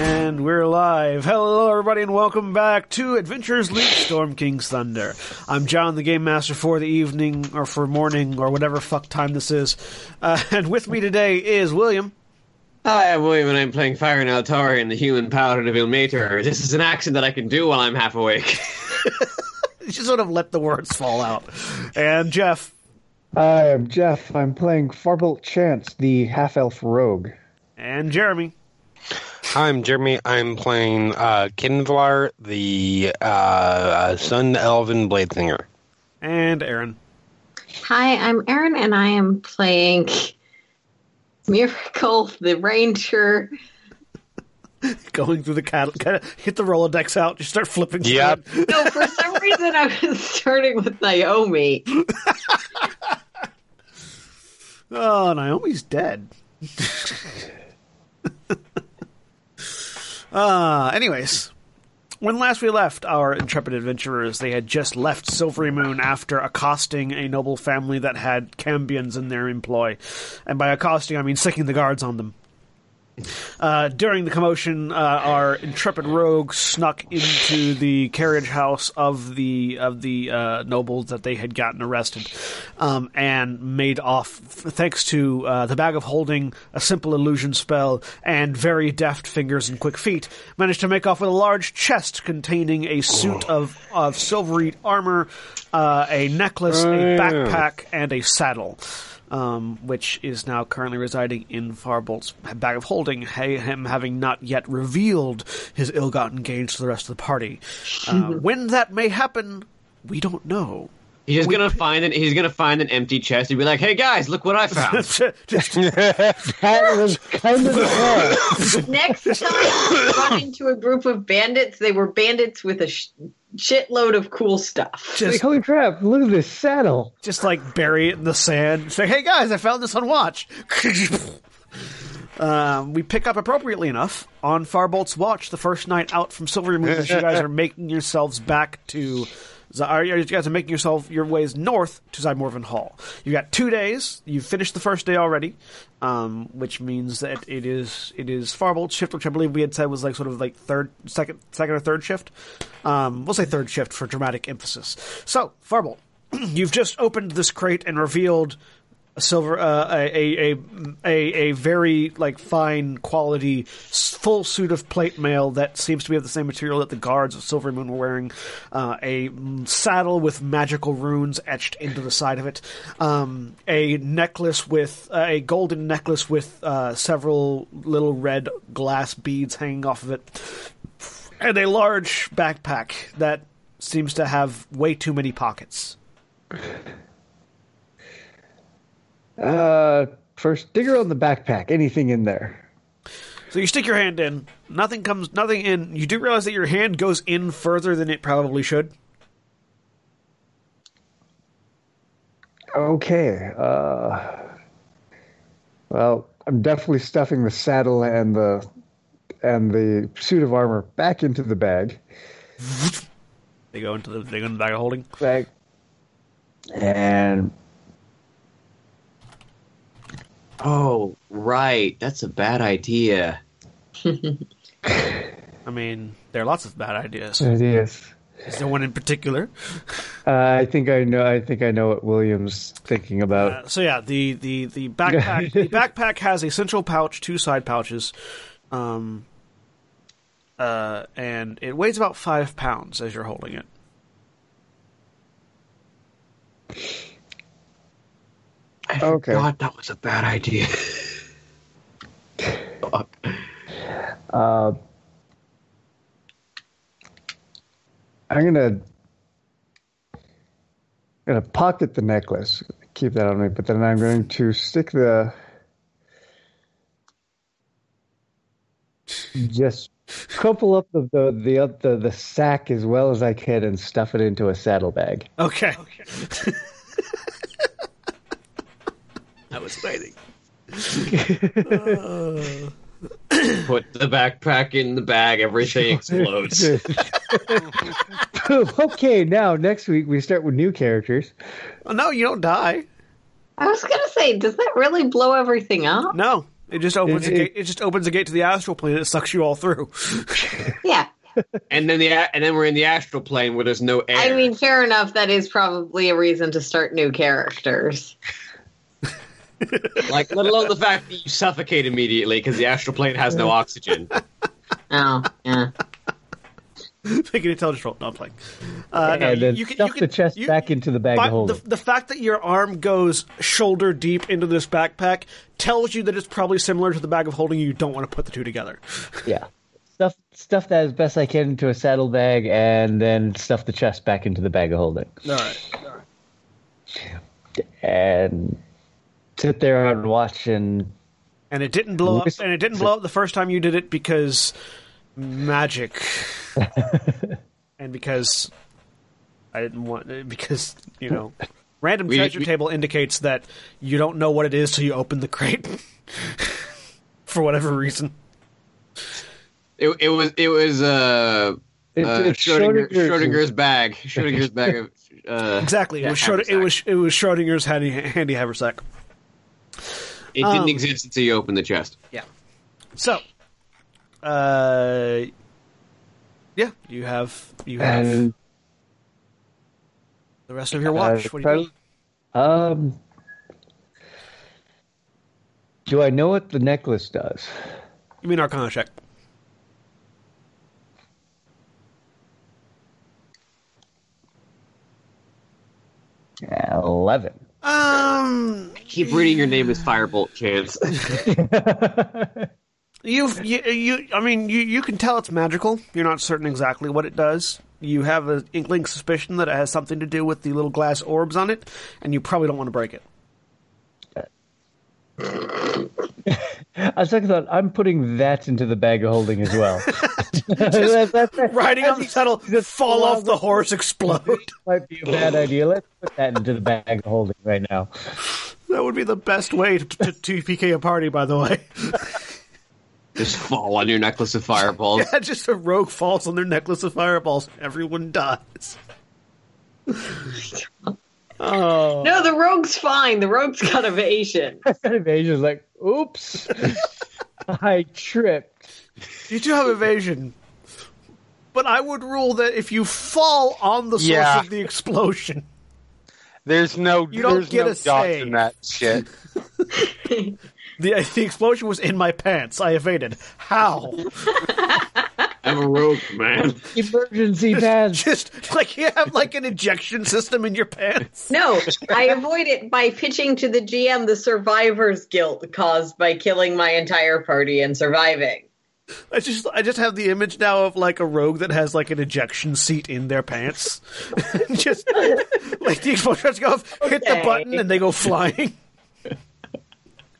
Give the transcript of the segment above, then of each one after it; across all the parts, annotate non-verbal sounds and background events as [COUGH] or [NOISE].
And we're live. Hello, everybody, and welcome back to Adventures League Storm King's Thunder. I'm John, the Game Master for the evening, or for morning, or whatever fuck time this is. Uh, [LAUGHS] and with me today is William. Hi, I'm William, and I'm playing Fire Altorian, the human paladin of Ilmater. This is an accent that I can do while I'm half awake. [LAUGHS] [LAUGHS] you sort of let the words fall out. And Jeff. Hi, I'm Jeff. I'm playing Farbolt Chance, the half elf rogue. And Jeremy. I'm Jeremy. I'm playing uh, Qinvylar, the uh, Sun Elven Bladesinger. And Erin. Hi, I'm Erin, and I am playing Miracle, the Ranger. [LAUGHS] Going through the cattle, hit the Rolodex out, you start flipping. Yep. no, for some reason I was starting with Naomi. [LAUGHS] oh, Naomi's dead. [LAUGHS] Uh, anyways, when last we left our intrepid adventurers, they had just left Silvery Moon after accosting a noble family that had Cambions in their employ. And by accosting, I mean sicking the guards on them. Uh, during the commotion, uh, our intrepid rogue snuck into the carriage house of the of the uh, nobles that they had gotten arrested, um, and made off. Thanks to uh, the bag of holding, a simple illusion spell, and very deft fingers and quick feet, managed to make off with a large chest containing a suit of of silvery armor, uh, a necklace, a backpack, and a saddle um, which is now currently residing in Farbolt's bag of holding, him having not yet revealed his ill-gotten gains to the rest of the party. Uh, when that may happen, we don't know. He's we, gonna find an he's gonna find an empty chest and be like, "Hey guys, look what I found." [LAUGHS] that was kind of the Next time, run into a group of bandits. They were bandits with a sh- shitload of cool stuff. [LAUGHS] Just like, holy crap! Look at this saddle. Just like bury it in the sand. Say, "Hey guys, I found this on watch." [LAUGHS] Um, we pick up appropriately enough on Farbolt's watch the first night out from Silvery Moon as you guys are [LAUGHS] making yourselves back to you guys are making yourself your ways north to Zymorven Hall. You got two days. You've finished the first day already, um, which means that it is it is Farbolt's shift, which I believe we had said was like sort of like third, second, second or third shift. Um, we'll say third shift for dramatic emphasis. So Farbolt, [CLEARS THROAT] you've just opened this crate and revealed silver, uh, a, a, a a very like fine quality full suit of plate mail that seems to be of the same material that the guards of Silver Moon were wearing. Uh, a saddle with magical runes etched into the side of it. Um, a necklace with uh, a golden necklace with uh, several little red glass beads hanging off of it, and a large backpack that seems to have way too many pockets. [LAUGHS] Uh, first, dig around the backpack. Anything in there? So you stick your hand in. Nothing comes. Nothing in. You do realize that your hand goes in further than it probably should. Okay. Uh, well, I'm definitely stuffing the saddle and the and the suit of armor back into the bag. They go into the they go in the bag of holding. Bag. And Oh, right. That's a bad idea. [LAUGHS] I mean, there are lots of bad ideas. It is. Is there one in particular? Uh, I think I know. I think I know what William's thinking about. Uh, so yeah, the the the backpack the [LAUGHS] backpack has a central pouch, two side pouches, um, uh, and it weighs about five pounds as you're holding it. I Okay. forgot that was a bad idea. [LAUGHS] Uh, I'm gonna gonna pocket the necklace, keep that on me, but then I'm going to stick the just crumple up the the the, the, the sack as well as I can and stuff it into a saddlebag. Okay. [LAUGHS] I was waiting. [LAUGHS] Put the backpack in the bag, everything [LAUGHS] explodes. [LAUGHS] okay, now next week we start with new characters. Oh, no, you don't die. I was gonna say, does that really blow everything up? No, it just opens It- a it- gate. It just opens a gate to the astral plane. It sucks you all through. Yeah. and then the and then we're in the astral plane where there's no air. I mean, fair enough. That is probably a reason to start new characters. [LAUGHS] like let alone the fact that you suffocate immediately because the astral plane has no oxygen. [LAUGHS] Oh, yeah. Make an intelligence roll. No, I'm playing. Uh, no, and then you can- stuff you can- the chest you- back into the bag But of holding. the, the fact that your arm goes shoulder deep into this backpack tells you that it's probably similar to the bag of holding. You don't want to put the two together. [LAUGHS] Yeah. Stuff stuff that as best I can into a saddlebag and then stuff the chest back into the bag of holding. All right. And sit there and watch and And it didn't blow up. And it didn't blow up the first time you did it because magic, [LAUGHS] and because I didn't want because you know. [LAUGHS] Random We- treasure we- table indicates that you don't know what it is till you open the crate. [LAUGHS] For whatever reason. It, it was it was uh, it's, uh it's Schrodinger, Schrodinger's- Schrodinger's bag. Schrodinger's bag of uh, Exactly. It was Schrod- it haversack. was it was Schrodinger's handy handy haversack. It didn't um, exist until you opened the chest. Yeah. So, uh, yeah, you have you have and the rest of your watch. uh, what do you do? um do I know what the necklace does? You mean Arcana check? Eleven. Um, Keep reading your name as Firebolt Chance. [LAUGHS] you've you, you I mean you you can tell it's magical. You're not certain exactly what it does. You have an inkling suspicion that it has something to do with the little glass orbs on it, and you probably don't want to break it. [LAUGHS] I second thought I'm putting that into the bag of holding as well. [LAUGHS] [LAUGHS] That- that- that Riding on the saddle, Just fall fall off the the- horse, explode. [LAUGHS] might be a bad idea. Let's put that into the bag of holding right now. That would be the best way to, to, to PK a party, by the way. Just fall on your necklace of fireballs. Yeah, just a rogue falls on their necklace of fireballs. Everyone dies. Oh. No, the rogue's fine. The rogue's got evasion. [LAUGHS] Evasion's like, oops, [LAUGHS] I tripped. You do have evasion. But I would rule that if you fall on the source Yeah. of the explosion, There's no, You don't get no a dodging in that shit. [LAUGHS] the, the explosion was in my pants. I evaded. How? I'm a rogue, man. [LAUGHS] Emergency pants. Just like you have like an ejection system in your pants. No, I avoid it by pitching to the GM the survivor's guilt caused by killing my entire party and surviving. I just I just have the image now of like a rogue that has like an ejection seat in their pants. [LAUGHS] just like the explosion go off, hit the button, and they go flying.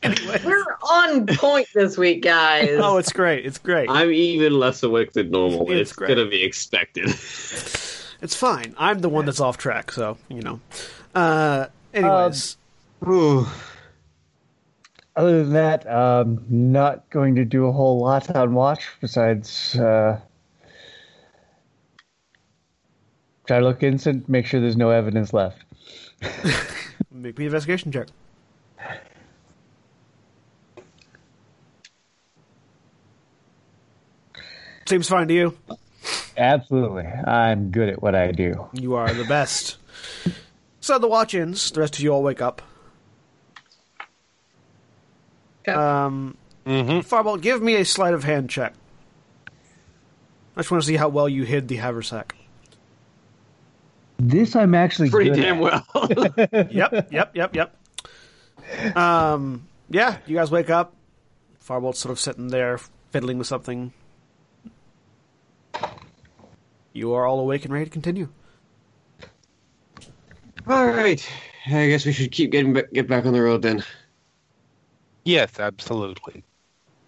Anyway. We're on point this week, guys. Oh, it's great. It's great. I'm even less awake than normal. It's It's, gonna be expected. It's fine. I'm the one that's off track, so you know. Uh, anyways, Ooh. Other than that, um, not going to do a whole lot on watch besides uh, try to look instant, make sure there's no evidence left. [LAUGHS] make me an investigation check. Seems fine to you. Absolutely. I'm good at what I do. You are the best. So the watch ends. The rest of you all wake up. Okay. Um, Mm-hmm. Firebolt, give me a sleight of hand check. I just want to see how well you hid the haversack. This I'm actually Pretty good damn at. well. [LAUGHS] yep, yep, yep, yep. Um, yeah, you guys wake up. Firbolt's sort of sitting there fiddling with something. You are all awake and ready to continue. All right. I guess we should keep getting back, get back on the road then. Yes, absolutely.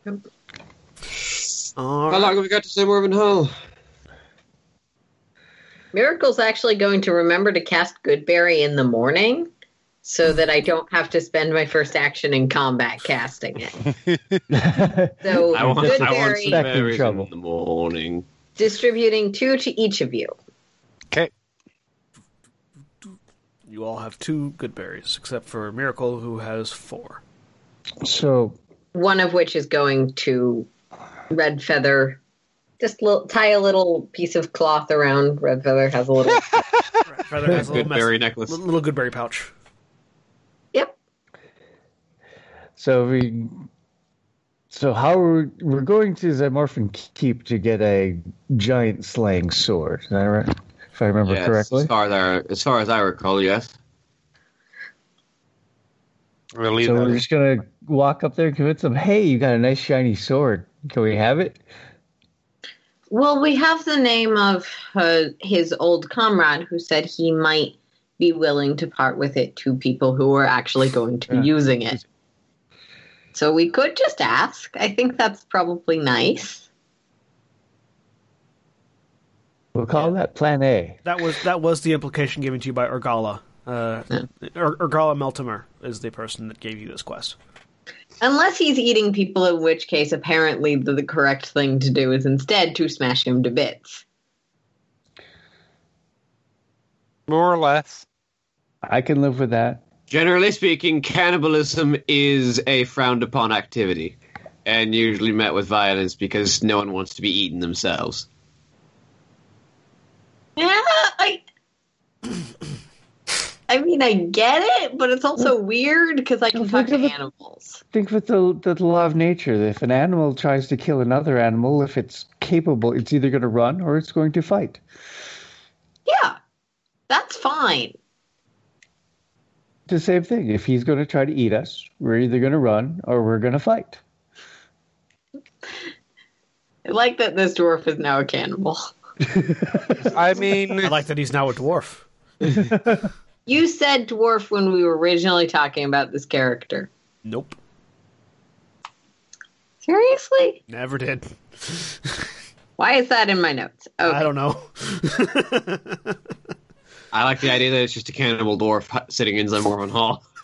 All How right. long have we got to Zymorven Hall? Miracle's actually going to remember to cast Goodberry in the morning so that I don't have to spend my first action in combat casting it. [LAUGHS] So I want, I want some Goodberry in berries trouble. in the morning. Distributing two to each of you. Okay. You all have two good berries, except for Miracle, who has four. So One of which is going to Red Feather. Just little, tie a little piece of cloth around Red Feather. Has a little. [LAUGHS] Feather has a little, Good mess, berry necklace. little, little good berry pouch. yep. so we so how are we, we're going to Zymorven Keep to get a giant slaying sword. Is that right? If I remember Yes, correctly. As far as, I, as far as I recall, yes. Really? So we're just gonna walk up there and convince them, hey, you got a nice shiny sword. Can we have it? Well, we have the name of uh, his old comrade who said he might be willing to part with it to people who are actually going to be Yeah. using it. So we could just ask. I think that's probably nice. We'll call that Plan A. That was that was the implication given to you by Urgala. Uh, Ur- Urgala Meltimer is the person that gave you this quest. Unless he's eating people, in which case, apparently, the, the correct thing to do is instead to smash him to bits. More or less. I can live with that. Generally speaking, cannibalism is a frowned upon activity and usually met with violence because no one wants to be eaten themselves. Yeah, I. I mean, I get it, but it's also weird because I can Well, talk think to animals. Think with the, the law of nature. If an animal tries to kill another animal, if it's capable, it's either going to run or it's going to fight. Yeah, that's fine. It's the same thing. If he's going to try to eat us, we're either going to run or we're going to fight. I like that this dwarf is now a cannibal. [LAUGHS] I mean, I like that he's now a dwarf. [LAUGHS] You said dwarf when we were originally talking about this character. Nope, Seriously? never did. Why is that in my notes? Oh, I don't know. [LAUGHS] I like the idea that it's just a cannibal dwarf sitting in Zymorven Hall. [LAUGHS]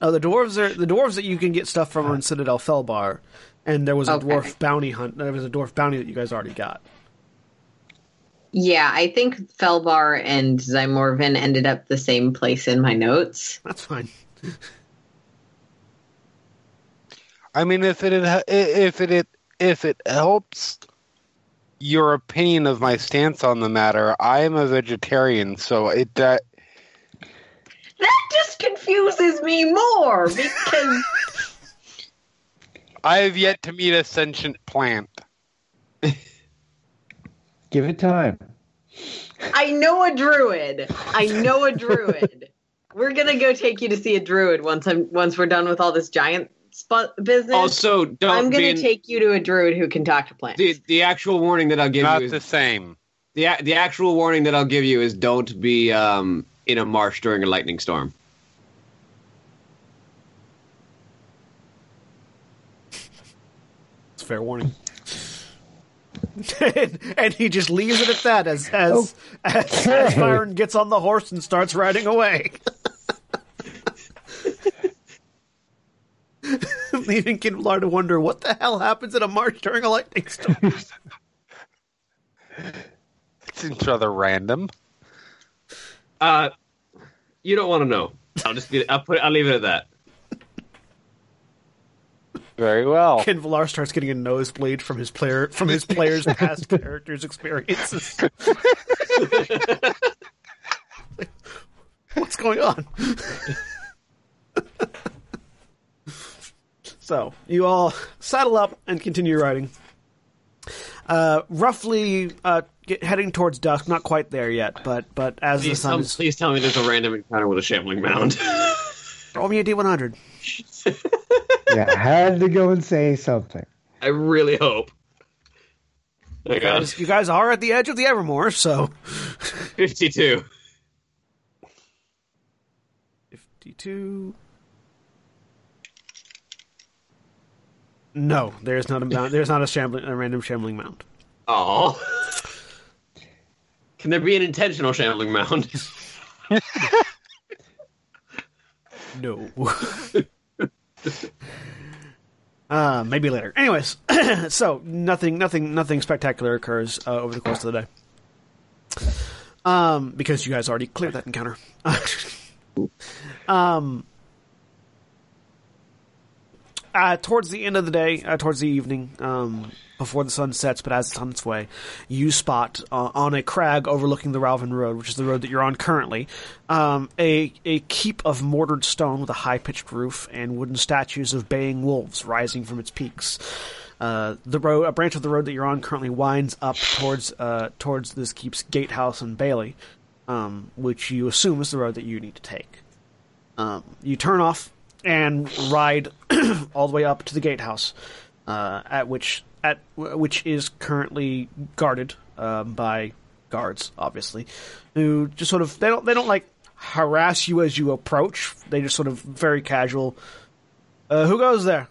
Oh, the dwarves are the dwarves that you can get stuff from are in Citadel Felbarr, and there was a Okay. dwarf bounty hunt. There was a dwarf bounty that you guys already got. Yeah, I think Felbarr and Zymorven ended up the same place in my notes. That's fine. I mean, if it if it if it helps your opinion of my stance on the matter, I am a vegetarian, so it uh, That just confuses me more because [LAUGHS] I have yet to meet a sentient plant. [LAUGHS] Give it time. I know a druid. I know a druid. [LAUGHS] We're gonna go take you to see a druid once I'm once we're done with all this giant sp- business. Also, don't I'm gonna take you to a druid who can talk to plants. the the actual warning that I'll give Not you is the same. the the actual warning that I'll give you is don't be um, in a marsh during a lightning storm. It's a fair warning. and, [LAUGHS] and he just leaves it at that as as, as, as Byron gets on the horse and starts riding away. [LAUGHS] [LAUGHS] Leaving Qinvylar to wonder what the hell happens in a march during a lightning storm. [LAUGHS] It's rather random. Uh, you don't want to know. I'll just be. I'll put. I'll leave it at that. Very well. Qinvylar starts getting a nosebleed from his player from his players' [LAUGHS] past characters' experiences. What's going on? So you all saddle up and continue riding. Uh, roughly uh, get, heading towards dusk. Not quite there yet, but but as the Please sun tell, is. please tell me there's a random encounter with a shambling mound. [LAUGHS] Roll me a d100. [LAUGHS] Yeah, had to go and say something. I really hope. Oh my God. Guys, you guys are at the edge of the Evermore, so 52. 52. No, there's not a mount. There's not a shambling, a random shambling mound. Oh. Can there be an intentional shambling mound? [LAUGHS] No. [LAUGHS] uh, maybe later. Anyways, [CLEARS THROAT] so nothing, nothing, nothing spectacular occurs uh, over the course of the day. Um, because you guys already cleared that encounter. [LAUGHS] um, uh, towards the end of the day, uh, towards the evening, um, before the sun sets, but as it's on its way, you spot uh, on a crag overlooking the Rauvin Road, which is the road that you're on currently, um, a a keep of mortared stone with a high pitched roof and wooden statues of baying wolves rising from its peaks. Uh, the road, a branch of the road that you're on currently winds up towards uh, towards this keep's gatehouse and bailey, um, which you assume is the road that you need to take. Um, you turn off and ride [CLEARS THROAT] all the way up to the gatehouse, uh, at which at which is currently guarded um, by guards, obviously, who just sort of they don't they don't like harass you as you approach. They just sort of very casual. Uh, who goes there?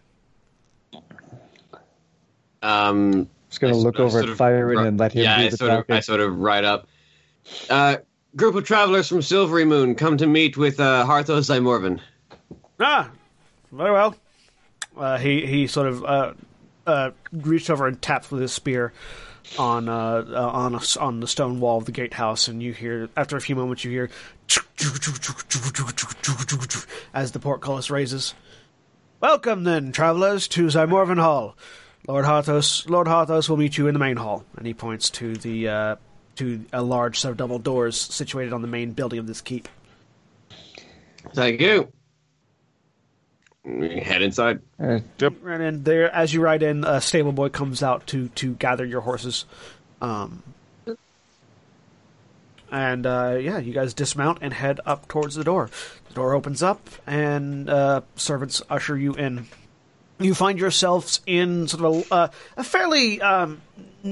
Um, Just gonna I look sort over at Byron ri- and let him yeah, do I the sort of. I sort of ride up. Uh, group of travelers from Silvery Moon come to meet with uh, Harthos Zymorven. Ah, very well. Uh, he he sort of uh, uh, reached over and tapped with his spear on uh, uh, on a on the stone wall of the gatehouse, and you hear after a few moments you hear as the portcullis raises. Welcome then, travellers, to Zymorven Hall. Lord Harthos, Lord Harthos will meet you in the main hall, and he points to the uh, to a large set of double doors situated on the main building of this keep. Thank you. We Head inside. Uh, Right in there, as you ride in, a stable boy comes out to to gather your horses. Um, and uh, yeah, you guys dismount and head up towards the door. The door opens up, and uh, servants usher you in. You find yourselves in sort of a, uh, a fairly um,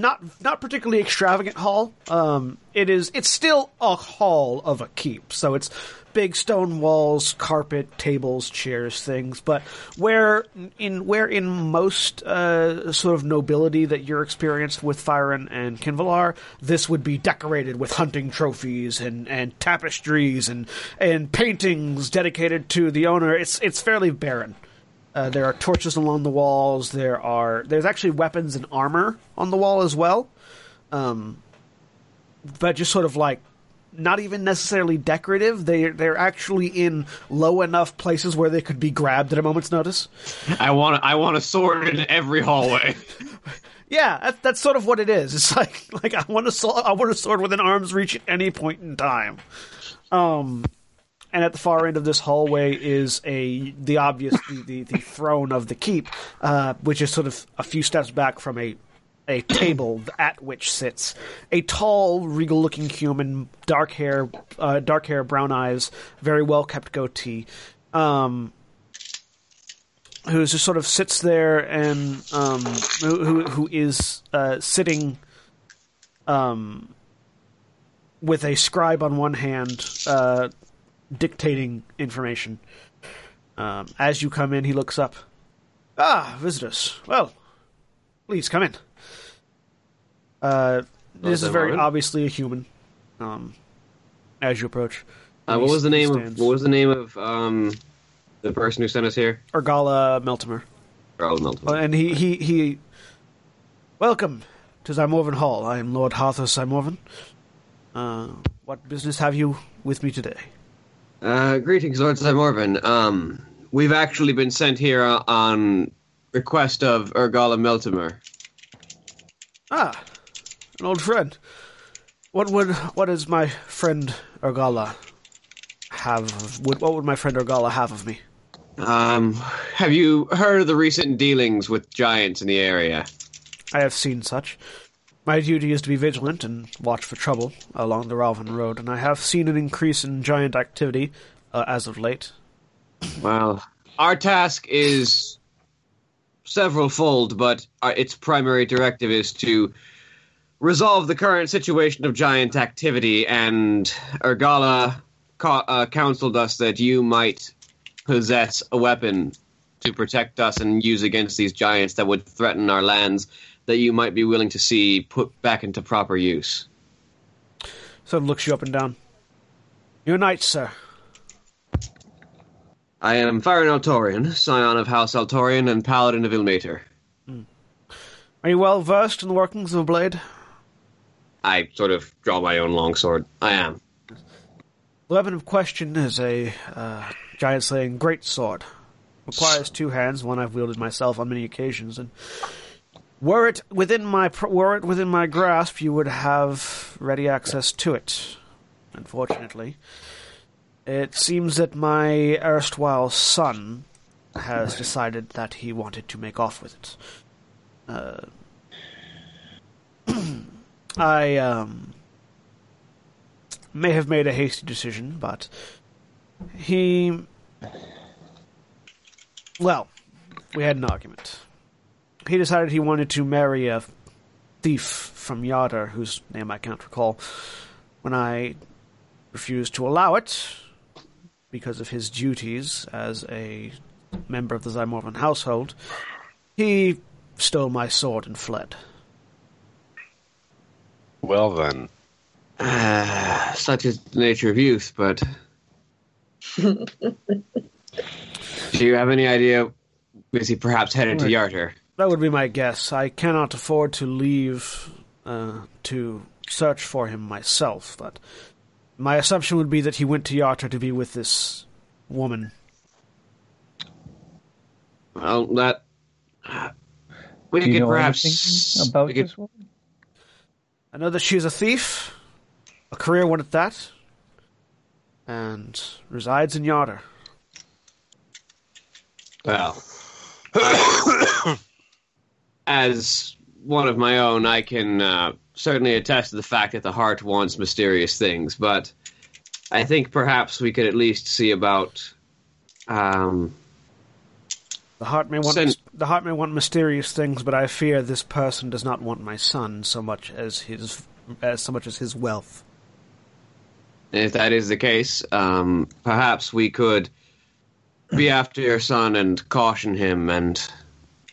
not not particularly extravagant hall. Um, it is it's still a hall of a keep, so it's big stone walls, carpet, tables, chairs, things. But where in where in most uh, sort of nobility that you're experienced with Firen and Qinvylar, this would be decorated with hunting trophies and, and tapestries and and paintings dedicated to the owner. It's it's fairly barren. Uh, there are torches along the walls. There are there's actually weapons and armor on the wall as well, um, but just sort of like not even necessarily decorative. They they're actually in low enough places where they could be grabbed at a moment's notice. I want I want a sword in every hallway. [LAUGHS] Yeah, that, that's sort of what it is. It's like [LAUGHS] like I want a sword, I want a sword within arm's reach at any point in time. Um, and at the far end of this hallway is a the obvious the, the, the throne of the keep, uh, which is sort of a few steps back from a a table at which sits a tall, regal-looking human, dark hair, uh, dark hair, brown eyes, very well kept goatee. Um, who just sort of sits there and um, who, who who is uh, sitting um, with a scribe on one hand, uh, dictating information. Um, as you come in, he looks up. Ah, visitors. Well, please come in. Uh, this is very obviously a human. Um, as you approach, Uh, what was the name of what was the name of um the person who sent us here? Urgala Meltimer. Earl Milton. Uh, and he, he, he. Welcome to Zymorven Hall. I am Lord Harthos Zymorven. Uh, what business have you with me today? Uh, greetings, Lord Zymorven. Um, we've actually been sent here on request of Urgala Meltimer. Ah, an old friend. What would what does my friend Urgala have? Of, would, what would my friend Urgala have of me? Um, have you heard of the recent dealings with giants in the area? I have seen such. My duty is to be vigilant and watch for trouble along the Rauvin Road, and I have seen an increase in giant activity uh, as of late. Well, our task is several fold, but our, its primary directive is to resolve the current situation of giant activity, and Urgala ca- uh, counseled us that you might possess a weapon to protect us and use against these giants that would threaten our lands that you might be willing to see put back into proper use. So looks you up and down. Your knight, sir. I am Firen Altorian, scion of House Altorian and paladin of Ilmater. Are you well versed in the workings of a blade? I sort of draw my own longsword. I am. The weapon of question is a uh, giant slaying great sword. Requires two hands, one I've wielded myself on many occasions, and were it within my were it within my grasp, you would have ready access to it. Unfortunately, it seems that my erstwhile son has decided that he wanted to make off with it. Uh, [CLEARS THROAT] I um, may have made a hasty decision, but he. Well, we had an argument. He decided he wanted to marry a thief from Yartar, whose name I can't recall. When I refused to allow it, because of his duties as a member of the Zymorven household, he stole my sword and fled. Well then, Uh, such is the nature of youth, but. [LAUGHS] Do you have any idea? Is he perhaps headed to Yartar? That would be my guess. I cannot afford to leave uh, to search for him myself, but my assumption would be that he went to Yartar to be with this woman. Well, that. We Do you could know perhaps. about could- this woman? I know that she's a thief, a career one at that, and resides in Yartar. Well, I- as one of my own, I can uh, certainly attest to the fact that the heart wants mysterious things, but I think perhaps we could at least see about. Um, The heart may want Send- the heart may want mysterious things, but I fear this person does not want my son so much as his as so much as his wealth. if that is the case, um, perhaps we could be after your son and caution him and.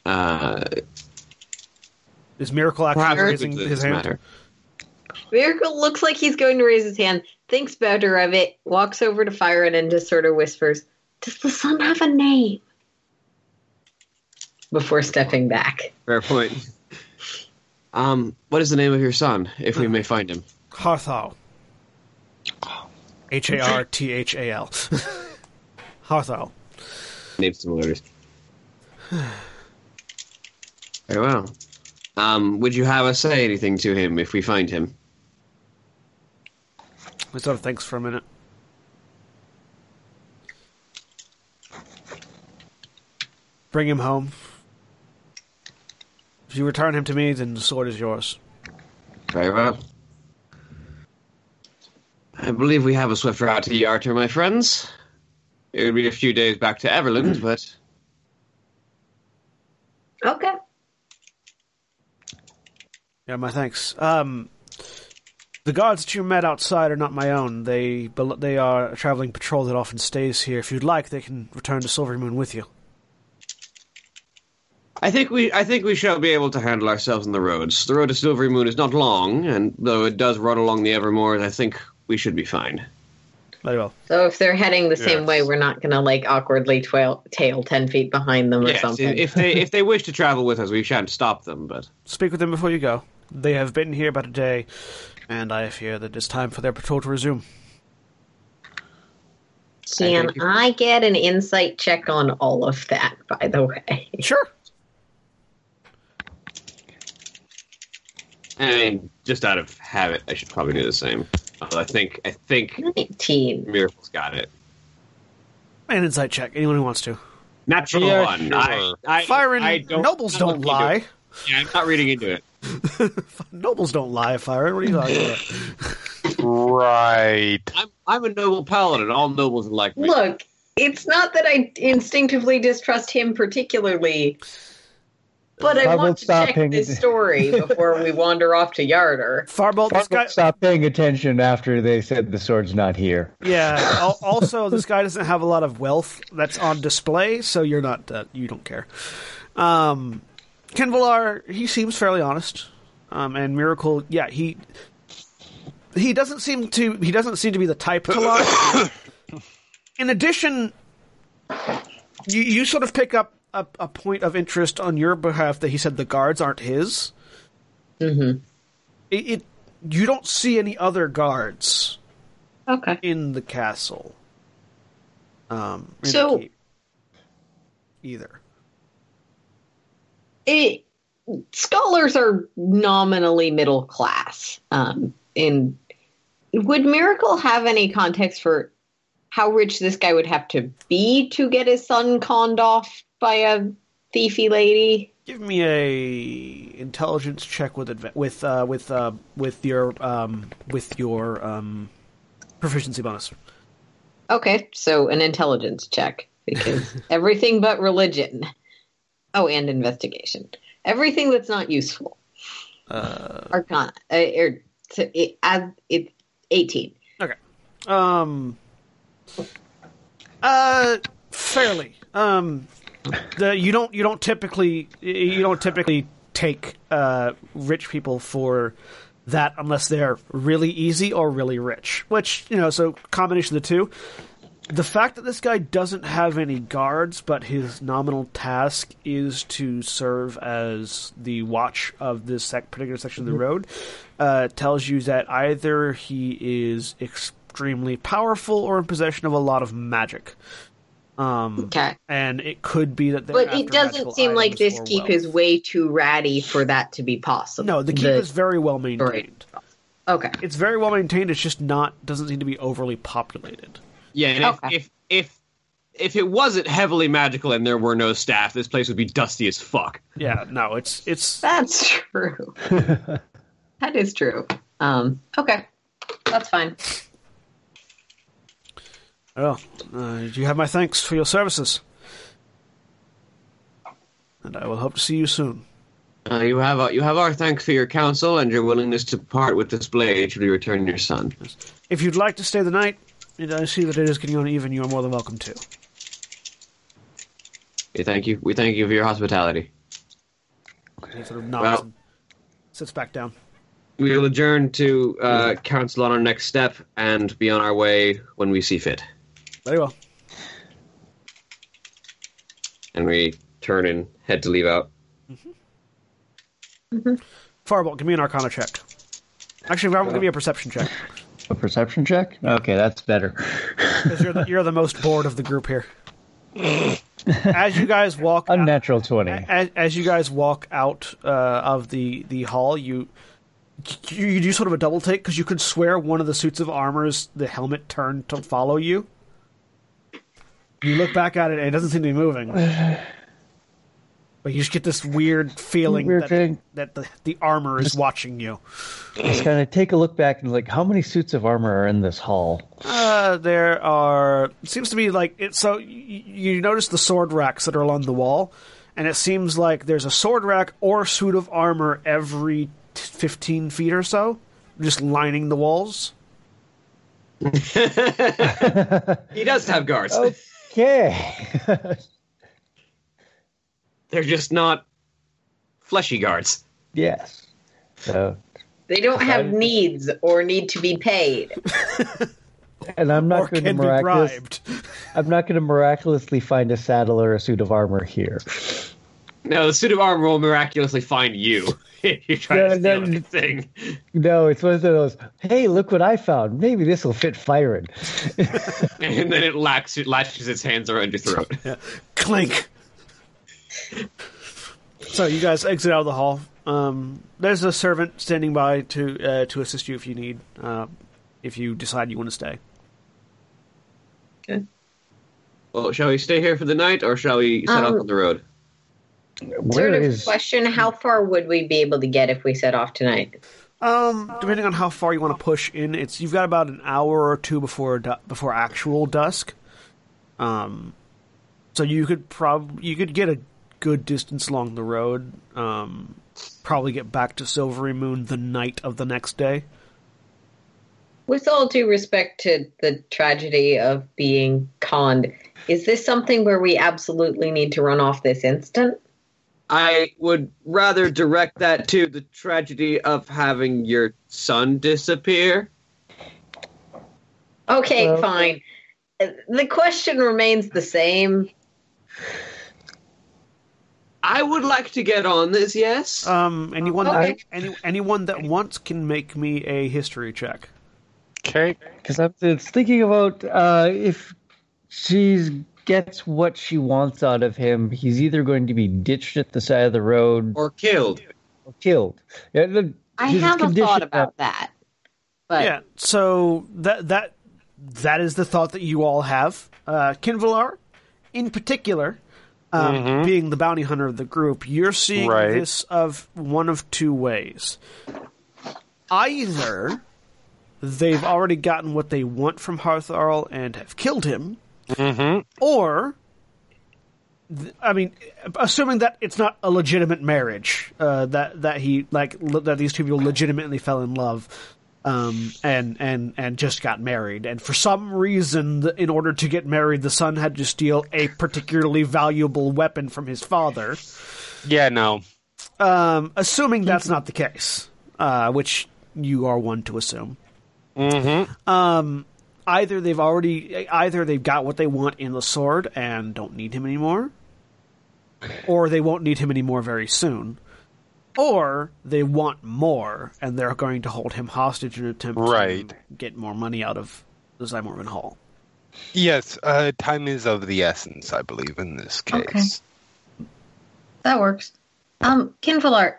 Uh, Is Miracle perhaps actually we raising his hand? matter. Miracle looks like he's going to raise his hand, thinks better of it, walks over to Firen and just sort of whispers, Does the son have a name? Before stepping back. Fair point. Um, what is the name of your son, if we may find him? Harthal. H A R T H A L. [LAUGHS] Harthal. Name similarities. Very well. Um, would you have us say anything to him if we find him? He sort of thinks for a minute. Bring him home. If you return him to me, then the sword is yours. Very well. I believe we have a swift route to the Yartar, my friends. It would be a few days back to Everlund, but Okay. Yeah, my thanks. Um, the guards that you met outside are not my own. They they are a traveling patrol that often stays here. If you'd like, they can return to Silvermoon with you. I think we I think we shall be able to handle ourselves on the roads. The road to Silvery Moon is not long, and though it does run along the Evermoors, I think we should be fine. Very well. So if they're heading the same way, we're not going to like awkwardly twail, tail ten feet behind them or something. If they if they wish to travel with us, we shan't stop them. But speak with them before you go. They have been here about a day, and I fear that it's time for their patrol to resume. Can I get an insight check on all of that? By the way, sure. I mean, just out of habit, I should probably do the same. Although I think I think 19. Miracle's got it. An insight check. Anyone who wants to. Natural Yeah, one. sure. I, I, Firen, I don't, nobles I'm don't lie. Yeah, I'm not reading into it. [LAUGHS] Nobles don't lie, Firen. What are you talking about? Right. I'm I'm a noble paladin. All nobles are like me. Look, it's not that I instinctively distrust him particularly, but I I want won't to stop check paying this atten- story [LAUGHS] before we wander off to Yartar. Farbolt, this guy. Stop paying attention after they said the sword's not here. Yeah. [LAUGHS] Also, this guy doesn't have a lot of wealth that's on display, so you're not. Uh, you don't care. Um, Qinvylar, he seems fairly honest. Um, and Miracle, yeah, he he doesn't seem to he doesn't seem to be the type to lie. [COUGHS] In addition, you you sort of pick up a, a point of interest on your behalf that he said the guards aren't his. Mm-hmm. It, it you don't see any other guards Okay. in the castle. Um, in So- either. It, scholars are nominally middle class. Um, and would Miracle have any context for how rich this guy would have to be to get his son conned off by a thiefy lady? Give me a intelligence check with adva- with uh, with uh, with your um, with your um, proficiency bonus. Okay, so an intelligence check because [LAUGHS] everything but religion. Oh, and investigation. Everything that's not useful. Uh, Arcana. Uh, er, so it, as it's eighteen. um, uh, fairly. Um, the you don't you don't typically you don't typically take uh rich people for that unless they're really easy or really rich. Which you know, so combination of the two. The fact that this guy doesn't have any guards, but his nominal task is to serve as the watch of this sec- particular section of the road, uh, tells you that either he is extremely powerful or in possession of a lot of magic. Um, Okay. and it could be that they're But it doesn't seem like this keep wealth. is way too ratty for that to be possible. No, the keep is very well maintained. Okay. It's very well maintained. It's just not doesn't seem to be overly populated. Yeah, and Okay. if, if if if it wasn't heavily magical and there were no staff, this place would be dusty as fuck. Yeah, no, it's it's That's true. [LAUGHS] that is true. Um, okay. That's fine. Well. Uh, you have my thanks for your services, and I will hope to see you soon. Uh, you have uh, you have our thanks for your counsel and your willingness to part with this blade should we return your son. If you'd like to stay the night, and I see that it is getting on even, you are more than welcome to. We thank you. We thank you for your hospitality. He sort of nods Well- and sits back down. We will adjourn to uh, council on our next step and be on our way when we see fit. Very well. And we turn and head to leave out. Farbolt, give me an Arcana check. Actually, Farbolt, give me a perception check A perception check? Okay, that's better. because you're the, you're the most bored of the group here. As you guys walk, out, Unnatural 20. as, as you guys walk out uh, of the the hall, you you, you do sort of a double take because you could swear one of the suits of armor's the helmet turned to follow you. You look back at it, and it doesn't seem to be moving. But you just get this weird feeling Weird that, feeling. that the, the armor is watching you. Just kind of take a look back and like, how many suits of armor are in this hall? Uh, there are. Seems to be like it. So y- you notice the sword racks that are along the wall, and it seems like there's a sword rack or suit of armor every t- fifteen feet or so, just lining the walls. [LAUGHS] He does have guards. Okay. [LAUGHS] They're just not fleshy guards. yes. So, They don't have needs or need to be paid. [LAUGHS] and I'm not going to can miraculous. I'm not going to miraculously find a saddle or a suit of armor here. No, the suit of armor will miraculously find you [LAUGHS] if you try No, to steal no, anything. No, it's one of those. Hey, look what I found. Maybe this will fit firing. [LAUGHS] And then it lacks, it latches its hands around your throat. [LAUGHS] Clink. So you guys exit out of the hall. Um, there's a servant standing by to uh, to assist you if you need. Uh, if you decide you want to stay. Okay. Well, shall we stay here for the night, or shall we set off Um, on the road? Where sort of is question: How far would we be able to get if we set off tonight? Um, depending on how far you want to push in, it's you've got about an hour or two before du- before actual dusk. Um, so you could prob you could get a good distance along the road. Um, probably get back to Silvery Moon the night of the next day. With all due respect to the tragedy of being conned, is this something where we absolutely need to run off this instant? I would rather direct that to the tragedy of having your son disappear. Okay, Well- fine. The question remains the same. I would like to get on this, yes. Um, anyone Okay. any, anyone that wants can make me a history check. Okay. Because I'm thinking about uh, if she gets what she wants out of him, he's either going to be ditched at the side of the road or killed. or killed. Yeah, the, I his have a thought about that. But yeah, so that that that is the thought that you all have. Uh, Qinvylar, in particular, um, Mhm. being the bounty hunter of the group, you're seeing Right. this of one of two ways. Either they've already gotten what they want from Harthos and have killed him, Mm-hmm. or I mean, assuming that it's not a legitimate marriage, uh, that that he like that these two people legitimately fell in love, um, and and and just got married, and for some reason, in order to get married, the son had to steal a particularly valuable weapon from his father. Yeah, no. Um, assuming that's not the case, uh, which you are one to assume. Mm-hmm. Um, either they've already either they've got what they want in the sword and don't need him anymore, or they won't need him anymore very soon, or they want more and they're going to hold him hostage in an attempt Right. to get more money out of the Zymorven Hall. Yes, uh, time is of the essence, I believe, in this case. Okay. That works. Um, Qinvylar,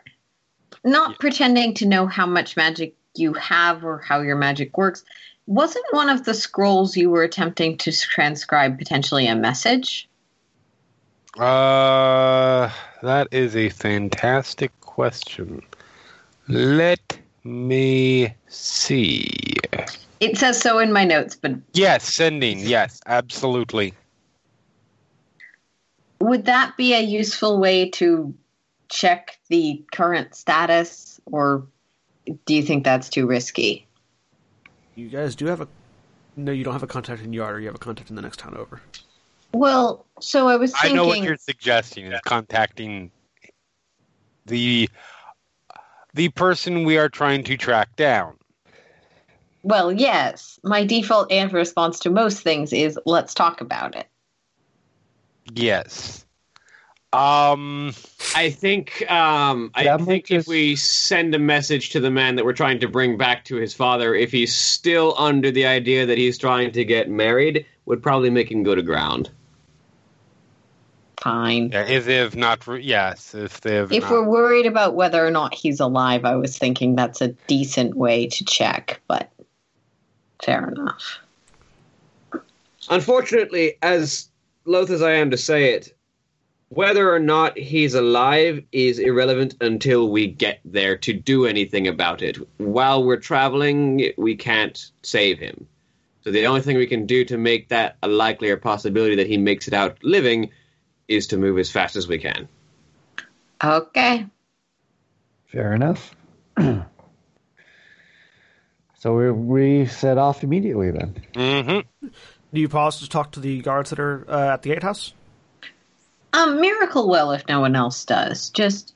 not Yeah. pretending to know how much magic you have or how your magic works, wasn't one of the scrolls you were attempting to transcribe potentially a message? Uh, that is a fantastic question. Let me see. It says so in my notes, but Yes, sending. Yes, absolutely. would that be a useful way to check the current status, or do you think that's too risky? You guys do have a no. You don't have a contact in Yard, or you have a contact in the next town over. Well, so I was I know what you're suggesting is contacting the the person we are trying to track down. Well, yes. My default and response to most things is let's talk about it. Yes. Um. I think um, I That might think if just- we send a message to the man that we're trying to bring back to his father, if he's still under the idea that he's trying to get married, would probably make him go to ground. Fine. Yeah, if they have not. Re- yes, if they have. If not. we're worried about whether or not he's alive, I was thinking that's a decent way to check, but fair enough. Unfortunately, as loath as I am to say it, whether or not he's alive is irrelevant until we get there to do anything about it. While we're traveling, we can't save him. So the only thing we can do to make that a likelier possibility that he makes it out living is to move as fast as we can. Okay. Fair enough. [CLEARS THROAT] so we, we set off immediately then. Mm-hmm. Do you pause to talk to the guards that are uh, at the gatehouse? Um, Miracle Well, if no one else does. Just,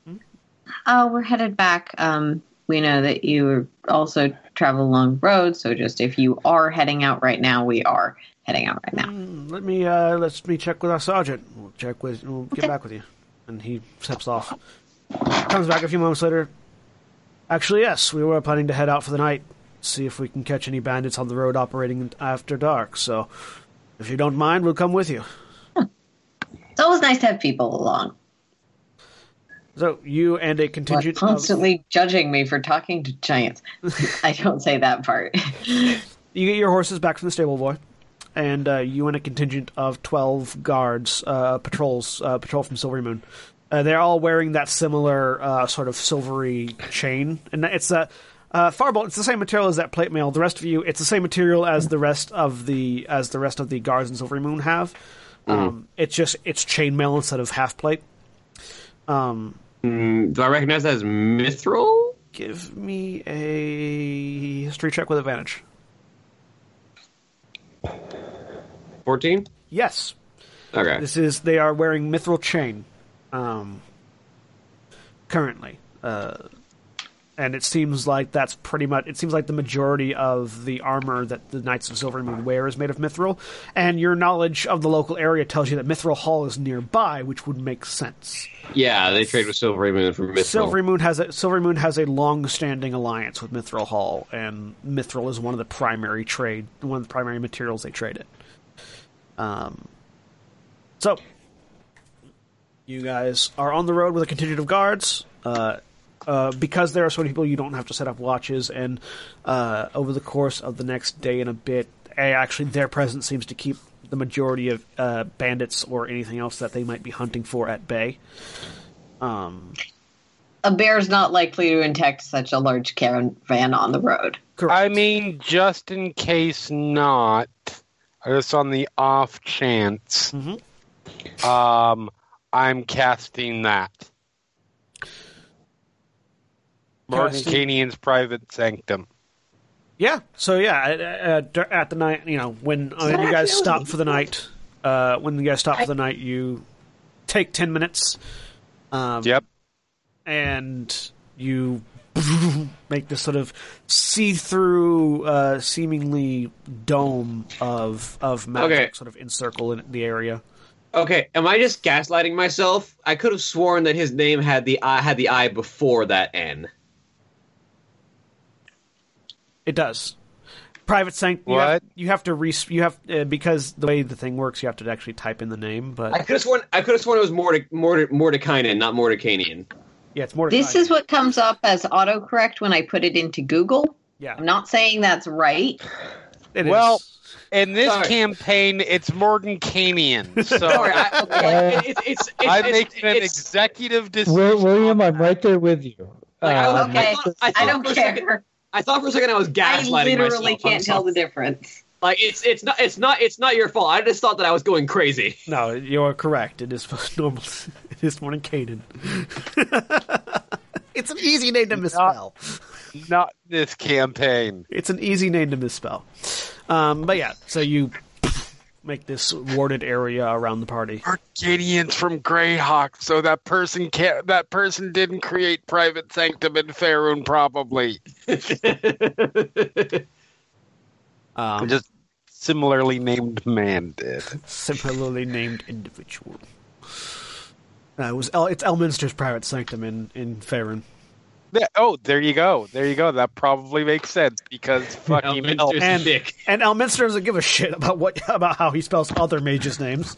uh, we're headed back. Um, we know that you also travel along roads, so just if you are heading out right now, we are heading out right now. Mm, Let me uh, let me check with our sergeant. We'll check with. We'll get back with you. And he steps off. Comes back a few moments later. Actually, yes, we were planning to head out for the night. See if we can catch any bandits on the road operating after dark. So, if you don't mind, we'll come with you. It's always nice to have people along. So you and a contingent of constantly judging me for talking to giants. [LAUGHS] I don't say that part. You get your horses back from the stable boy, and uh, you and a contingent of twelve guards, uh, patrols, uh, patrol from Silvery Moon. Uh, they're all wearing that similar uh, sort of silvery chain, and it's a uh, Farbolt. It's the same material as that plate mail. The rest of you, it's the same material as the rest of the as the rest of the guards in Silvery Moon have. Um, it's just it's chainmail instead of half plate. Um, Mm, do I recognize that as mithril? give me a history check with advantage. 14? Yes, Okay. This is they are wearing mithril chain, um, currently, uh, and it seems like that's pretty much. It seems like the majority of the armor that the Knights of Silver Moon wear is made of mithril, and your knowledge of the local area tells you that Mithril Hall is nearby, which would make sense. Yeah, they trade with Silvery Moon for mithril. Silvery Moon has a Silvery Moon has a long-standing alliance with Mithril Hall, and mithril is one of the primary trade, one of the primary materials they trade it. Um, so you guys are on the road with a contingent of guards. Uh, uh, because there are so many people, you don't have to set up watches, and uh, over the course of the next day and a bit, actually, their presence seems to keep the majority of uh, bandits or anything else that they might be hunting for at bay. Um, A bear's not likely to intact such a large caravan on the road. correct. I mean, just in case not, just on the off chance, Mhm. um, I'm casting that. Morgan Casting- Canian's private sanctum. Yeah. So yeah, at, at, at the night, you know, when uh, you guys stop for the night, uh, when you guys stop for the night, you take ten minutes. Um, Yep. And you [LAUGHS] make this sort of see-through, uh, seemingly dome of of magic Okay. sort of encircle in the area. Okay, am I just gaslighting myself? I could have sworn that his name had the I had the I before that N. It does. Private sanct. You have, What? you have to re- you have uh, because the way the thing works, you have to actually type in the name. But I could have sworn I could have sworn it was Morde, Morde, Mordekainen, not Mordecanian. yeah, it's more. This is what comes up as autocorrect when I put it into Google. yeah. I'm not saying that's right. It is. Well, In this Sorry. campaign, it's Morgan Canian. [LAUGHS] So Sorry, I, Okay. like, it's, it's, it's, I'm it's, making an it's- executive decision. Wil- William, I'm right there with you. Like, I was- Um, Okay, thought- I I, don't for a second- care. I thought for a second I was I gaslighting literally myself. I'm can't tell sorry. the difference. Like it's it's not it's not it's not your fault. I just thought that I was going crazy. No, you're correct. It is normal. [LAUGHS] It is morning Caden. [LAUGHS] it's an easy name to misspell. Not this campaign. It's an easy name to misspell. Um, but yeah, so you make this warded area around the party. Arcadians from Greyhawk, so that person can't. That person didn't create private sanctum in Faerun, probably. [LAUGHS] Um, Just similarly named man did. similarly named individual. Uh, it was El- it's Elminster's private sanctum in in Faerun. Yeah, oh, there you go. There you go. That probably makes sense because [LAUGHS] fucking Elminster's hell. And dick. and Elminster doesn't give a shit about what about how he spells other mages' names.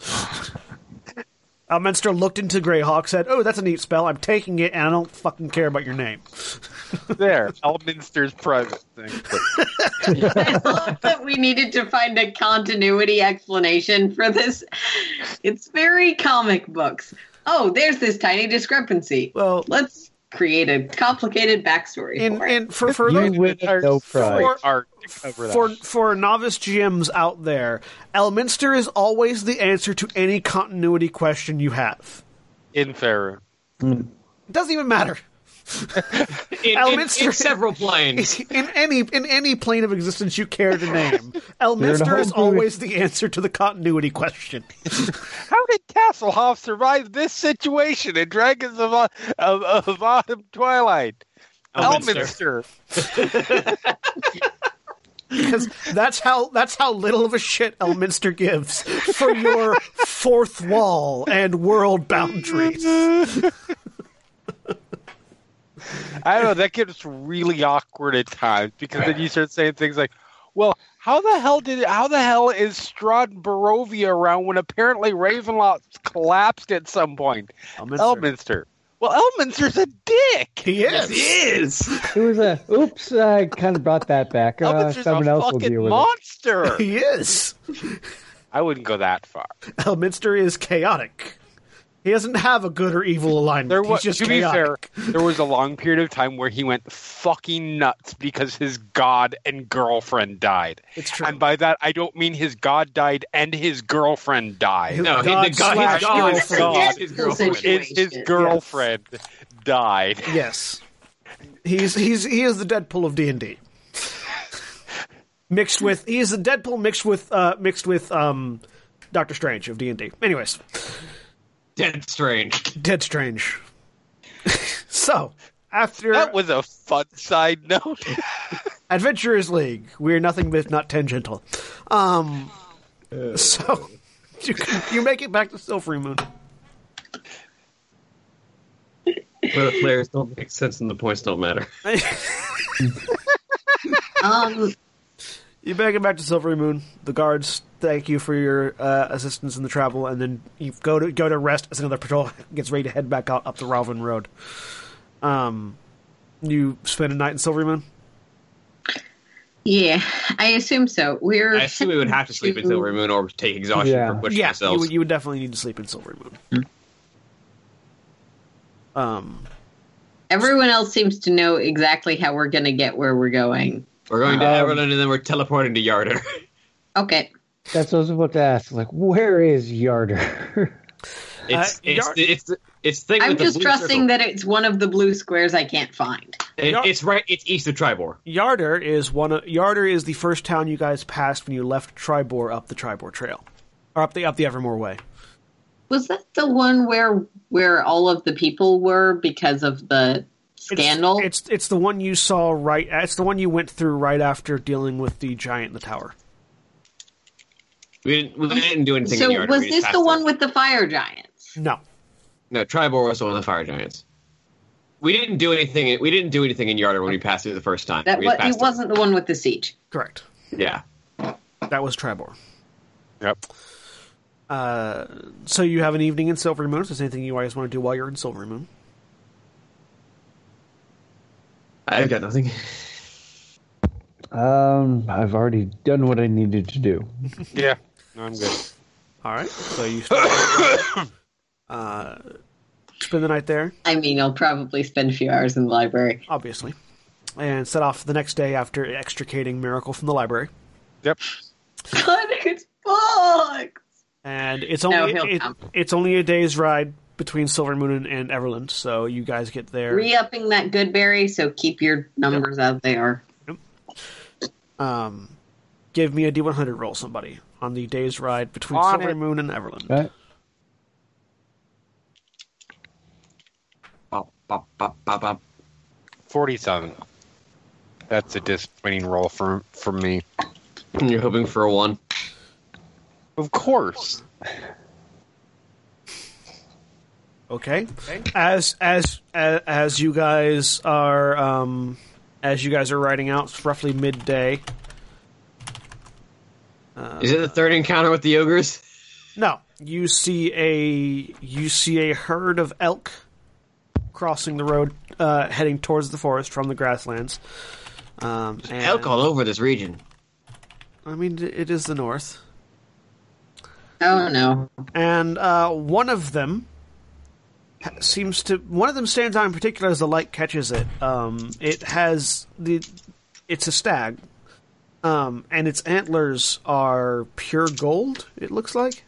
Elminster looked into Greyhawk, said, "Oh, that's a neat spell. I'm taking it, and I don't fucking care about your name." [LAUGHS] there. Elminster's private sanctum. I love that we needed to find a continuity explanation for this. It's very comic books. Oh, there's this tiny discrepancy. Well, Let's create a complicated backstory in for it. in for for those, win at no prize. For- Art to cover that. for for novice GMs out there, Elminster is always the answer to any continuity question you have. in Faerun. It doesn't even matter. In, in, Elminster- in several planes. [LAUGHS] in any in any plane of existence you care to name, [LAUGHS] Elminster is always the answer to the continuity question. [LAUGHS] How did Tasslehoff survive this situation in Dragons of, of, of Autumn Twilight? Elminster. Elminster. because that's how that's how little of a shit Elminster gives for your fourth wall and world boundaries. I don't know. That gets really awkward at times because then you start saying things like, "Well, how the hell did how the hell is Strahd Barovia around when apparently Ravenloft collapsed at some point?" Elminster. Elminster. Well, Elminster's a dick. He Yes, is. he is. It was a oops. I kind of brought that back. Uh, Elminster's someone a else will fucking deal with monster. He is. I wouldn't go that far. Elminster is chaotic. He doesn't have a good or evil alignment. There was, He's just to be fair, there was a long period of time where he went fucking nuts because his god and girlfriend died. It's true. And by that, I don't mean his god died and his girlfriend died. His No, he- God the God, slash his God, girlfriend. God, Deadpool his girlfriend. situation. His girlfriend died. Yes, he's he's he is the Deadpool of D and D. Mixed with he is the Deadpool mixed with uh mixed with um Doctor Strange of D and D. Anyways, Dead strange. Dead Strange. [LAUGHS] so after That was a fun side note. [LAUGHS] Adventurers League, we're nothing but not tangential. Um, so [LAUGHS] you you make it back to Silvery Moon. Where the players don't make sense and the points don't matter. Um, You make it back to Silvery Moon. The guards thank you for your uh, assistance in the travel, and then you go to go to rest as another patrol [LAUGHS] gets ready to head back out up the Rauvin Road. Um, you spend a night in Silvery Moon. yeah, I assume so. We're. I assume we would have to sleep in to- Silver Moon or take exhaustion Yeah. for pushing Yeah, you ourselves. would, you would definitely need to sleep in Silvery Moon. Um, Everyone else seems to know exactly how we're going to get where we're going. We're going to Um, Everlund and then we're teleporting to Yartar. [LAUGHS] Okay. That's what I was about to ask. Like, where is Yartar? [LAUGHS] It's Uh, it's Yard- it's the it's thing I'm with the just blue trusting circle. that it's one of the blue squares I can't find. It- Yard- it's right. It's east of Triboar. Yartar is one. Of, Yartar is the first town you guys passed when you left Triboar up the Triboar Trail, or up the up the Evermoor Way. Was that the one where where all of the people were because of the It's- scandal? It's, it's the one you saw right. It's the one you went through right after dealing with the giant in the tower. We didn't we didn't do anything in so was this the one through. with the fire giants? No, No, Triboar was the one with the fire giants. We didn't do anything. We didn't do anything in Yartar when we passed through the first time. That we wa- just passed it wasn't the one with the siege. correct. Yeah. That was Triboar. Yep. Uh, so you have an evening in Silvery Moon. Is there anything you guys want to do while you're in Silvery Moon? I've got nothing. um, I've already done what I needed to do. Yeah, no, I'm good. All right. So you spend, uh, spend the night there, I mean, I'll probably spend a few hours in the library. obviously, and set off the next day after extricating Miracle from the library. Yep. [LAUGHS] Hundred books. And it's No, only he'll it, come. it's only a day's ride between Silver Moon and, and Everlund. So you guys get there. Re-upping that Goodberry, so keep your numbers out there. Um, give me a D100 roll, somebody, on the day's ride between On Silver it. Moon and Everlund. Right? Bop, bop, bop, bop, bop. Forty-seven. That's a disappointing roll for for me. You're hoping for a one. Of course. Okay. As as as, as you guys are um, as you guys are riding out, it's roughly midday. Is it the third encounter with the ogres? No, you see a you see a herd of elk crossing the road, uh, heading towards the forest from the grasslands. Um, and, Elk all over this region. I mean, it is the north, Oh no. and uh, one of them ha- seems to. One of them stands out in particular as the light catches it. Um, it has the. It's a stag, um, and its antlers are pure gold. It looks like.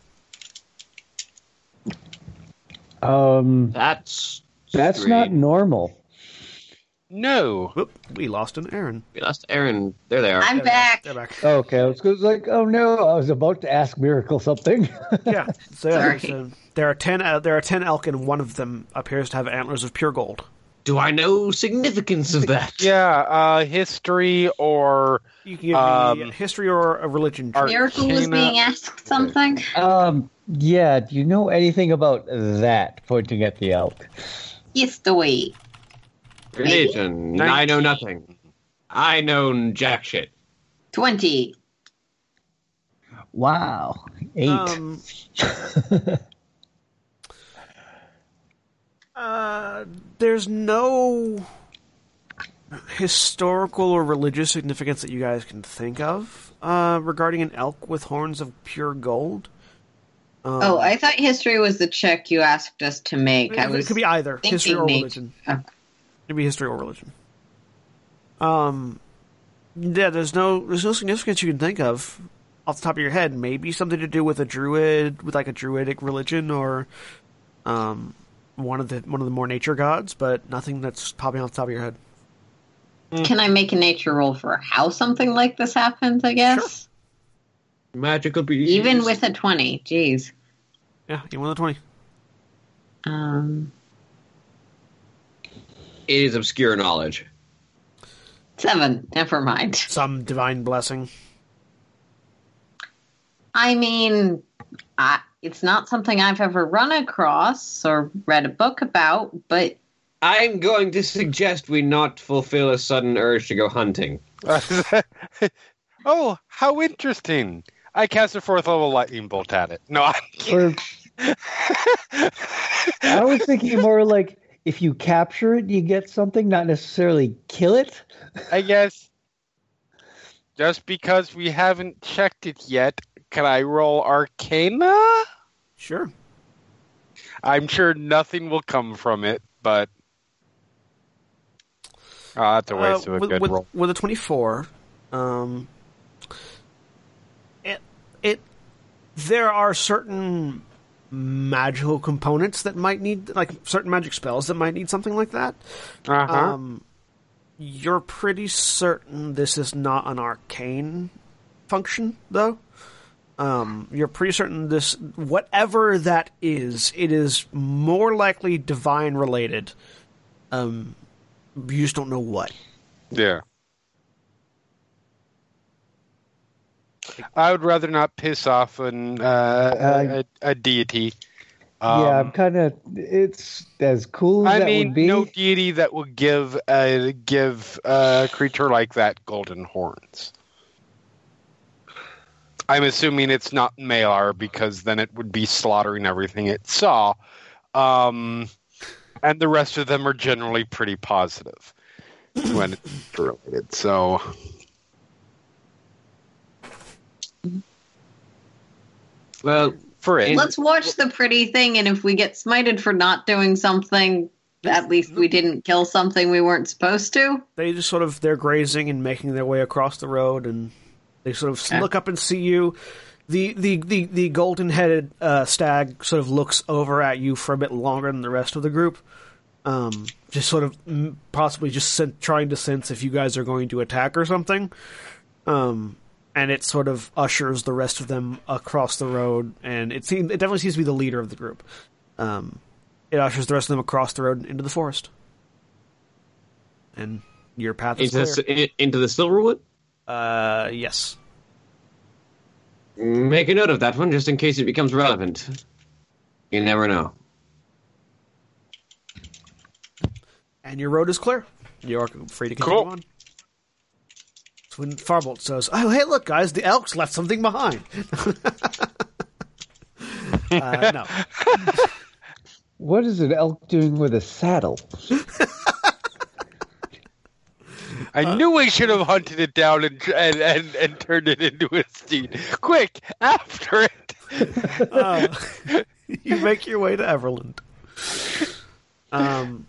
Um, That's that's strange. not normal. No. Whoop, we lost an Aaron. We lost Aaron. There they are. I'm they are. back. They're back. Okay, I was like, oh no, I was about to ask Miracle something. [LAUGHS] Yeah. So, yeah, Sorry. so there are ten. Uh, there are ten elk, and one of them appears to have antlers of pure gold. Do I know significance of that? [LAUGHS] Yeah, uh, history or You can give Um, me a history or a religion. Art- check. Miracle was Arcana- being asked something. um, yeah. Do you know anything about that? Pointing at the elk. Yes, the way. Religion. I know nothing. I know jack shit. Twenty. Wow, eight. Um, [LAUGHS] Uh, there's no historical or religious significance that you guys can think of uh, regarding an elk with horns of pure gold. Um, oh, I thought history was the check you asked us to make. I it was could be either history or thinking religion. nature. It could be history or religion. Um, yeah, there's no there's no significance you can think of off the top of your head. Maybe something to do with a druid, with like a druidic religion, or um, one of the one of the more nature gods, but nothing that's popping off the top of your head. Can I make a nature roll for how something like this happens? I guess Magical beast. even with a twenty. Jeez. Yeah, even with a twenty. Um, it is obscure knowledge. seven. Never mind. Some divine blessing. I mean, I, it's not something I've ever run across or read a book about, but I'm going to suggest we not fulfill a sudden urge to go hunting. [LAUGHS] oh, how interesting! I cast a fourth level lightning bolt at it. No, I, Or [LAUGHS] I was thinking more like if you capture it, you get something, not necessarily kill it. I guess just because we haven't checked it yet, can I roll Arcana? Sure. I'm sure nothing will come from it, but oh, that's a waste Uh, of a with, good with, roll. with a 24 um it it there are certain magical components that might need like certain magic spells that might need something like that Uh-huh. um you're pretty certain this is not an arcane function though um you're pretty certain this whatever that is it is more likely divine related um you just don't know what yeah. I would rather not piss off an uh, a, a deity. Um, yeah, I'm kind of. It's as cool as I mean, no deity that will give uh, give a creature like that golden horns. I'm assuming it's not Malar because then it would be slaughtering everything it saw, um, and the rest of them are generally pretty positive when it's related. So, Well, for it, let's watch the pretty thing, and if we get smited for not doing something, at least we didn't kill something we weren't supposed to. they just sort of they're grazing and making their way across the road and they sort of Okay. look up and see you the the the, the golden headed uh, stag sort of looks over at you for a bit longer than the rest of the group um, just sort of mm, possibly just sen- trying to sense if you guys are going to attack or something um, and it sort of ushers the rest of them across the road and it seems it definitely seems to be the leader of the group um, it ushers the rest of them across the road into the forest and your path is into clear. the, into the Silverwood. Uh, yes. Make a note of that one just in case it becomes relevant. You never know. And your road is clear. You're free to continue Cool. on. So when Farbolt says, "Oh, hey, look, guys, the elks left something behind." [LAUGHS] uh, no, [LAUGHS] What is an elk doing with a saddle? [LAUGHS] I knew we should have hunted it down and and, and, and turned it into a steed. Quick, after it. uh, you make your way to Everlund. Um,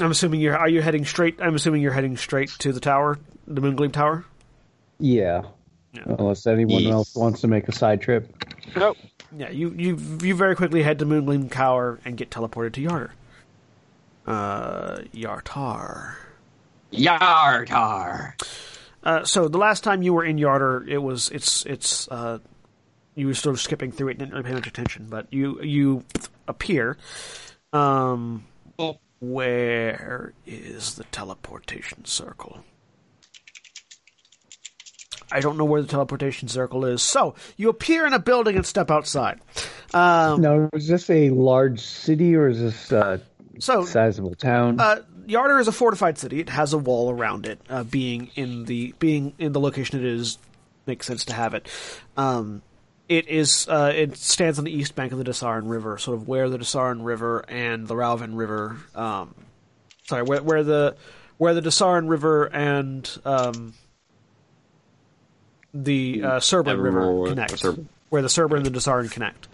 I'm assuming you're. Are you heading straight? I'm assuming you're heading straight to the tower, the Moongleam Tower. Yeah. Yeah. Unless anyone Yes. else wants to make a side trip. Nope. Yeah, you you you very quickly head to Moongleam Tower and get teleported to Yartar. Uh, Yartar. Yartar. Uh, so the last time you were in Yartar, it was it's it's uh, you were sort of skipping through it, didn't really pay much attention, but you you appear. Um, where is the teleportation circle? I don't know where the teleportation circle is. So you appear in a building and step outside. Um, Now, is this a large city or is this a so sizable town? Uh, Yartar is a fortified city. It has a wall around it. Uh, being in the being in the location it is makes sense to have it. Um, it is uh, it stands on the east bank of the Dessarin River, sort of where the Dessarin River and the Rauvin River, um, sorry, where, where the where the Dessarin River and um, the uh, Surbrin River connect, where the Surbrin and the Dessarin connect.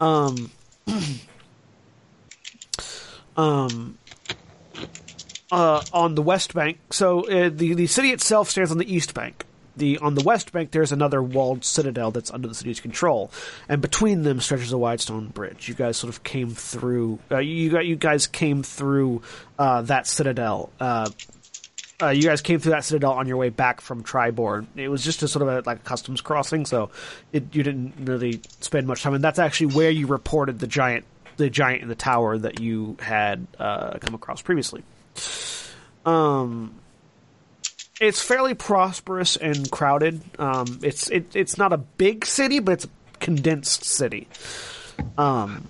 Um, [CLEARS THROAT] um, uh, on the west bank. So uh, the the city itself stands on the east bank. The on the west bank, there's another walled citadel that's under the city's control, and between them stretches a wide stone bridge. You guys sort of came through. Uh, you got you guys came through uh, that citadel. Uh, you guys came through that citadel on your way back from Triborn. It was just a sort of a, like a customs crossing, so it, you didn't really spend much time. And that's actually where you reported the giant, the giant in the tower that you had uh, come across previously. Um, it's fairly prosperous and crowded. Um, it's it, it's not a big city, but it's a condensed city. Um,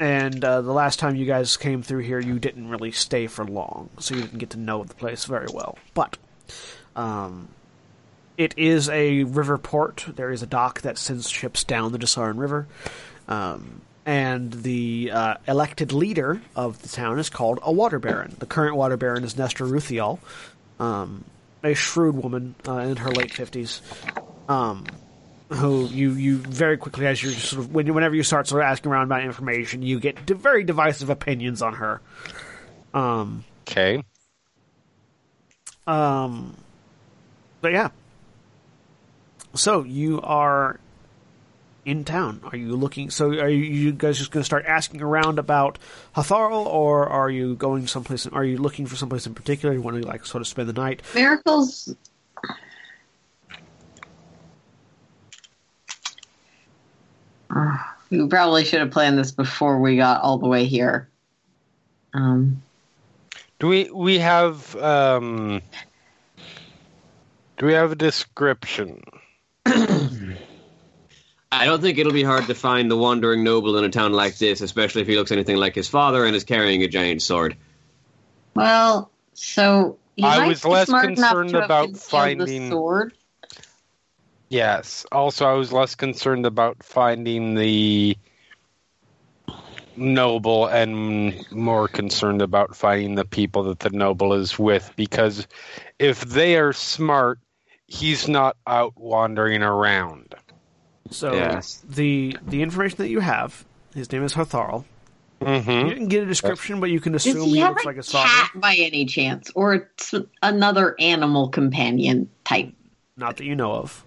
and uh, the last time you guys came through here, you didn't really stay for long, so you didn't get to know the place very well. But um, it is a river port. There is a dock that sends ships down the Dessarin River. Um, and the uh, elected leader of the town is called a water baron. The current water baron is Nestra Ruthiol, um, a shrewd woman uh, in her late fifties, um, who you you very quickly as you're sort of when whenever you start sort of asking around about information, you get d- very divisive opinions on her. Um, Okay. um, but yeah. So you are in town. Are you looking? So are you, you guys just going to start asking around about Harthos, or are you going someplace? Are you looking for someplace in particular? You want to like sort of spend the night? Miracles. We probably should have planned this before we got all the way here. Um, Do we we have um do we have a description? [CLEARS THROAT] I don't think it'll be hard to find the wandering noble in a town like this, especially if he looks anything like his father and is carrying a giant sword. well, so he I might was be less smart concerned about finding- the sword. Yes. Also, I was less concerned about finding the noble and more concerned about finding the people that the noble is with because if they are smart, he's not out wandering around. So Yes. the the information that you have, his name is Harthos. You Mm-hmm. didn't get a description, but you can Does assume he he looks a like a cat father. by any chance, or it's another animal companion type? Not that you know of.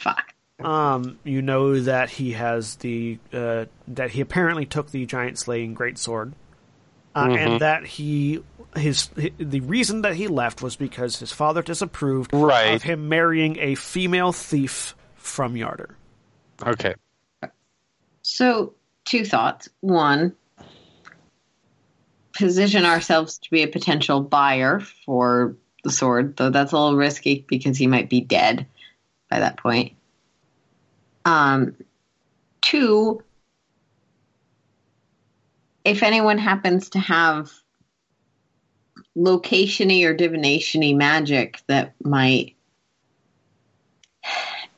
Fuck. Um, you know that he has the uh, that he apparently took the giant slaying greatsword, uh, Mhm. and that he his, hi the reason that he left was because his father disapproved Right. of him marrying a female thief from Yartar. Okay. So, two thoughts. One, position ourselves to be a potential buyer for the sword, though that's a little risky because he might be dead by that point. Um, two, if anyone happens to have locationy or divinationy magic that might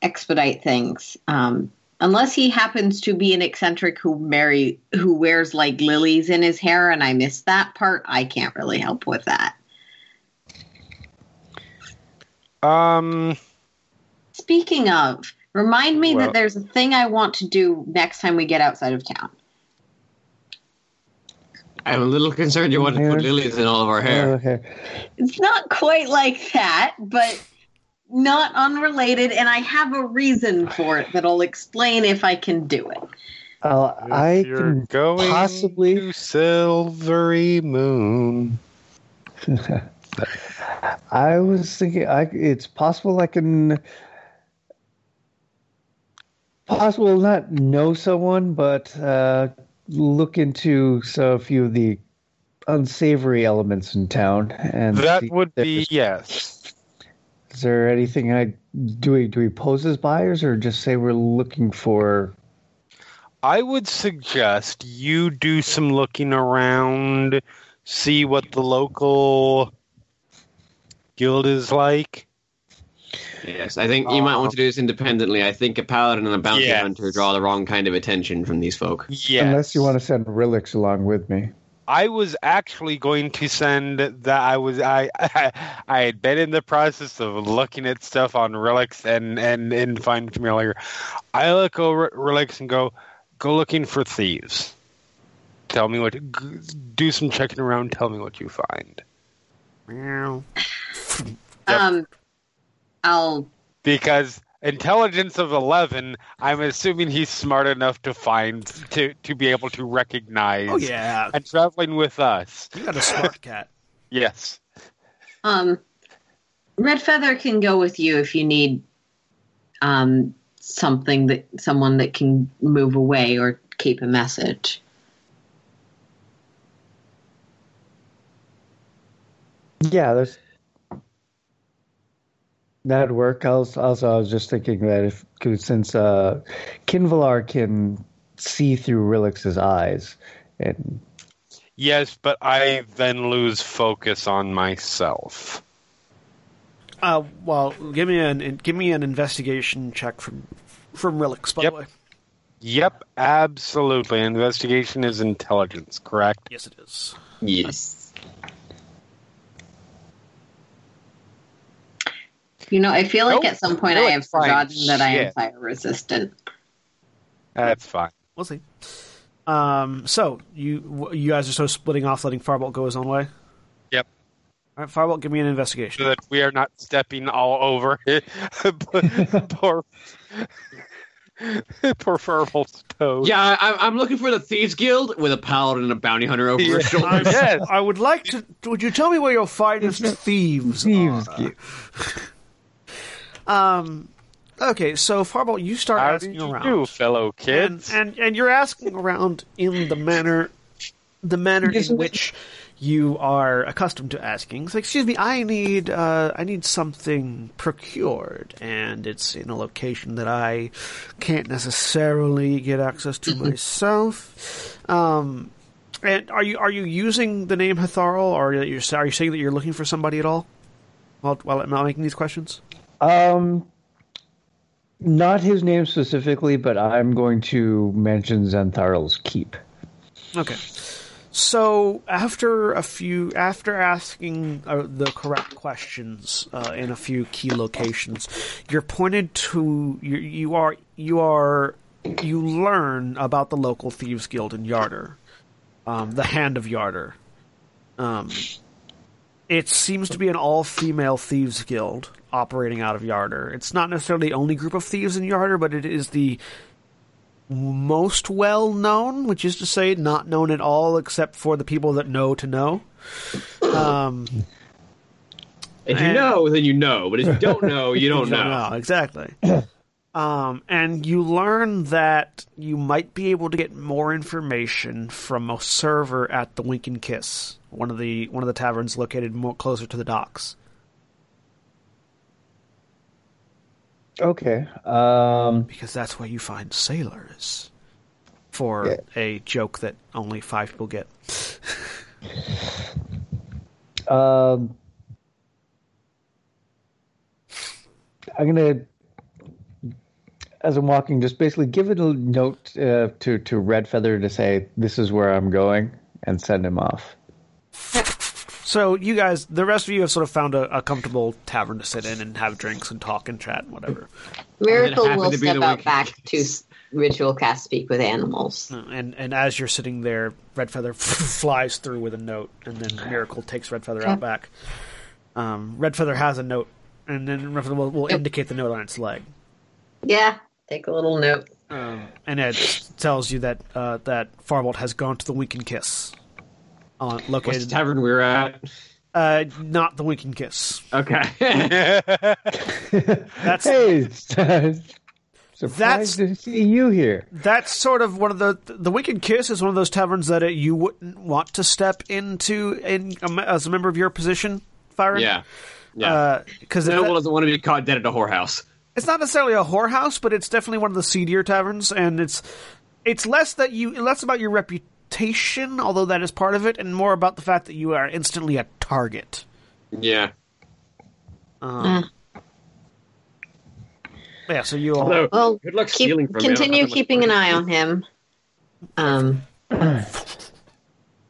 expedite things, um, unless he happens to be an eccentric who marry who wears like lilies in his hair and i missed that part i can't really help with that Um speaking of remind me Well- that there's a thing i want to do next time we get outside of town I'm a little concerned you want to put lilies in all of our hair. Okay. it's not quite like that but not unrelated and i have a reason for it that i'll explain if i can do it Uh, I you're can going possibly. to Silvery Moon. [LAUGHS] I was thinking, I, it's possible I can. Possible not know someone, but uh, look into so a few of the unsavory elements in town, and That would be yes. Is there anything I do? We do we pose as buyers, or just say we're looking for? I would suggest you do some looking around, see what the local guild is like. Yes, I think you might want to do this independently. I think a paladin and a bounty Yes. hunter draw the wrong kind of attention from these folk. Yes. Unless you want to send relics along with me. I was actually going to send that. I was I, [LAUGHS] I had been in the process of looking at stuff on Relics and and and Find Familiar. I look over at Relics and go, go looking for thieves. Tell me what. g- Do some checking around. Tell me what you find. Meow. Yep. Um, I'll Because intelligence of eleven, I'm assuming he's smart enough to find to to be able to recognize. Oh yeah, And traveling with us, you got a smart cat. [LAUGHS] yes. um, Red Feather can go with you if you need um something that someone that can move away or keep a message. Yeah, there's that'd work. Also, also, I was just thinking that if since uh, Qinvylar can see through Relix's eyes, and Yes, but I then lose focus on myself. Uh, well, give me an give me an investigation check from from Relix. By Yep. the way, Yep, absolutely. Investigation is intelligence, correct? yes, it is. Yes. You know, I feel like Nope. at some point I Really have fine forgotten that I am fire resistant. That's fine. We'll see. Um, so you you guys are sort of splitting off, letting Firebolt go his own way. Yep. All right, Firebolt, give me an investigation. So investigation. that we are not stepping all over [LAUGHS] poor poor Furbolt's toes. Yeah, I, I'm looking for the Thieves Guild with a paladin and a bounty hunter over Yeah. his shoulders. Yes. I would like to. Would you tell me where your finest [LAUGHS] thieves thieves. are? Get- Um. Okay, so Firebolt, you start How asking you around. do, fellow and, kids? and and you're asking around in the manner the manner in which you are accustomed to asking. So, excuse me, I need uh, I need something procured, and it's in a location that I can't necessarily get access to myself. Um, and are you are you using the name Harthos, or are you, are you saying that you're looking for somebody at all? While while I'm not making these questions. Um, not his name specifically, but I'm going to mention Xantharl's keep. Okay. So after a few, after asking uh, the correct questions uh, in a few key locations, you're pointed to you. You are you are you learn about the local thieves guild in Yartar, um, the Hand of Yartar. Um, it seems to be an all-female thieves guild operating out of Yartar. It's not necessarily the only group of thieves in Yartar, but it is the most well known, which is to say, not known at all except for the people that know to know. Um, If you And- know, then you know. But if you don't know, you [LAUGHS] don't you know. exactly. [CLEARS THROAT] um, and you learn that you might be able to get more information from a server at the Wink and Kiss, one of the one of the taverns located more closer to the docks. Okay. Um, because that's where you find sailors. For Yeah. a joke that only five people get. um, I'm gonna, as I'm walking, just basically give it a note uh, to to Red Feather to say this is where I'm going and send him off. So you guys, the rest of you have sort of found a, a comfortable tavern to sit in and have drinks and talk and chat and whatever. Miracle happened will step out week- back to s- ritual cast speak with animals. And and as you're sitting there, Red Feather [LAUGHS] flies through with a note, and then Miracle takes Red Feather out back. Um, Red Feather has a note, and then Red Feather will, will indicate the note on its leg. Yeah, take a little note. Um, and it tells you that uh, that Farbolt has gone to the Wink and Kiss, on What's the tavern we're at? uh, not the Wink and Kiss. Okay. [LAUGHS] [LAUGHS] That's Hey, surprised to see you here. that's sort of one of the the Wicked Kiss is one of those taverns that uh, you wouldn't want to step into in um, as a member of your position, Fire. yeah. Yeah. because no one doesn't want to be caught dead at a whorehouse. it's not necessarily a whorehouse, but it's definitely one of the seedier taverns, and it's it's less that you less about your reputation, although that is part of it, and more about the fact that you are instantly a target. Yeah. Um, Yeah, so you all. Although, Well, good luck keep, stealing from me. I don't continue have that keeping an eye on him. Um,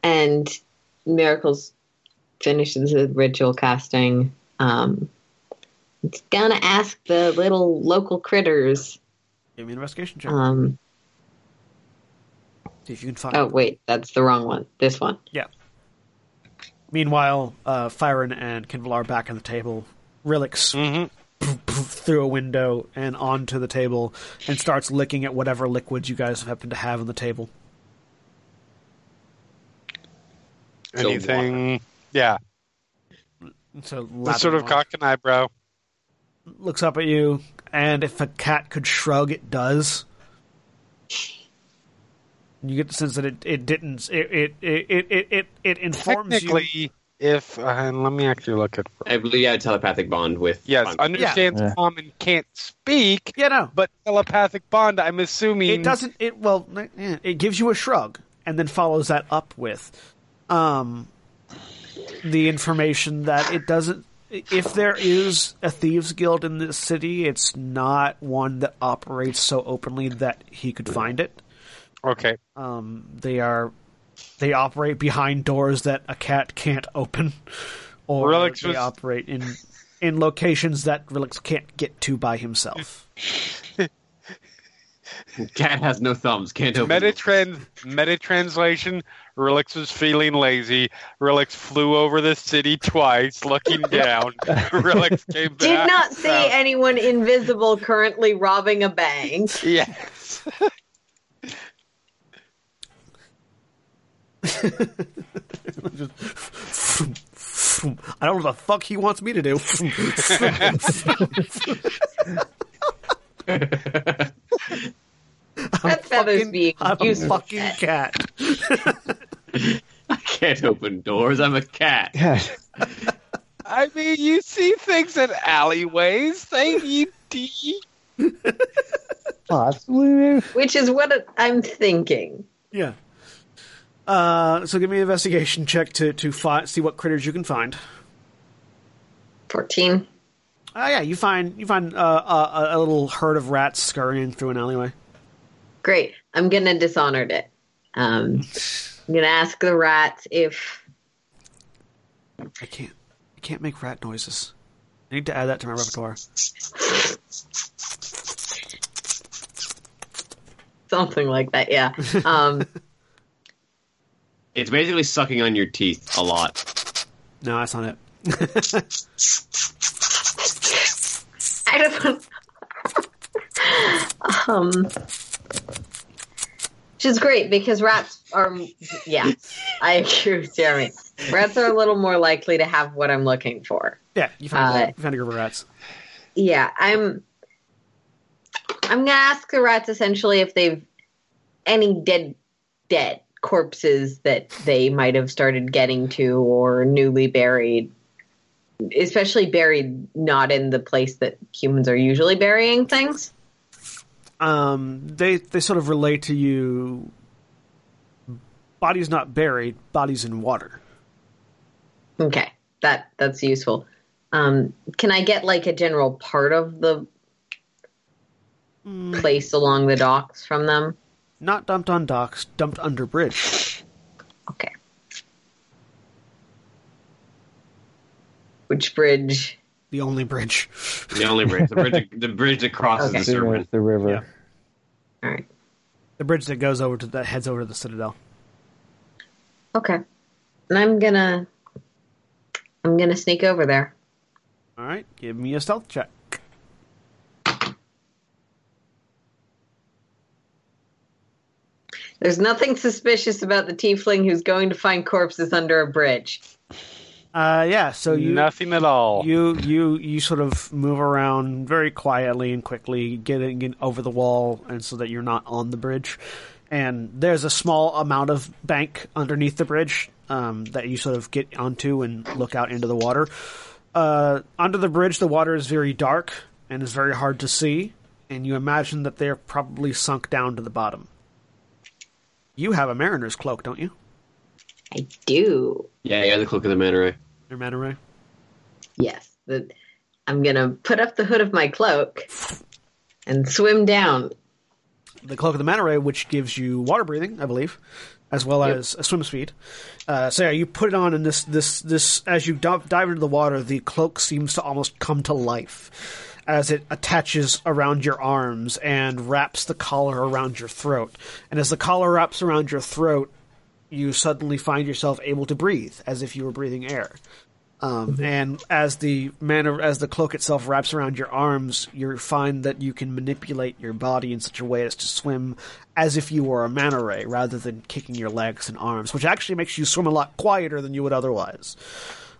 and Miracles finishes the ritual casting. Um, it's gonna ask the little local critters. Give me an investigation check. Um, See if you can find. oh wait, that's the wrong one. This one. Yeah. Meanwhile, uh, Firen and Qinvylar are back on the table. Rilix hmm through a window and onto the table and starts licking at whatever liquids you guys happen to have on the table. So Anything? Yeah. So The sort of cock an eyebrow. looks up at you, and if a cat could shrug, it does. You get the sense that it, it didn't. It it it it it, it, it informs you. If uh, and let me actually look at. I believe you have a telepathic bond with. Yes, Bond. understands Yeah. common, can't speak, Yeah, no, but telepathic bond. I'm assuming it doesn't. It well, it gives you a shrug, and then follows that up with, um, the information that it doesn't. If there is a thieves guild in this city, it's not one that operates so openly that he could find it. Okay. Um, they are they operate behind doors that a cat can't open, [LAUGHS] or Relix they was- operate in in locations that Relix can't get to by himself. [LAUGHS] Cat has no thumbs. Can't open. Meta trans meta translation. Relix was feeling lazy. Relix flew over the city twice, looking [LAUGHS] down. Relix came back. Did not see south. anyone invisible currently robbing a bank. Yes. [LAUGHS] I don't know what the fuck he wants me to do. [LAUGHS] That feather's Fucking- being I'm a fucking cat. [LAUGHS] I can't open doors. I'm a cat. Yeah. I mean, you see things in alleyways. They you, you Possibly. Which is what I'm thinking. Yeah. Uh, so give me an investigation check to to fi- see what critters you can find. 14. Oh yeah, you find you find uh, a, a little herd of rats scurrying through an alleyway. Great. I'm going to dishonored it. Um, I'm going to ask the rats if. I can't I can't make rat noises. I need to add that to my repertoire. Something like that, yeah. Um, [LAUGHS] It's basically sucking on your teeth a lot. No, that's not it. [LAUGHS] I don't [LAUGHS] um, which is great because rats are, yeah, I agree with Jeremy. Rats are a little more likely to have what I'm looking for. Yeah, you find, Uh, you find a group of rats. Yeah, I'm. I'm gonna ask the rats essentially if they've any dead, dead corpses that they might have started getting to or newly buried, especially buried not in the place that humans are usually burying things. Um, they they sort of relate to you. Bodies not buried, bodies in water. Okay, that that's useful. Um, can I get like a general part of the place along the docks from them? Not dumped on docks, dumped under bridge. Okay. Which bridge? The only bridge. The only bridge, the bridge, the bridge that crosses Okay. the Same serpent. the river. Yeah. All right. The bridge that goes over to that heads over to the citadel. Okay. And I'm gonna I'm gonna sneak over there. All right, give me a stealth check. There's nothing suspicious about the tiefling who's going to find corpses under a bridge. Uh, yeah. So you nothing at all. you you you sort of move around very quietly and quickly, getting in over the wall, and so that you're not on the bridge. And there's a small amount of bank underneath the bridge um, that you sort of get onto and look out into the water. Uh, under the bridge, the water is very dark and is very hard to see, and you imagine that they're probably sunk down to the bottom. You have a mariner's cloak, don't you? I do. Yeah, yeah, the cloak of the Manta Ray. Your mana ray? Yes. The, I'm gonna put up the hood of my cloak and swim down. the cloak of the manta ray, which gives you water breathing, I believe, as well as a swim speed. Uh, so yeah, you put it on, and this this this as you dive, dive into the water, the cloak seems to almost come to life as it attaches around your arms and wraps the collar around your throat. And as the collar wraps around your throat, you suddenly find yourself able to breathe as if you were breathing air. Um, and as the manner as the cloak itself wraps around your arms, you find that you can manipulate your body in such a way as to swim as if you were a manta ray, rather than kicking your legs and arms, which actually makes you swim a lot quieter than you would otherwise.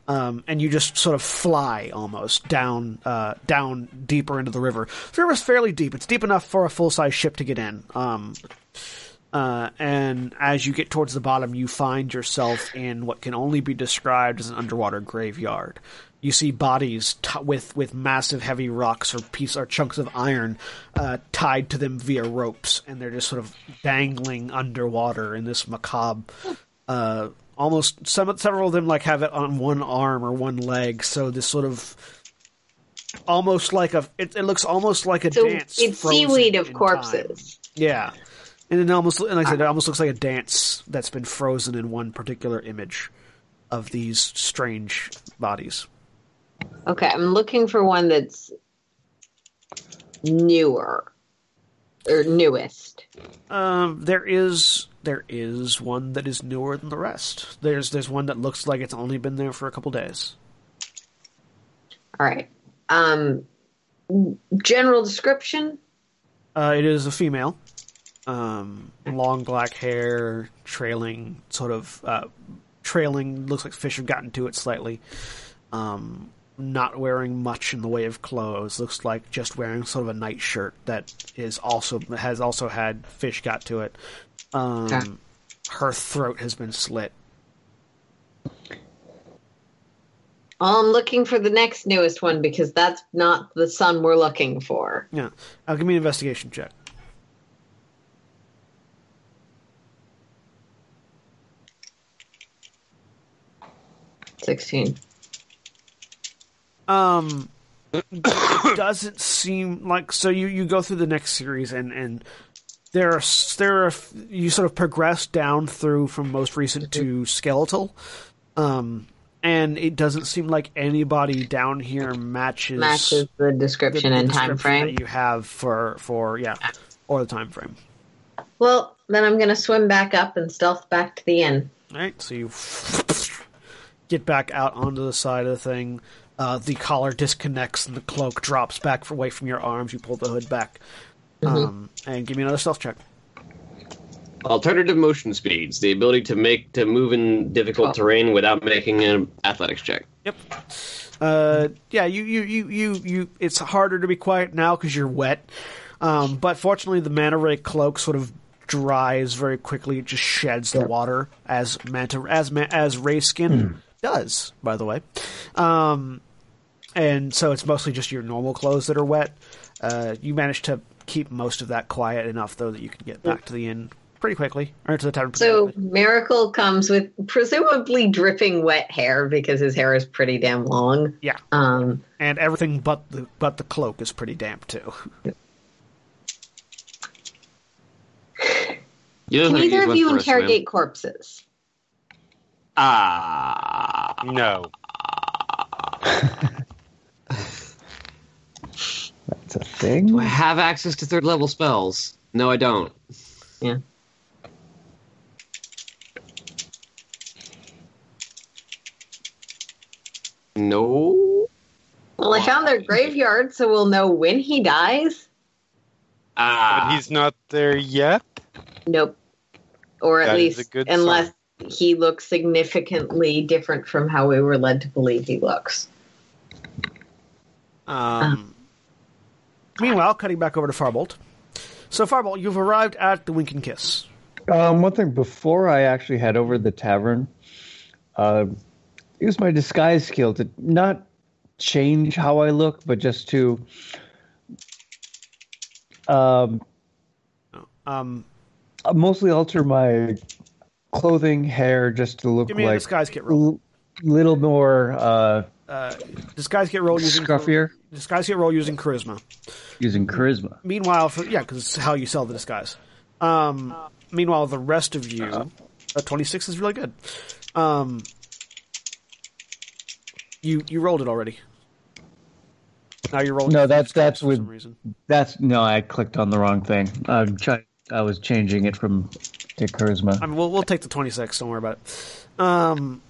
Um, and you just sort of fly almost down uh, down deeper into the river. The river's fairly deep; it's deep enough for a full size ship to get in. Um, uh, and as you get towards the bottom, you find yourself in what can only be described as an underwater graveyard. You see bodies t- with with massive heavy rocks or piece or chunks of iron uh, tied to them via ropes, and they're just sort of dangling underwater in this macabre. Almost some several of them like have it on one arm or one leg, so this sort of almost like a it, it looks almost like a So dance. it's seaweed of corpses. time. Yeah. And it almost, and like I said, it ah. almost looks like a dance that's been frozen in one particular image of these strange bodies. Okay, I'm looking for one that's newer or newest. Um, there is there is one that is newer than the rest. There's there's one that looks like it's only been there for a couple days. All right. Um, general description. Uh, it is a female, um, long black hair, trailing, sort of uh, trailing. Looks like fish have gotten to it slightly. Um, not wearing much in the way of clothes. Looks like just wearing sort of a nightshirt that is also has also had fish got to it. Um, Okay. Her throat has been slit. I'm looking for the next newest one because that's not the son we're looking for. Yeah, uh, give me an investigation check. Sixteen. Um [COUGHS] doesn't seem like so you you go through the next series and and there are there are you sort of progress down through from most recent to skeletal um and it doesn't seem like anybody down here matches Matches the the- description the and time frame. that you have for for yeah or the time frame Well, then I'm going to swim back up and stealth back to the inn. All right, so you get back out onto the side of the thing. Uh, the collar disconnects and the cloak drops back away from your arms. You pull the hood back. Um, and give me another stealth check. Alternative motion speeds, the ability to make to move in difficult Oh. terrain without making an athletics check. Yep. Uh, yeah, you, you, you, you, you. It's harder to be quiet now because you're wet. Um, but fortunately, the manta ray cloak sort of dries very quickly. It just sheds the water as manta as ma- as ray skin does. By the way, um, and so it's mostly just your normal clothes that are wet. Uh, you manage to keep most of that quiet enough though that you can get back to the inn pretty quickly, or to the tavern. So quickly. Miracle comes with presumably dripping wet hair because his hair is pretty damn long. yeah, Um, and everything but the but the cloak is pretty damp too. You can either of you for a swim? interrogate corpses? Ah, No. That's a thing. do I have access to third level spells? No, I don't. Yeah. No. Well, I found their graveyard, so we'll know when he dies. Ah. But he's not there yet. Nope. Or at That is least, a good unless he looks significantly different from how we were led to believe he looks. Um, meanwhile, cutting back over to Farbolt. So, Farbolt, you've arrived at the Wink and Kiss. Um, one thing before I actually head over to the tavern, uh, use my disguise skill to not change how I look, but just to um, Um, mostly alter my clothing, hair, just to look give me a like disguise kit roll. little more uh, Uh, disguise get roll using scruffier disguise get roll using charisma. using charisma. Meanwhile, for yeah, because it's how you sell the disguise. Um, meanwhile, the rest of you, uh, twenty six is really good. Um, you you rolled it already. Now you're rolling. No, that's- that's for with- some reason. That's no, I clicked on the wrong thing. I'm try- I was changing it from to charisma. I mean, we'll we'll take the twenty six. Don't worry about it. Um,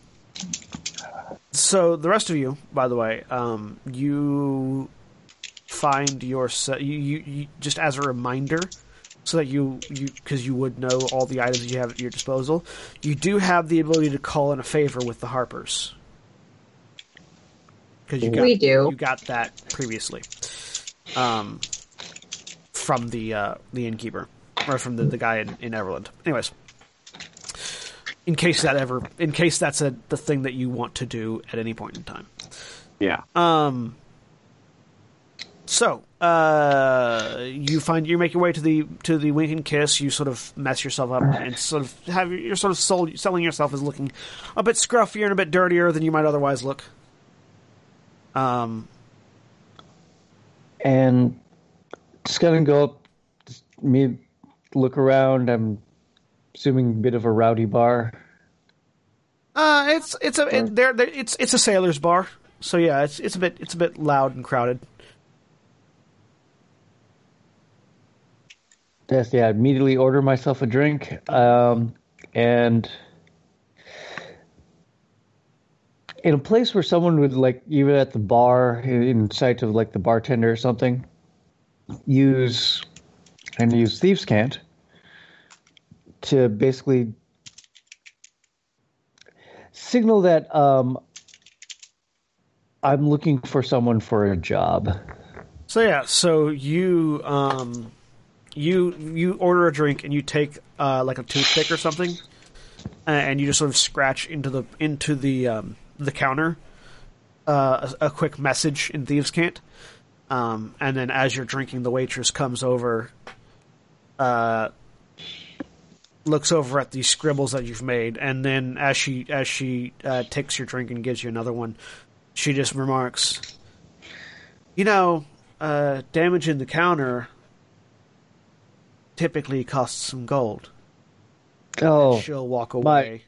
so the rest of you, by the way, um, you find your se- you, you, you just as a reminder, so that you you because you would know all the items you have at your disposal. You do have the ability to call in a favor with the Harpers. Because you got We do. you got that previously, um, from the uh, the innkeeper or from the, the guy in, in Everlund. Anyways, in case that ever, in case that's a the thing that you want to do at any point in time. Yeah. Um. So, uh, you find you make your way to the to the wink and kiss. You sort of mess yourself up and sort of have you're sort of sold, selling yourself as looking a bit scruffier and a bit dirtier than you might otherwise look. Um. and just gonna go up, just me look around. I'm assuming a bit of a rowdy bar. Uh, it's it's a it, there it's it's a sailor's bar. So yeah, it's it's a bit it's a bit loud and crowded. Yes, yeah. Immediately order myself a drink, um, and in a place where someone would like, even at the bar, in sight of like the bartender or something, use and use thieves' cant to basically signal that um, I'm looking for someone for a job. So yeah, so you um you you order a drink and you take uh like a toothpick or something, and you just sort of scratch into the into the um the counter uh a, a quick message in thieves cant. Um and then as you're drinking the waitress comes over uh looks over at these scribbles that you've made and then as she as she uh, takes your drink and gives you another one she just remarks you know, uh, damaging the counter typically costs some gold. Oh, She'll walk away,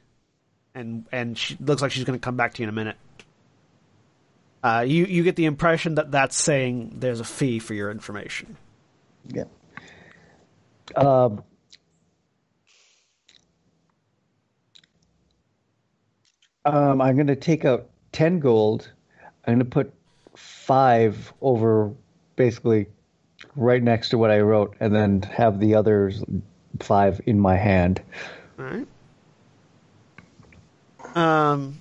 and and she looks like she's going to come back to you in a minute. Uh, you you get the impression that that's saying there's a fee for your information. Yeah. Um, um, I'm going to take out 10 gold. I'm going to put five over basically right next to what I wrote and then have the others five in my hand. All right. Um,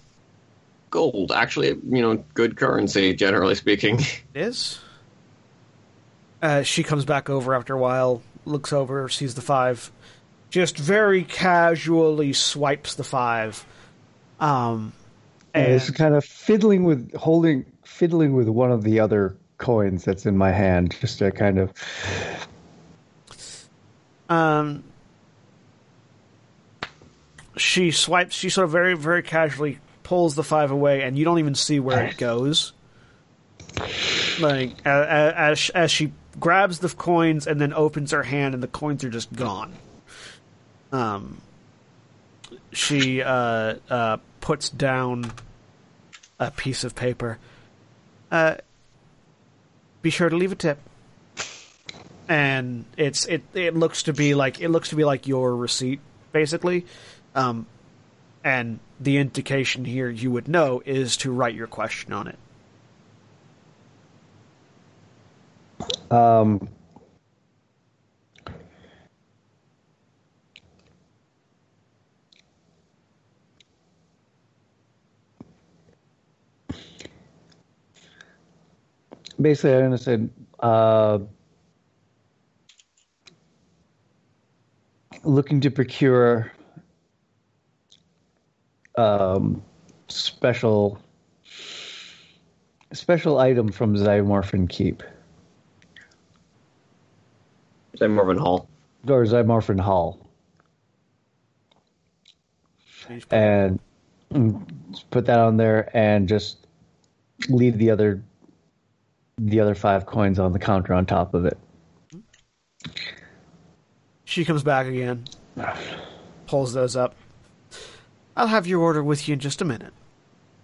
Gold, actually, you know, good currency, generally speaking. [LAUGHS] it is. Uh, she comes back over after a while, looks over, sees the five, just very casually swipes the five. Um, And and it's kind of fiddling with holding, fiddling with one of the other coins that's in my hand, just to kind of. Um, she swipes. She sort of very, very casually pulls the five away, and you don't even see where it goes. Like as as, as she grabs the coins and then opens her hand, and the coins are just gone. Um, she uh, uh, puts down a piece of paper. Uh, be sure to leave a tip. And it's it it looks to be like it looks to be like your receipt basically. Um and the indication here you would know is to write your question on it. Um, basically, I'm going to say, uh, looking to procure um, special special item from Zymorven Keep Zymorven Hall. or Zymorven Hall. and put that on there and just leave the other the other five coins on the counter on top of it. She comes back again, pulls those up. I'll have your order with you in just a minute.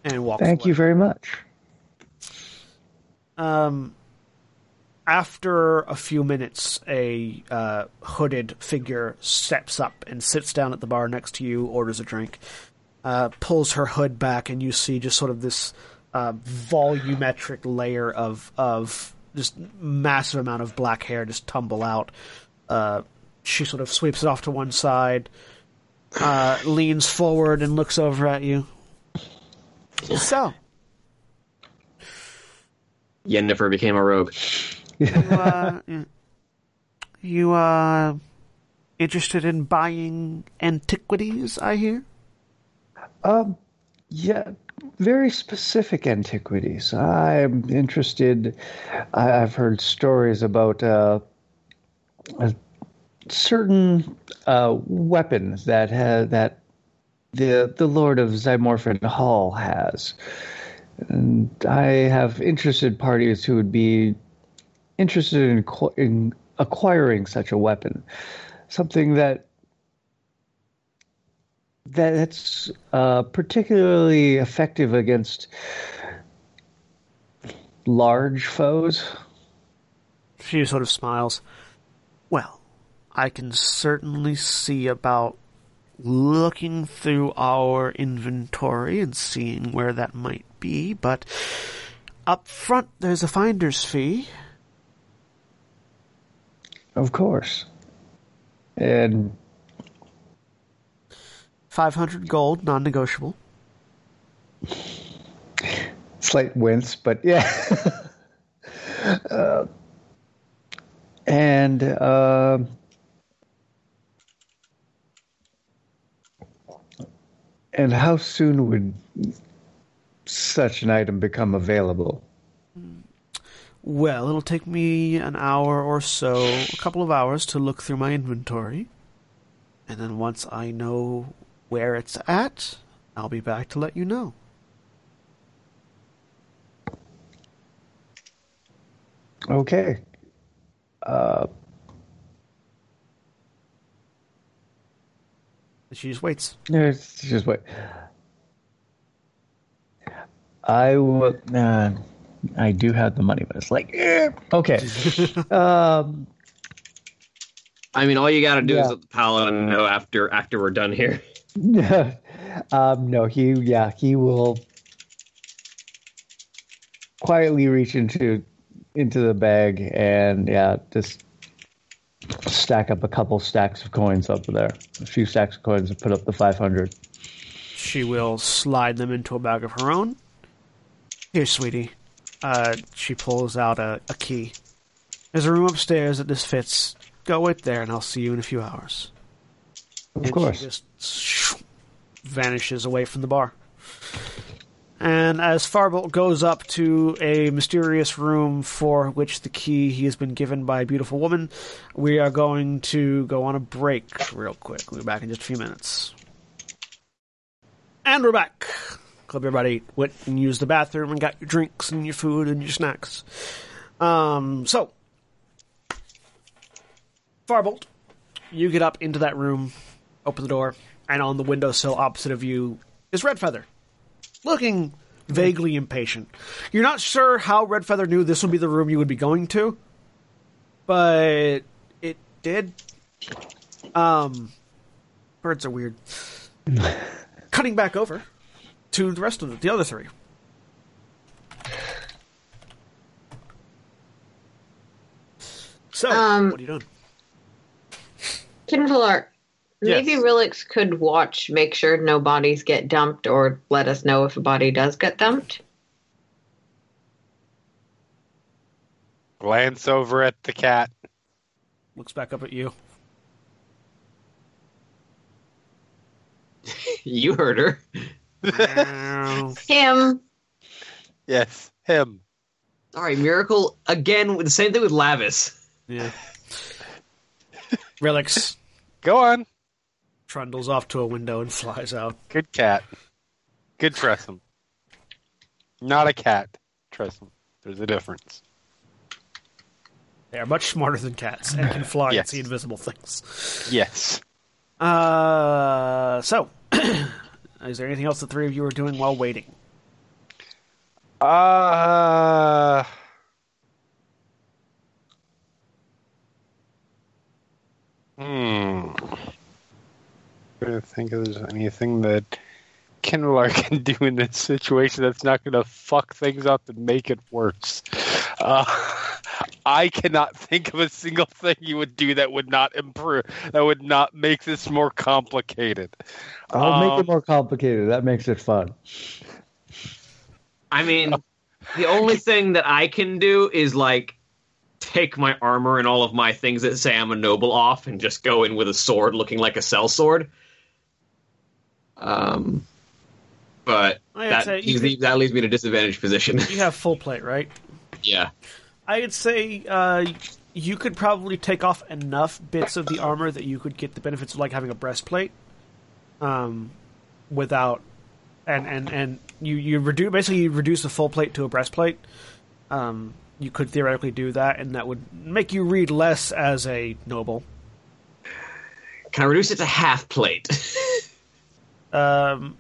And walks Thank away. you very much. Um, after a few minutes, a uh, hooded figure steps up and sits down at the bar next to you, orders a drink, uh, pulls her hood back, and you see just sort of this uh, volumetric layer of of just massive amount of black hair just tumble out. Uh, she sort of sweeps it off to one side, uh, leans forward, and looks over at you. So, Yennefer became a rogue. you, uh, you uh, interested in buying antiquities? I hear. Um, yeah, very specific antiquities. I'm interested. I've heard stories about uh, a certain uh, weapons that ha- that the the Lord of Zymorven Hall has, and I have interested parties who would be interested in, in acquiring such a weapon, something that that's uh, particularly effective against large foes. She sort of smiles. Well, I can certainly see about looking through our inventory and seeing where that might be, but up front there's a finder's fee. Of course. And 500 gold, non negotiable. slight wince, but yeah. [LAUGHS] uh, and uh, and how soon would such an item become available? Well, it'll take me an hour or so, a couple of hours to look through my inventory. And then once I know where it's at, I'll be back to let you know. Okay. Uh, She just waits. It's just wait. I will. Uh, I do have the money, but it's like eh. okay. [LAUGHS] um, I mean, all you got to do is let the paladin know after after we're done here. [LAUGHS] um, no, he yeah he will quietly reach into into the bag and yeah just stack up a couple stacks of coins up there, a few stacks of coins, and put up the five hundred. She will slide them into a bag of her own. Here, sweetie. Uh, she pulls out a, a key. There's a room upstairs that this fits. Go wait there, and I'll see you in a few hours. Of and course. She just vanishes away from the bar. And as Farbolt goes up to a mysterious room for which the key he has been given by a beautiful woman, we are going to go on a break real quick. We'll be back in just a few minutes. And we're back. Hope everybody went and used the bathroom and got your drinks and your food and your snacks. Um, so, Farbolt, you get up into that room, open the door, and on the windowsill opposite of you is Redfeather, looking vaguely impatient. You're not sure how Redfeather knew this would be the room you would be going to, but it did. Um, birds are weird. [LAUGHS] Cutting back over to the rest of the, the other three. So, Um, what are you doing? Qinvylar, Yes. maybe Relix could watch, make sure no bodies get dumped, or let us know if a body does get dumped. Glance over at the cat. Looks back up at you. [LAUGHS] you heard her. [LAUGHS] Him. Yes, him. All right, miracle again. The same thing with Lavis. yeah. Relix. Go on. Trundles off to a window and [LAUGHS] flies out. Good cat. Good Tressym. Not a cat. Tressym. There's a difference. They are much smarter than cats and can fly and Yes. see invisible things. Yes. Uh, so, [CLEARS THROAT] is there anything else the three of you are doing while waiting? Uh. Hmm. I don't think there's anything that Kindler [LAUGHS] can do in this situation that's not going to fuck things up and make it worse. Uh, [LAUGHS] I cannot think of a single thing you would do that would not improve, that would not make this more complicated. I'll make Um, it more complicated. That makes it fun. I mean, the only thing that I can do is like take my armor and all of my things that say I'm a noble off and just go in with a sword looking like a cell sword. Um, but that say you leaves, that leaves me in a disadvantaged position. You have full plate, right? yeah. I'd say uh, you could probably take off enough bits of the armor that you could get the benefits of like having a breastplate, um, without, and and and you you reduce basically you reduce a full plate to a breastplate. Um, you could theoretically do that, and that would make you read less as a noble. Can I reduce it to half plate? [LAUGHS] Um,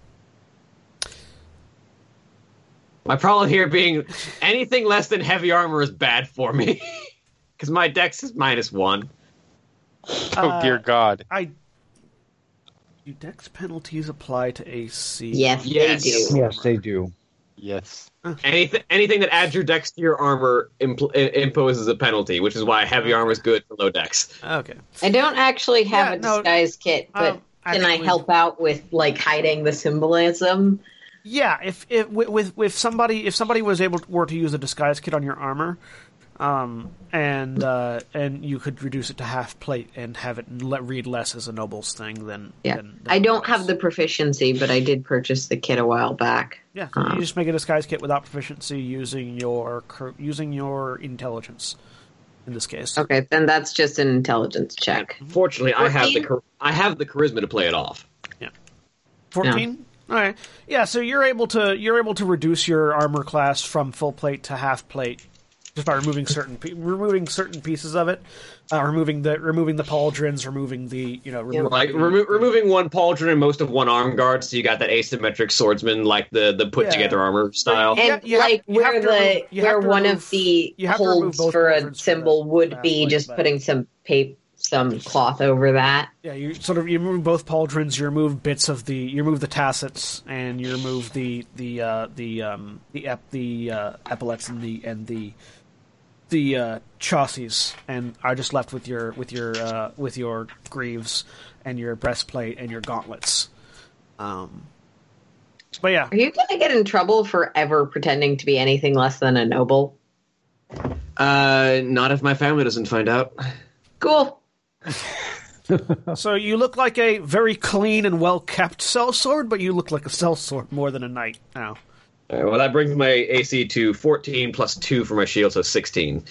my problem here being anything less than heavy armor is bad for me [LAUGHS] because my dex is minus one. Oh, dear God. I do dex penalties apply to AC? Yes, Yes. they do. Yes, they do. Yes. Anything anything that adds your dex to your armor impl- imposes a penalty, which is why heavy armor is good for low dex. Okay. I don't actually have Yeah, a no, disguise kit, but um, can I actually- help out with like hiding the symbolism? Yeah, if if with with if somebody if somebody was able to, were to use a disguise kit on your armor, um, and uh, and you could reduce it to half plate and have it let read less as a nobles thing, then Yeah, then, I don't have the proficiency, but I did purchase the kit a while back. yeah. so you just make a disguise kit without proficiency using your using your intelligence. In this case, Okay, then that's just an intelligence check. Fortunately, I have the char- I have the charisma to play it off. Yeah, fourteen. All right, yeah. So you're able to you're able to reduce your armor class from full plate to half plate just by removing certain pe- removing certain pieces of it, uh, removing the removing the pauldrons, removing the you know removing Like remo- removing one pauldron and most of one arm guard, so you got that asymmetric swordsman, like the the put Yeah. together armor style. And you have- like you have where to the remove- you have where to one remove- of the you have to remove holds both for a pauldrons for symbol that- would that be way, just but- putting some paper, some cloth over that. Yeah, you sort of you remove both pauldrons, you remove bits of the you remove the tassets, and you remove the the uh, the um, the ep, the uh, epaulets and the and the the uh, chassis, and are just left with your with your uh, with your greaves and your breastplate and your gauntlets. Um, but yeah, Are you gonna get in trouble for ever pretending to be anything less than a noble? Uh, not if my family doesn't find out. Cool. [LAUGHS] [LAUGHS] so you look like a very clean and well kept sellsword, but you look like a sellsword more than a knight now. All right, well, that brings my AC to 14 plus 2 for my shield, so 16.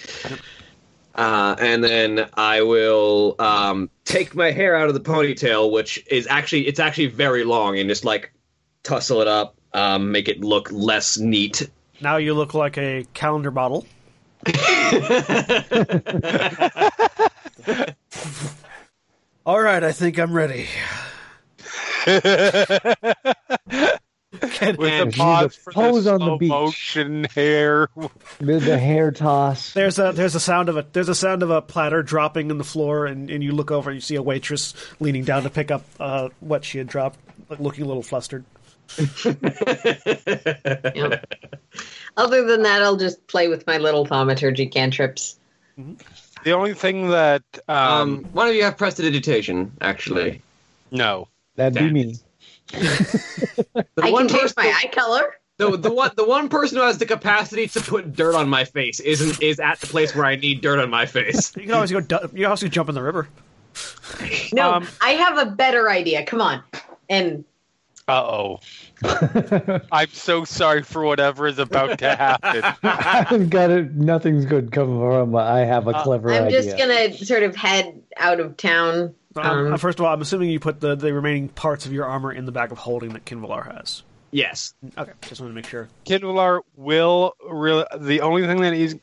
Uh, and then I will um, take my hair out of the ponytail, which is actually it's actually very long, and just like tussle it up, um, make it look less neat. Now you look like a calendar bottle. [LAUGHS] All right, I think I'm ready. [LAUGHS] [LAUGHS] With And- a pause for pose the on the beach. motion hair. With the hair toss. There's a there's a sound of a there's a sound of a platter dropping in the floor, and, and you look over and you see a waitress leaning down to pick up uh, what she had dropped, looking a little flustered. Yep. [LAUGHS] Other than that, I'll just play with my little thaumaturgy cantrips. The only thing that um, Um, one of you have prestidigitation, actually. no, That'd Damn. be me. The I one can change person, my eye color. the, the one the one person who has the capacity to put dirt on my face isn't is at the place where I need dirt on my face. You can always go. You can always jump in the river. No, Um, I have a better idea. Come on. And uh oh. [LAUGHS] I'm so sorry for whatever is about to happen. [LAUGHS] I've got it. Nothing's good coming from. I have a clever idea. I'm idea. just gonna sort of head out of town. Um, Um, uh, first of all, I'm assuming you put the, the remaining parts of your armor in the bag of holding that Qinvylar has. Yes. Okay, just want to make sure. Qinvylar will really. The only thing that he's.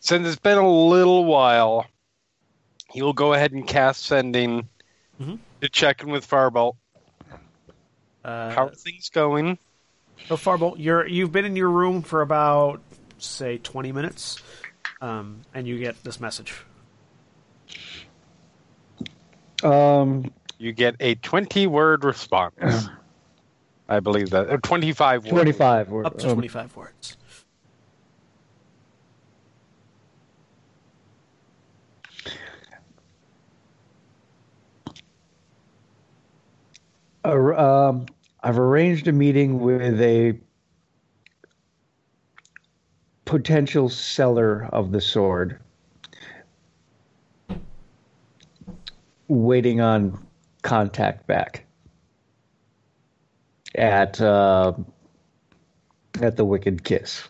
Since it's been a little while, he will go ahead and cast sending Mhm. to check in with Farbolt. Uh, How are things going? So Farbolt, you're you've been in your room for about say twenty minutes, um, and you get this message. Um, You get a 20 word response. [CLEARS THROAT] I believe that. Or 25 words. 25. Or, Up to um, twenty five words. ar- um, I've arranged a meeting with a potential seller of the sword, waiting on contact back at uh, at the Wicked Kiss.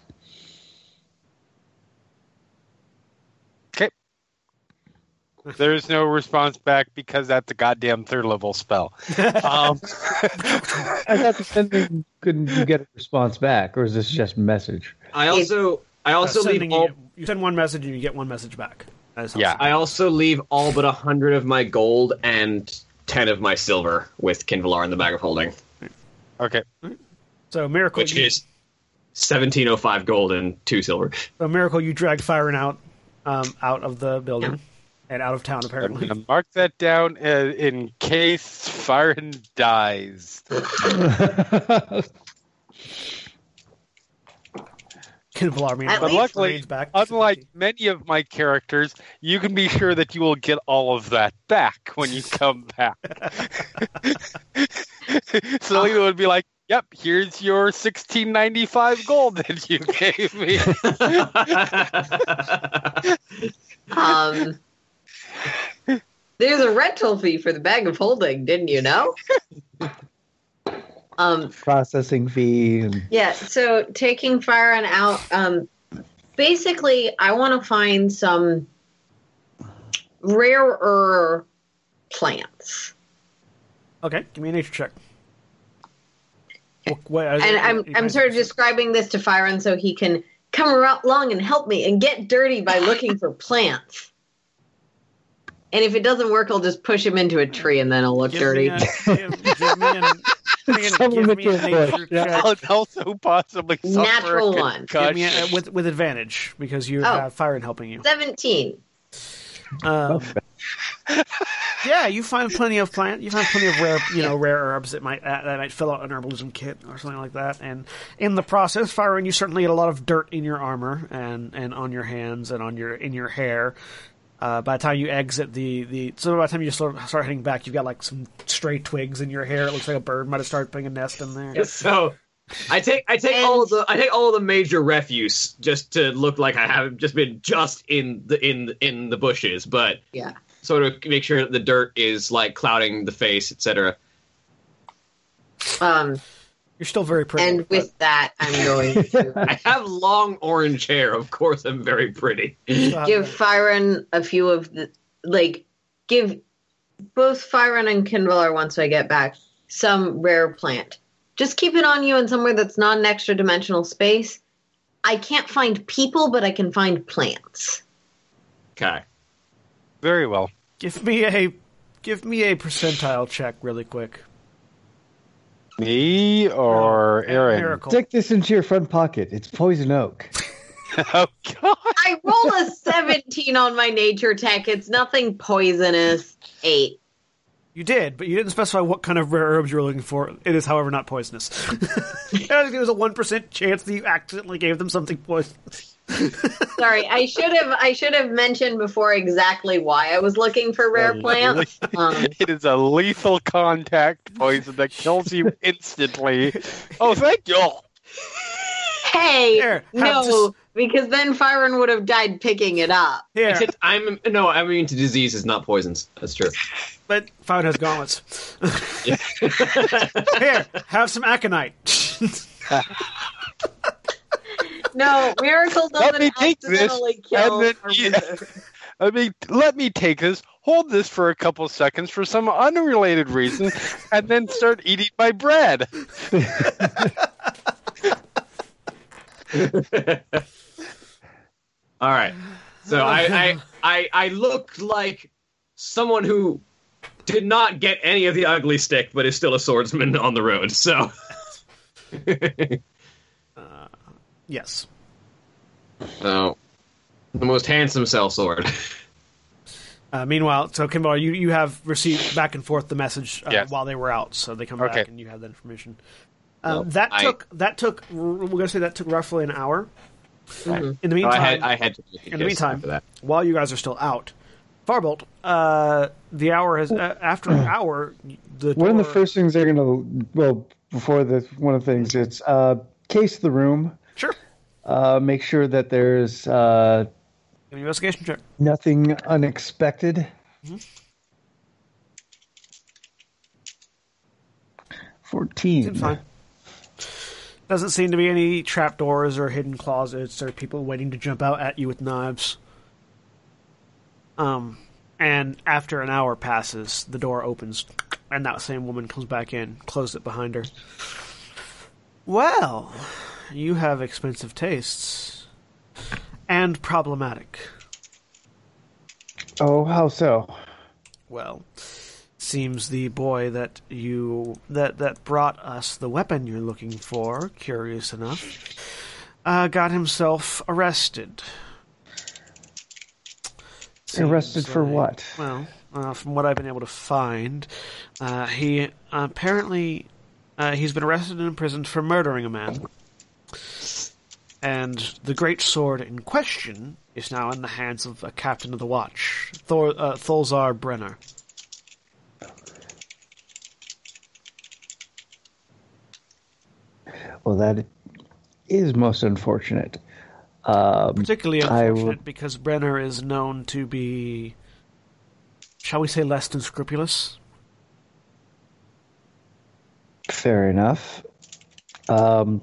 Okay. There's no response back because that's a goddamn third level spell. [LAUGHS] Um, I thought the sending couldn't you get a response back, or is this just message? I also I also Uh, leave all you, you send one message and you get one message back. That's Yeah. I also leave all but a hundred of my gold and ten of my silver with Qinvylar in the bag of holding, okay. So miracle, which you, is seventeen oh five gold and two silver. so miracle, you dragged Firen out, um, out of the building and out of town. I'm Apparently, going to mark that down uh, in case Firen dies. [LAUGHS] [LAUGHS] Qinvylar, mean, At But least- luckily, back. unlike many of my characters, you can be sure that you will get all of that back when you come back. [LAUGHS] so it would be like, "Yep, here's your 1695 gold that you [LAUGHS] gave me." [LAUGHS] Um, there's a rental fee for the bag of holding, didn't you know? Um, Processing fee and yeah, so taking fire Firen out, um, basically, I want to find some rarer plants. okay, give me a nature check. What- what- And I'm, I'm sort of describing this to Firen so he can come along and help me and get dirty by looking for plants. And if it doesn't work, I'll just push him into a tree and then I'll look give dirty. Me a, give, give me an, give Summon me a a nature bush, yeah. check. I'll also possibly suffer Natural a one. Give me a, with with advantage because you Oh. have Firen helping you. 17. Um, yeah, you find plenty of plant. You find plenty of rare, you know, rare herbs that might uh, that might fill out an herbalism kit or something like that. And in the process, Firen, you certainly get a lot of dirt in your armor and and on your hands and on your in your hair. Uh, by the time you exit the, the so by the time you sort of start heading back, you've got like some stray twigs in your hair. It looks like a bird might have started putting a nest in there. so I take I take And- all of the I take all of the major refuse just to look like I haven't just been just in the in in the bushes, but Yeah. sort of make sure that the dirt is like clouding the face, etc. Um, You're still very pretty. and with that, I'm going [LAUGHS] to I have long orange hair. Of course, I'm very pretty. but- give Firen a few of the, like, give both Firen and Kindler, once I get back, some rare plant. Just keep it on you in somewhere that's not an extra dimensional space. I can't find people, but I can find plants. Okay. Very well. give me a give me a percentile check really quick. Me or Uh, Aaron? Miracle. stick this into your front pocket. It's poison oak. [LAUGHS] Oh God! I roll a 17 on my nature tech. It's nothing poisonous. Eight. You did, but you didn't specify what kind of rare herbs you were looking for. It is, however, not poisonous. I think there was a one percent chance that you accidentally gave them something poisonous. Sorry, I should have I should have mentioned before exactly why I was looking for rare plants. Um, [LAUGHS] It is a lethal contact poison that kills you instantly. Oh, thank you. hey, Here, have no, because then Firen would have died picking it up. Here, Except I'm no, I'm immune to diseases, not poisons. That's true. but Fire has gauntlets. [LAUGHS] Here, have some aconite. [LAUGHS] No, Miracle Let doesn't me take this, kill. then our you- wizard. [LAUGHS] I mean, let me take this. hold this for a couple seconds for some unrelated reason, and then start eating my bread. [LAUGHS] All right. So oh, I, I I I look like someone who did not get any of the ugly stick, but is still a swordsman on the road. So [LAUGHS] uh, Yes. so the most handsome sellsword. Uh, meanwhile, so Kimball, you, you have received back and forth the message uh, Yes. while they were out, so they come Okay. back and you have that information. Um, Well, that I- took that took we're gonna say that took roughly an hour. In the I meantime, had I had to in the meantime, that. while you guys are still out, Farbolt, uh, the hour has uh, after an hour. The One of the first things they're gonna well before the one of the things it's uh, case the room, sure uh, make sure that there's uh, an investigation check. nothing unexpected. Fourteen. Seems fine. Doesn't seem to be any trapdoors or hidden closets or people waiting to jump out at you with knives. Um, and after an hour passes, the door opens, and that same woman comes back in, closed it behind her. Well, you have expensive tastes and problematic. Oh, how so? Well, seems the boy that you that that brought us the weapon you're looking for, curious enough, uh, got himself arrested. Arrested for like- what? Well, uh, from what I've been able to find, uh, he apparently uh, he's been arrested and imprisoned for murdering a man. And the great sword in question is now in the hands of a captain of the watch, Thor, uh, Tholzar Brenner. Well, that is most unfortunate. Um, Particularly unfortunate will- because Brenner is known to be, shall we say, less than scrupulous. fair enough. Um,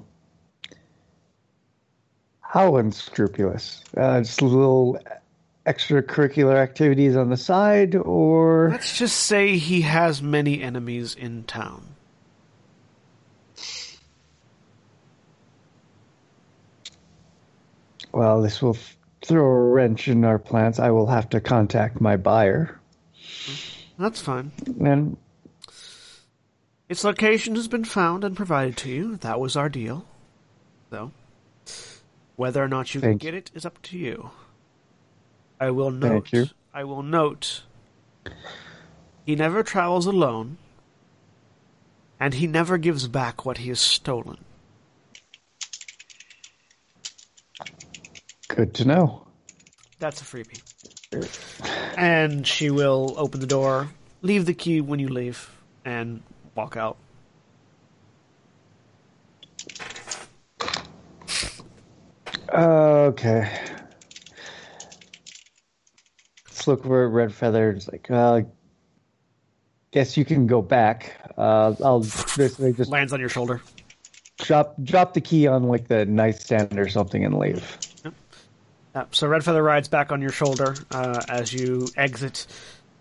how unscrupulous? Uh, just little extracurricular activities on the side, or Let's just say he has many enemies in town. well, this will f- throw a wrench in our plans. I will have to contact my buyer, That's fine. and Its location has been found and provided to you. That was our deal. So, whether or not you can get it is up to you. I will note. Thank you. I will note. He never travels alone, and he never gives back what he has stolen. good to know. That's a freebie. And she will open the door, leave the key when you leave, and walk out. Okay. Let's look over at Red Feather. It's like, uh, guess you can go back. Uh, I'll basically just Lands on your shoulder. drop drop the key on like the nightstand or something and leave. Uh, so Red Feather rides back on your shoulder uh, as you exit.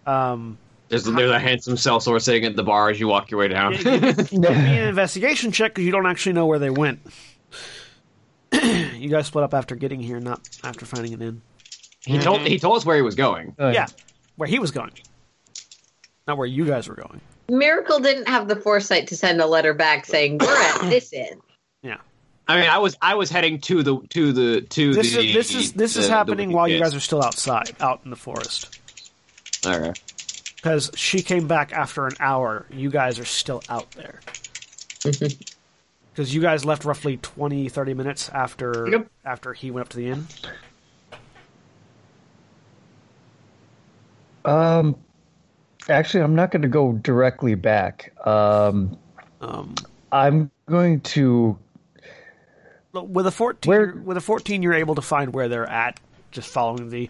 Um, There's there's a handsome sellsword sitting at the bar as you walk your way down. give [LAUGHS] me an investigation check because you don't actually know where they went. [CLEARS THROAT] you guys split up after getting here, not after finding an inn. he told he told us where he was going. Uh, Yeah, where he was going, not where you guys were going. Miracle didn't have the foresight to send a letter back saying we're at [COUGHS] this inn. Yeah, I mean, I was I was heading to the to the to this the is this is this is the- the happening while you guys are still outside, out in the forest. All right. Because she came back after an hour. You guys are still out there. [LAUGHS] Because you guys left roughly 20, 30 minutes after Yep. after he went up to the inn. Um, actually, I'm not going to go directly back. Um, Um, I'm going to. With a fourteen, Where- with a fourteen, you're able to find where they're at, just following the.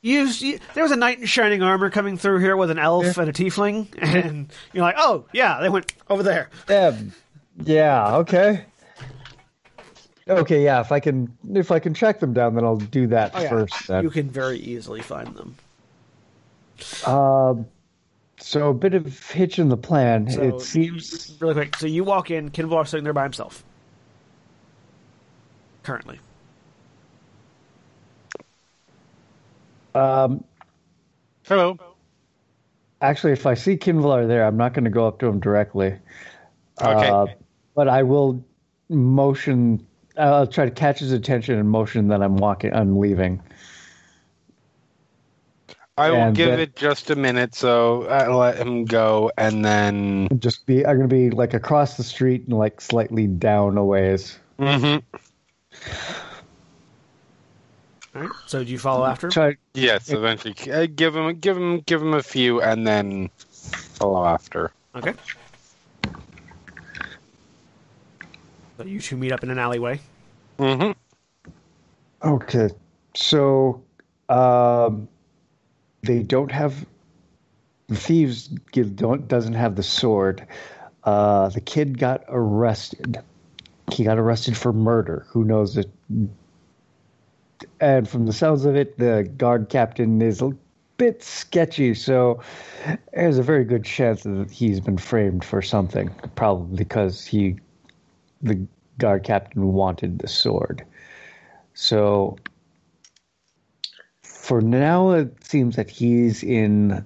You, you, there was a knight in shining armor coming through here with an elf and a tiefling, [LAUGHS] and you're like, oh yeah, they went over there. Yeah, yeah. Okay. Okay. Yeah. If I can, if I can track them down, then I'll do that Oh, yeah. first. Then. You can very easily find them. Um, so a bit of hitch in the plan. So- it seems Really quick. So you walk in, Qinvylar's sitting there by himself. Currently. um, Hello. actually if I see Kinvalar there, I'm not going to go up to him directly. Okay. Uh, but I will motion. I'll try to catch his attention and motion that I'm walking. I'm leaving. I will and give then- it just a minute, so I let him go, and then. Just be. I'm going to be like across the street and like slightly down a ways. Mhm. All right. So do you follow after? Try. Yes, eventually. Uh, give him, give him, give him a few, and then follow after. Okay. So you two meet up in an alleyway. hmm Okay. So, um, they don't have the thieves give, don't doesn't have the sword. Uh, the kid got arrested. He got arrested for murder. Who knows it? And from the sounds of it, the guard captain is a bit sketchy. So there's a very good chance that he's been framed for something. Probably because he, the guard captain, wanted the sword. So for now, it seems that he's in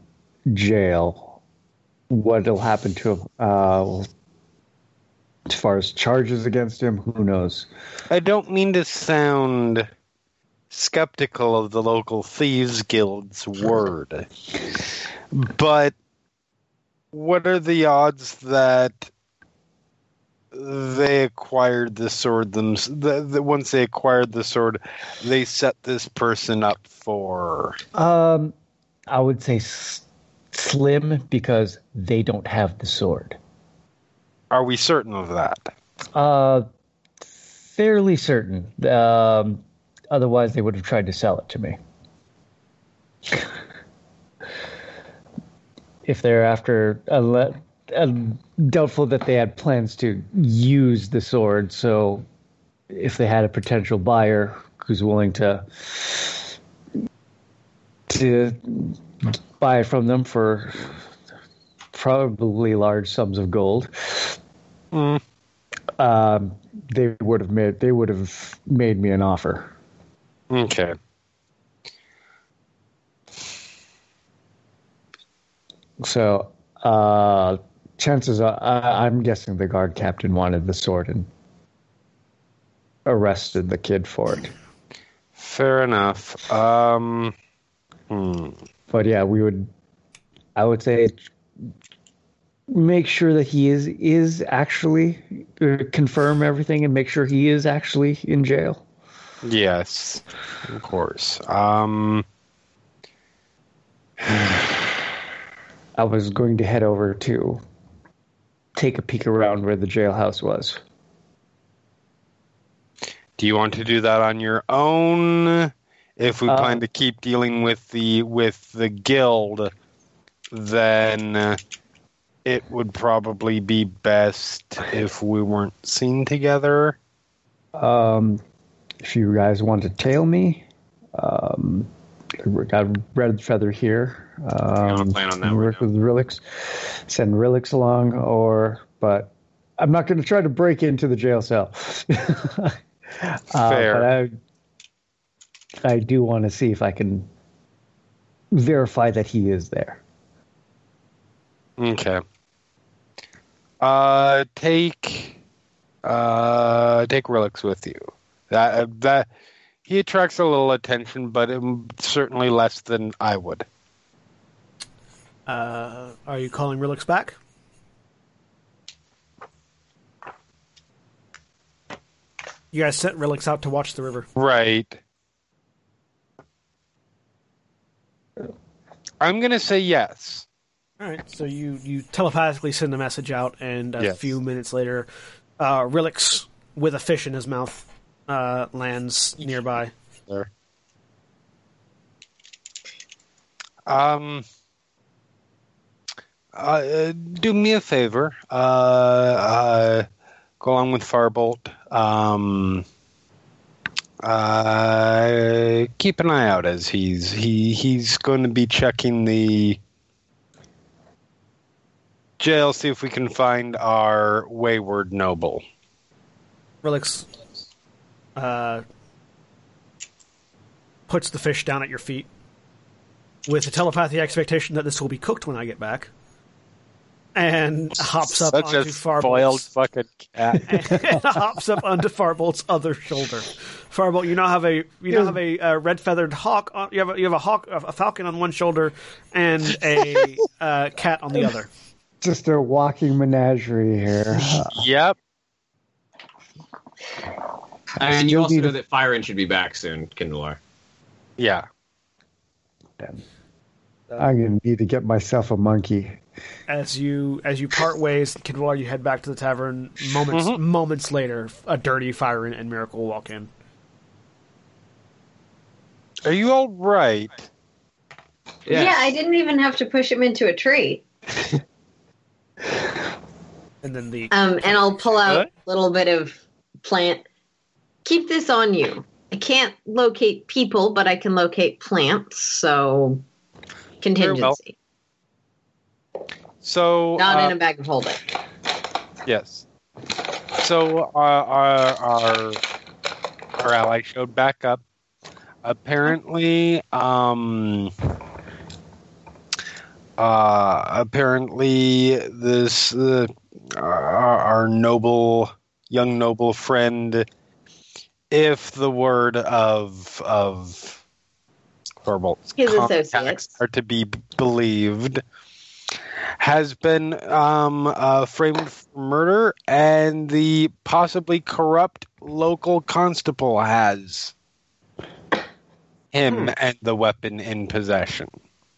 jail. What'll happen to him? Uh, as far as charges against him, who knows? I don't mean to sound skeptical of the local thieves guild's word, but what are the odds that they acquired the sword them the, the, once they acquired the sword they set this person up for Um, I would say s- slim because they don't have the sword. are we certain of that Uh, fairly certain. Um, otherwise, they would have tried to sell it to me. [LAUGHS] if they're after, unle- doubtful that they had plans to use the sword. So, if they had a potential buyer who's willing to to buy it from them for probably large sums of gold, um, they would have made they would have made me an offer. okay So, uh, chances are, I, I'm guessing the guard captain wanted the sword and arrested the kid for it. fair enough um hmm. But yeah, we would, I would say, make sure that he is is actually uh, confirm everything and make sure he is actually in jail. yes of course um [SIGHS] I was going to head over to take a peek around where the jailhouse was. Do you want to do that on your own? If we Uh, plan to keep dealing with the with the guild, then it would probably be best if we weren't seen together. Um, if you guys want to tail me, um, I got red feather here. Um, I'm playing on that work with Relix, send Relix along, or but I'm not going to try to break into the jail cell. [LAUGHS] Uh, Fair. but I, I do want to see if I can verify that he is there. Okay. Uh, take uh take Relix with you. That that he attracts a little attention, but um, certainly less than I would. Uh, are you calling Relix back? You guys sent Relix out to watch the river. Right. I'm gonna say yes. All right, so you you telepathically send a message out, and a Yes. few minutes later, uh, Relix with a fish in his mouth uh, lands nearby. There. Um. Uh, do me a favor. Uh, uh, go along with Farbolt. Um. Uh, keep an eye out as he's he he's going to be checking the jail, see if we can find our wayward noble. Relix uh, puts the fish down at your feet with the telepathy expectation that this will be cooked when I get back. And hops up Such onto a spoiled Farbolt's fucking cat. [LAUGHS] and hops up onto Farbolt's other shoulder. Farbolt, you now have a you now have a uh, red feathered hawk. On, you have a, you have a hawk, a falcon on one shoulder, and a uh, cat on the other. Just a walking menagerie here. yep. And you also know a- that Firen should be back soon, Qinvylar. Yeah. Damn. I'm gonna need to get myself a monkey. As you as you part ways, Qinvylar, you head back to the tavern. Moments moments later, a dirty Firen and Miracle walk in. Are you all right? Yes. Yeah, I didn't even have to push him into a tree. [LAUGHS] And then the Um, and I'll pull out Good. a little bit of plant. Keep this on you. I can't locate people, but I can locate plants. So contingency, So not uh, in a bag of holding. Yes. So uh, our our our ally showed back up. Apparently, um, uh, apparently this uh, our, our noble young noble friend, if the word of of Farbolt's His contacts associates. are to be believed, has been um, uh, framed for murder, and the possibly corrupt local constable has him and the weapon in possession.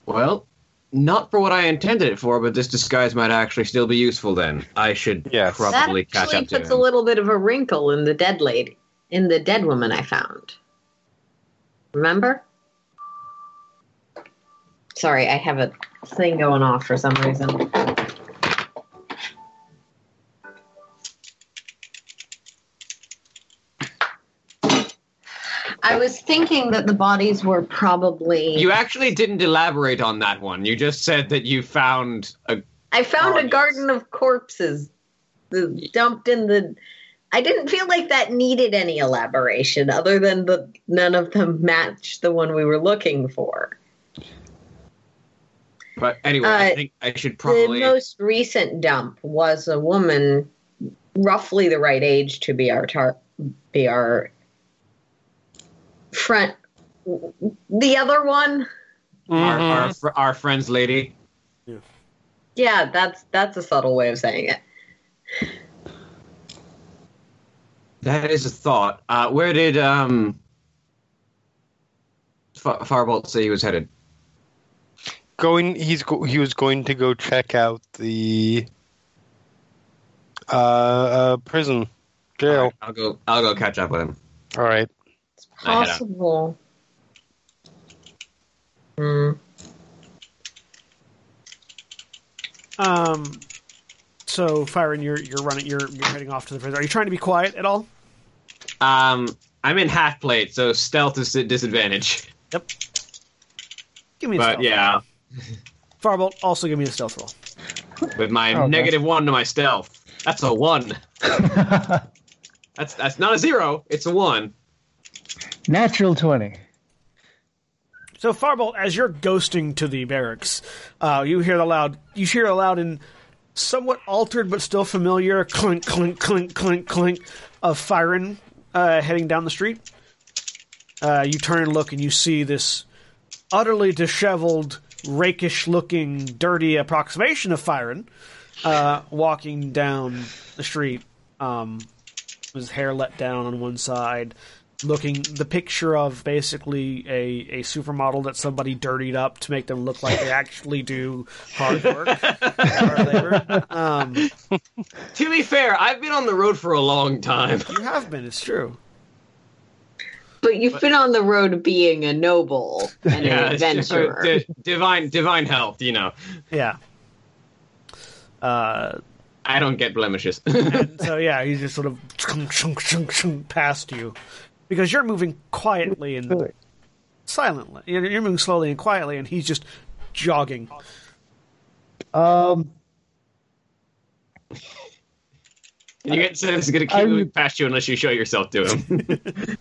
Well, not for what I intended it for, but this disguise might actually still be useful then. I should Yes. That probably catch up to puts a little bit of a wrinkle in the dead lady, in the dead woman I found. Remember? Sorry, I have a thing going off for some reason. I was thinking that the bodies were probably. You actually didn't elaborate on that one. You just said that you found a. I found a garden of corpses the- dumped in the. I didn't feel like that needed any elaboration other than the none of them matched the one we were looking for. But anyway, I Uh, think I should probably. The most recent dump was a woman, roughly the right age to be our tar- be our front. The other one, our, our, our friend's lady. yeah, that's that's a subtle way of saying it. That is a thought. Uh, where did um, F- Farbolt say he was headed? Going, he's go, he was going to go check out the uh, uh prison jail. Alright, I'll go. I'll go catch up with him. All right. I head out. Possible. Hmm. um. So, Firen, you're you're running. You're you're heading off to the prison. Are you trying to be quiet at all? Um, I'm in half plate, so stealth is a disadvantage. Yep. Give me a But stealth. yeah, [LAUGHS] Farbolt, also give me a stealth roll. with my Okay. negative one to my stealth. That's a one. [LAUGHS] That's that's not a zero. It's a one. Natural 20. So Farbolt, as you're ghosting to the barracks, uh, you hear the loud. You hear a loud and somewhat altered but still familiar clink, clink, clink, clink, clink of Firen uh, heading down the street. Uh, you turn and look, and you see this utterly disheveled, rakish-looking, dirty approximation of Firen uh, walking down the street. Um, his hair let down on one side, looking the picture of basically a, a supermodel that somebody dirtied up to make them look like they actually do hard work. [LAUGHS] Um, To be fair, I've been on the road for a long time. you have been, it's true. But you've been on the road being a noble and [LAUGHS] Yeah, an it's just sort adventurer. [LAUGHS] di- divine divine health. You know, Yeah. Uh, I don't get blemishes. [LAUGHS] and so yeah, he's just sort of chunk, chunk, chunk, chunk past you because you're moving quietly and silently. You're, you're moving slowly and quietly, and he's just jogging. Um, And you get the sense he's going to keep I'm- moving past you unless you show yourself to him.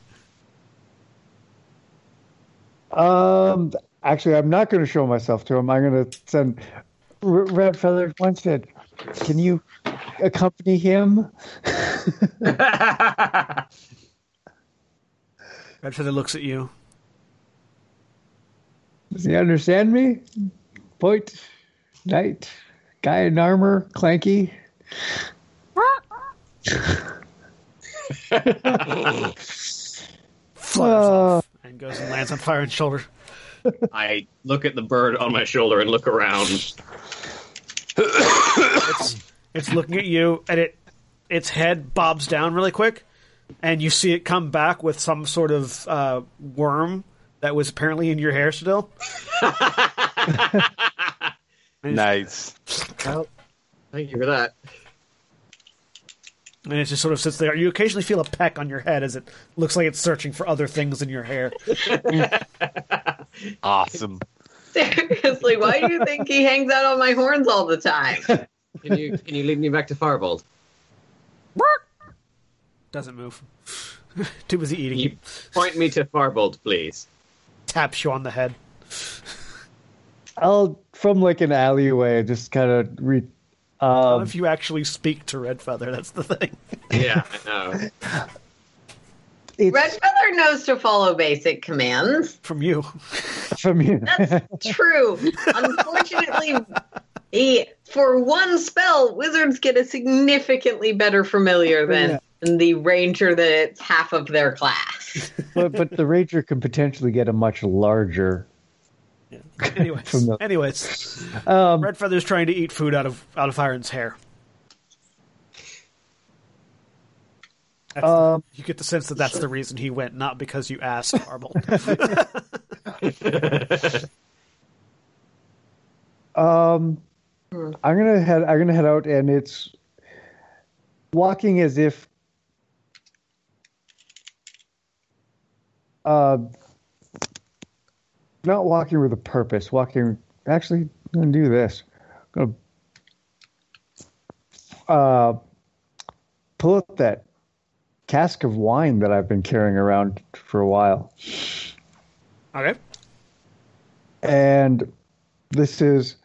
Um, actually, I'm not going to show myself to him. I'm going to send R- Red Feather Winstead. Can you accompany him? [LAUGHS] Red Feather looks at you. Does he understand me? Point, knight, guy in armor, clanky. Flutters [LAUGHS] [LAUGHS] Uh, off and goes and lands on Firen's shoulder. I look at the bird on my shoulder and look around. It's it's looking at you, and it its head bobs down really quick, and you see it come back with some sort of uh, worm that was apparently in your hair still. [LAUGHS] Nice. Well, thank you for that. And it just sort of sits there. You occasionally feel a peck on your head as it looks like it's searching for other things in your hair. [LAUGHS] Awesome. Seriously, why do you think he hangs out on my horns all the time? [LAUGHS] Can you can you lead me back to Farbolt? Doesn't move. [LAUGHS] Too busy eating. You point me to Farbolt, please? Taps you on the head. I'll from like an alleyway, just kind of re. What Um, if you actually speak to Red Feather? That's the thing. [LAUGHS] Yeah, I know. it's Red Feather knows to follow basic commands. From you. from you. That's true. Unfortunately, he, for one spell, wizards get a significantly better familiar than the ranger that's half of their class. but but the ranger can potentially get a much larger. Anyways, From anyways, Um, Red Feather's trying to eat food out of out of Iron's hair. Um, you get the sense that that's the reason he went, not because you asked Marble. [LAUGHS] Um, I'm gonna head. I'm gonna head out, and it's walking as if. Uh, not walking with a purpose. Walking. Actually, I'm gonna do this. I'm gonna uh, pull up that cask of wine that I've been carrying around for a while. okay. and this is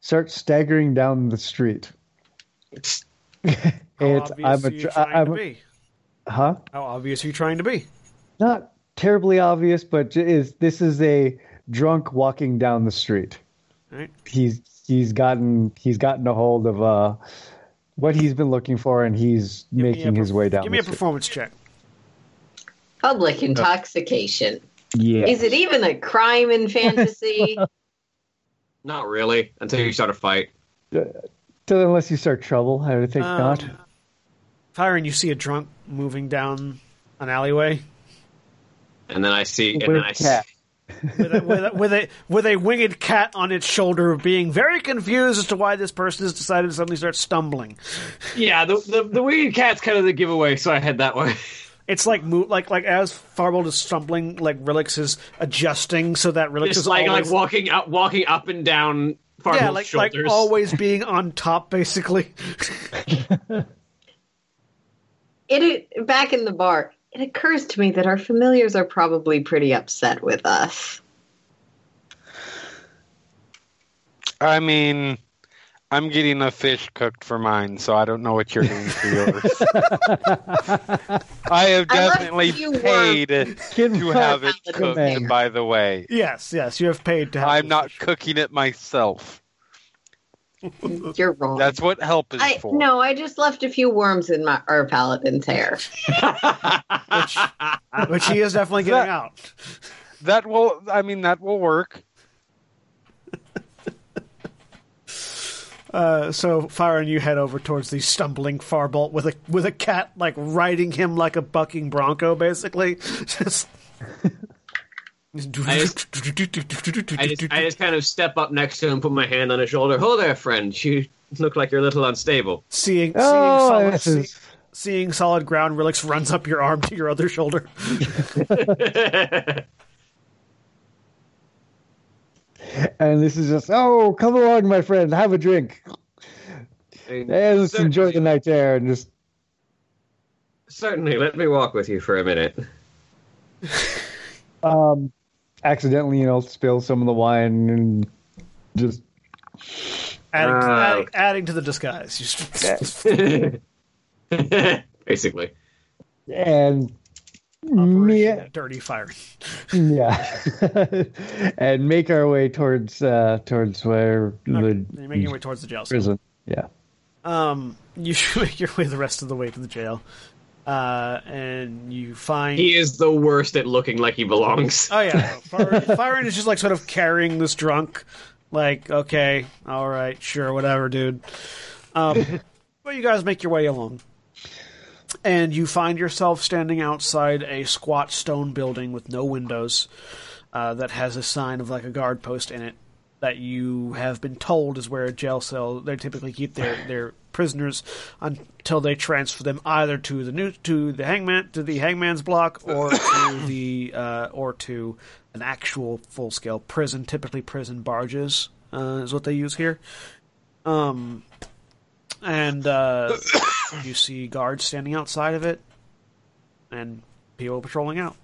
start staggering down the street. it's obvious I'm are a you trying I'm to a- be? huh? How obvious are you trying to be? Not terribly obvious, but is this is a drunk walking down the street. Right. He's he's gotten he's gotten a hold of uh what he's been looking for, and he's Give me a making his way down. Give me the a street. performance check. Public intoxication. Yeah. Is it even a crime in fantasy? [LAUGHS] Not really until you start a fight. So unless you start trouble, I would think Um, not. Firen, and you see a drunk moving down an alleyway And then I see, and With then I see, cat. With a, with, a, with a with a winged cat on its shoulder, being very confused as to why this person has decided to suddenly start stumbling. yeah, the the, the winged cat's kind of the giveaway, so I head that way. It's like like like as Farbolt is stumbling, like Relix is adjusting so that Relix Just is like always, like walking up, walking up and down Farbolt's yeah, like like shoulders. always being on top, basically. [LAUGHS] it, it back in the bar. It occurs to me that our familiars are probably pretty upset with us. I mean, I'm getting a fish cooked for mine, so I don't know what you're doing for yours. [LAUGHS] I have definitely you worms. paid to have it cooked, by the way. yes, yes, you have paid to have. I'm not fish. cooking it myself. [LAUGHS] You're wrong. That's what help is I for. no, I just left a few worms in my our paladin's [LAUGHS] hair. which, which he is definitely getting That- out. That will, I mean, that will work. Uh, so Firen you head over towards the stumbling Farbolt with a with a cat like riding him like a bucking bronco, basically. [LAUGHS] Just. I just- I just, I just kind of step up next to him, put my hand on his shoulder. Hold there, friend. You look like you're a little unstable. seeing seeing Oh, solid, see- is seeing solid ground, Relix runs up your arm to your other shoulder. [LAUGHS] and this is just oh come along my friend have a drink Hey, let's Cer- enjoy the night air and just Certainly, let me walk with you for a minute. um, accidentally, you know, spill some of the wine and just Adding, to, Uh, adding, adding to the disguise. [LAUGHS] [LAUGHS] Basically. and Operation me, Dirty fire. [LAUGHS] yeah, and make our way towards uh towards where the You're making your way towards the jail cell. prison. Yeah. Um, you should make your way the rest of the way to the jail. Uh, and you find. He is the worst at looking like he belongs. Oh yeah, [LAUGHS] Fire- Firen is just like sort of carrying this drunk, like okay, all right, sure, whatever, dude. Um, [LAUGHS] but you guys make your way along, and you find yourself standing outside a squat stone building with no windows, uh, that has a sign of like a guard post in it that you have been told is where a jail cell they typically keep their their prisoners until they transfer them either to the new to the hangman to the hangman's block or to [COUGHS] the uh, or to an actual full scale prison. Typically, prison barges uh, is what they use here. Um, and uh, you see guards standing outside of it, and people patrolling out.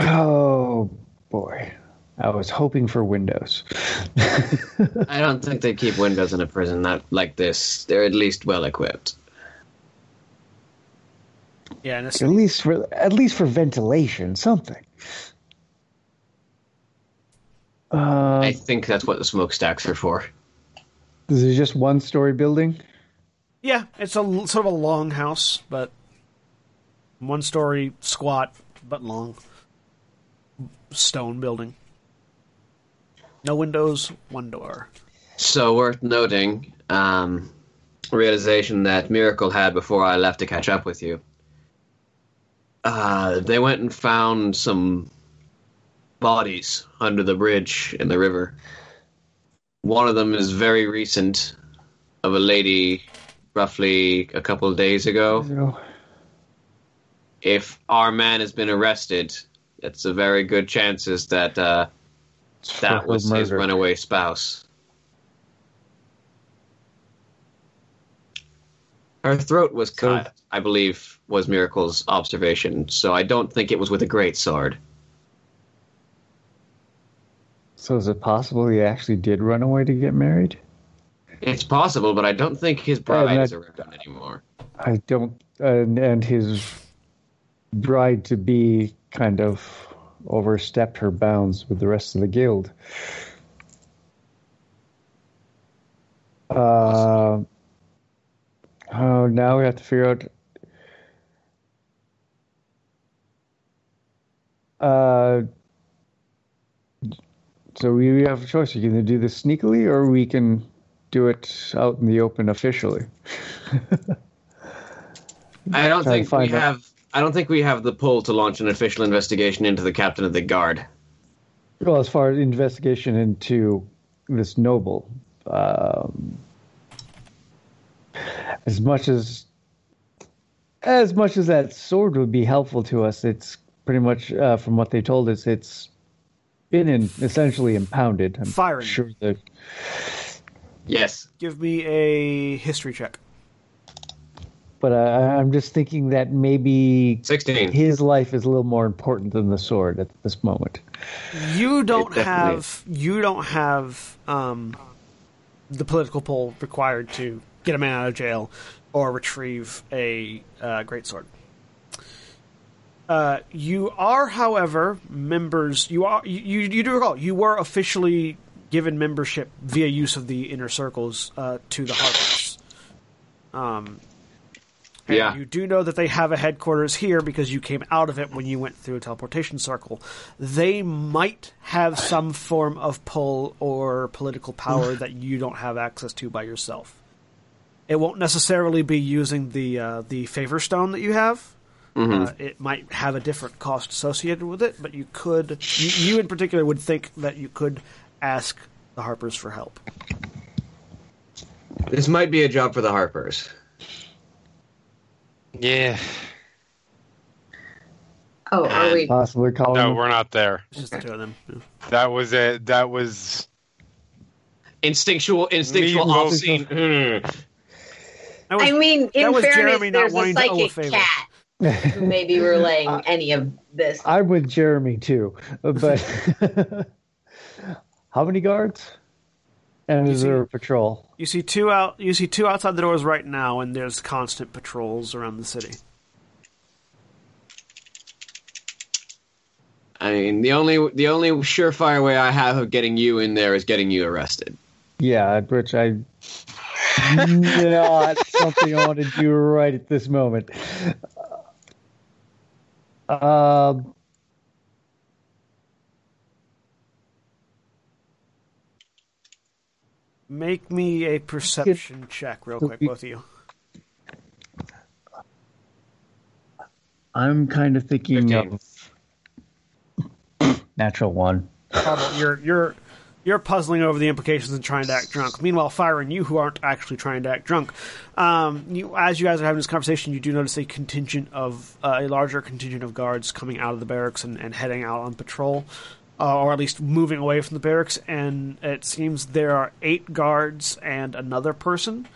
Oh boy, I was hoping for windows. [LAUGHS] I don't think they keep windows in a prison that like this. They're at least well equipped. Yeah, and At least for at least for ventilation, something. Uh, I think that's what the smokestacks are for. this is just one story building. yeah, it's a sort of a long house, but one story, squat but long, stone building. No windows, one door. So worth noting, um, realization that Miracle had before I left to catch up with you. Uh, they went and found some bodies under the bridge in the river. One of them is very recent, of a lady roughly a couple of days ago. So, If our man has been arrested, it's a very good chances that uh, that was his runaway spouse. Her throat was So- cut, I believe, was Miracle's observation, so I don't think it was with a great sword. So is it possible he actually did run away to get married? It's possible, but I don't think his bride that- is around anymore. I don't, and, and his bride to be kind of overstepped her bounds with the rest of the guild. Uh, oh, now we have to figure out. Uh, so we have a choice. You can either do this sneakily, or we can do it out in the open officially. [LAUGHS] I don't think we out. have. I don't think we have the pull to launch an official investigation into the captain of the guard. Well, as far as investigation into this noble, um, as much as as much as that sword would be helpful to us, it's pretty much uh, from what they told us, it's been in, essentially impounded. I'm Firen. sure that Yes. Give me a history check. But uh, I'm just thinking that maybe 16. his life is a little more important than the sword at this moment. You don't definitely have you don't have um, the political pull required to get a man out of jail or retrieve a uh, great sword. Uh, you are, however, members. You are you, you do recall you were officially given membership via use of the inner circles uh, to the Harpers. Um, and Yeah. You do know that they have a headquarters here because you came out of it when you went through a teleportation circle. They might have some form of pull or political power [LAUGHS] that you don't have access to by yourself. It won't necessarily be using the uh, the favor stone that you have. Uh, it might have a different cost associated with it, but you could, you, you in particular, would think that you could ask the Harpers for help. This might be a job for the Harpers. Yeah. Oh, are we? Possibly calling. No, we're not there. It's just the two of them. That was it. That was instinctual, instinctual, Me all both. seen. Was, I mean, in that was fairness, Jeremy not there's a wanting to owe a psychic favor. cat who may be [LAUGHS] relaying any of this. I'm with Jeremy too, but [LAUGHS] how many guards? And is there a patrol? you see two out. You see two outside the doors right now, and there's constant patrols around the city. I mean, the only the only surefire way I have of getting you in there is getting you arrested. Yeah, which I not [LAUGHS] something I want to do right at this moment. Um, Make me a perception check, real quick, both of you. I'm kind of thinking Fifteen. of natural one. Trouble. You're you're you're puzzling over the implications and trying to act drunk. Meanwhile, Firen you, who aren't actually trying to act drunk, um, you, as you guys are having this conversation, you do notice a contingent of uh, a larger contingent of guards coming out of the barracks and, and heading out on patrol, uh, or at least moving away from the barracks. And it seems there are eight guards and another person.